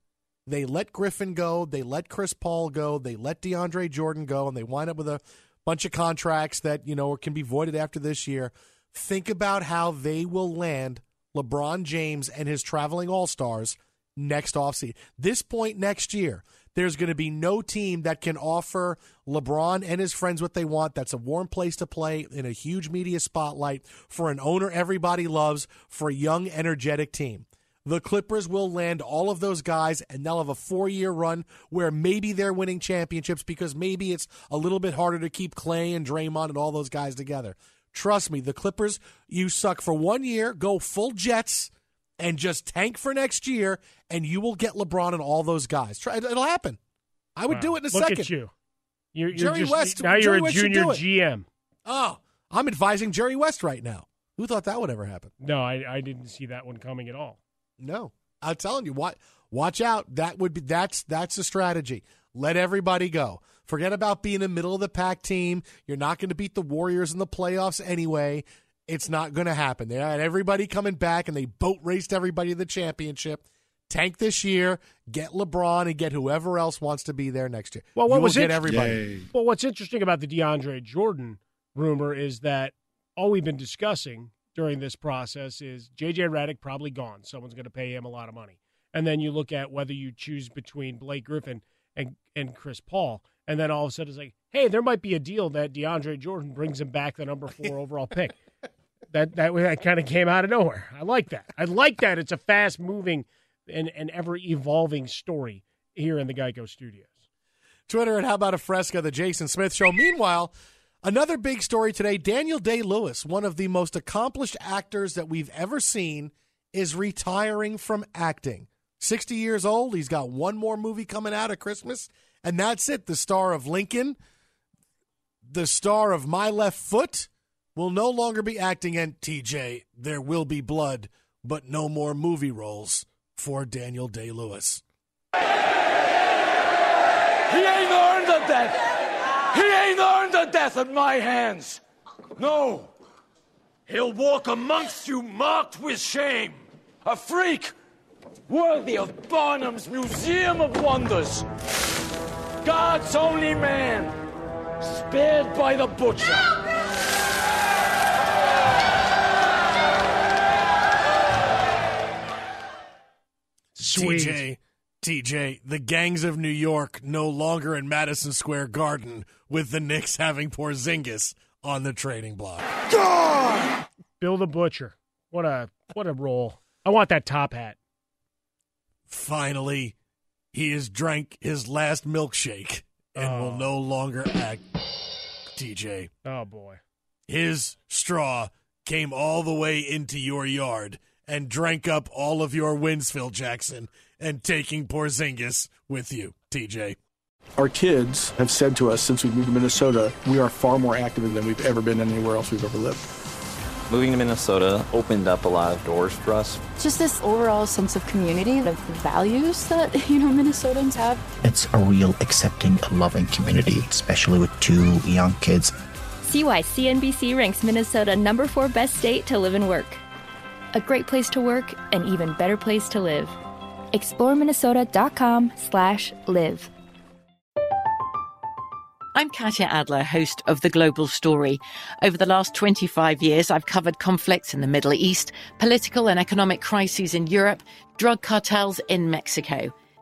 they let Griffin go, they let Chris Paul go, they let DeAndre Jordan go, and they wind up with a bunch of contracts that, you know, can be voided after this year. Think about how they will land LeBron James and his traveling all-stars next offseason. This point next year, there's going to be no team that can offer LeBron and his friends what they want. That's a warm place to play in a huge media spotlight for an owner everybody loves, for a young, energetic team. The Clippers will land all of those guys, and they'll have a four year run where maybe they're winning championships because maybe it's a little bit harder to keep Clay and Draymond and all those guys together. Trust me, the Clippers, you suck for one year, go full Jets, and just tank for next year, and you will get LeBron and all those guys. Try, it'll happen. I would Wow. do it in a Look second. at you. You're, you're Jerry just, West- now you're a junior. GM. Oh, I'm advising Jerry West right now. Who thought that would ever happen? No, I, I didn't see that one coming at all. No, I'm telling you, what? Watch out. That would be that's that's a strategy. Let everybody go. Forget about being a middle of the pack team. You're not going to beat the Warriors in the playoffs anyway. It's not going to happen. They had everybody coming back, and they boat raced everybody to the championship. Tank this year, get LeBron, and get whoever else wants to be there next year. Well, what you was will get int- everybody? Well, what's interesting about the DeAndre Jordan rumor is that all we've been discussing during this process is JJ Redick probably gone. Someone's going to pay him a lot of money. And then you look at whether you choose between Blake Griffin and, and Chris Paul. And then all of a sudden it's like, hey, there might be a deal that DeAndre Jordan brings him back the number four overall pick. That that, that kind of came out of nowhere. I like that. I like that. It's a fast moving and, and ever evolving story here in the Geico studios. Twitter and how about a fresca, the Jason Smith Show. Meanwhile, another big story today Daniel Day Lewis, one of the most accomplished actors that we've ever seen, is retiring from acting. 60 years old. He's got one more movie coming out at Christmas, and that's it. The star of Lincoln, the star of My Left Foot, will no longer be acting. And TJ, there will be blood, but no more movie roles for Daniel Day Lewis. He ain't earned a death. He ain't earned a death at my hands. No. He'll walk amongst you marked with shame. A freak worthy of Barnum's Museum of Wonders. God's only man, spared by the butcher. Sweet. TJ, TJ, the gangs of New York no longer in Madison Square Garden with the Knicks having Porzingis on the trading block. Bill the Butcher. What a what a role. I want that top hat. Finally, he has drank his last milkshake and will oh. no longer act. TJ, Oh boy. his straw came all the way into your yard and drank up all of your wins Phil Jackson and taking Porzingis with you, TJ. Our kids have said to us since we moved to Minnesota, we are far more active than we've ever been anywhere else we've ever lived. Moving to Minnesota opened up a lot of doors for us. Just this overall sense of community, of values that, you know, Minnesotans have. It's a real accepting, loving community, especially with two young kids. See why CNBC ranks Minnesota number four best state to live and work. A great place to work, an even better place to live. ExploreMinnesota.com slash live. I'm Katya Adler, host of The Global Story. Over the last 25 years, I've covered conflicts in the Middle East, political and economic crises in Europe, drug cartels in Mexico.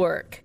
Network.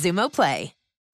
Xumo Play.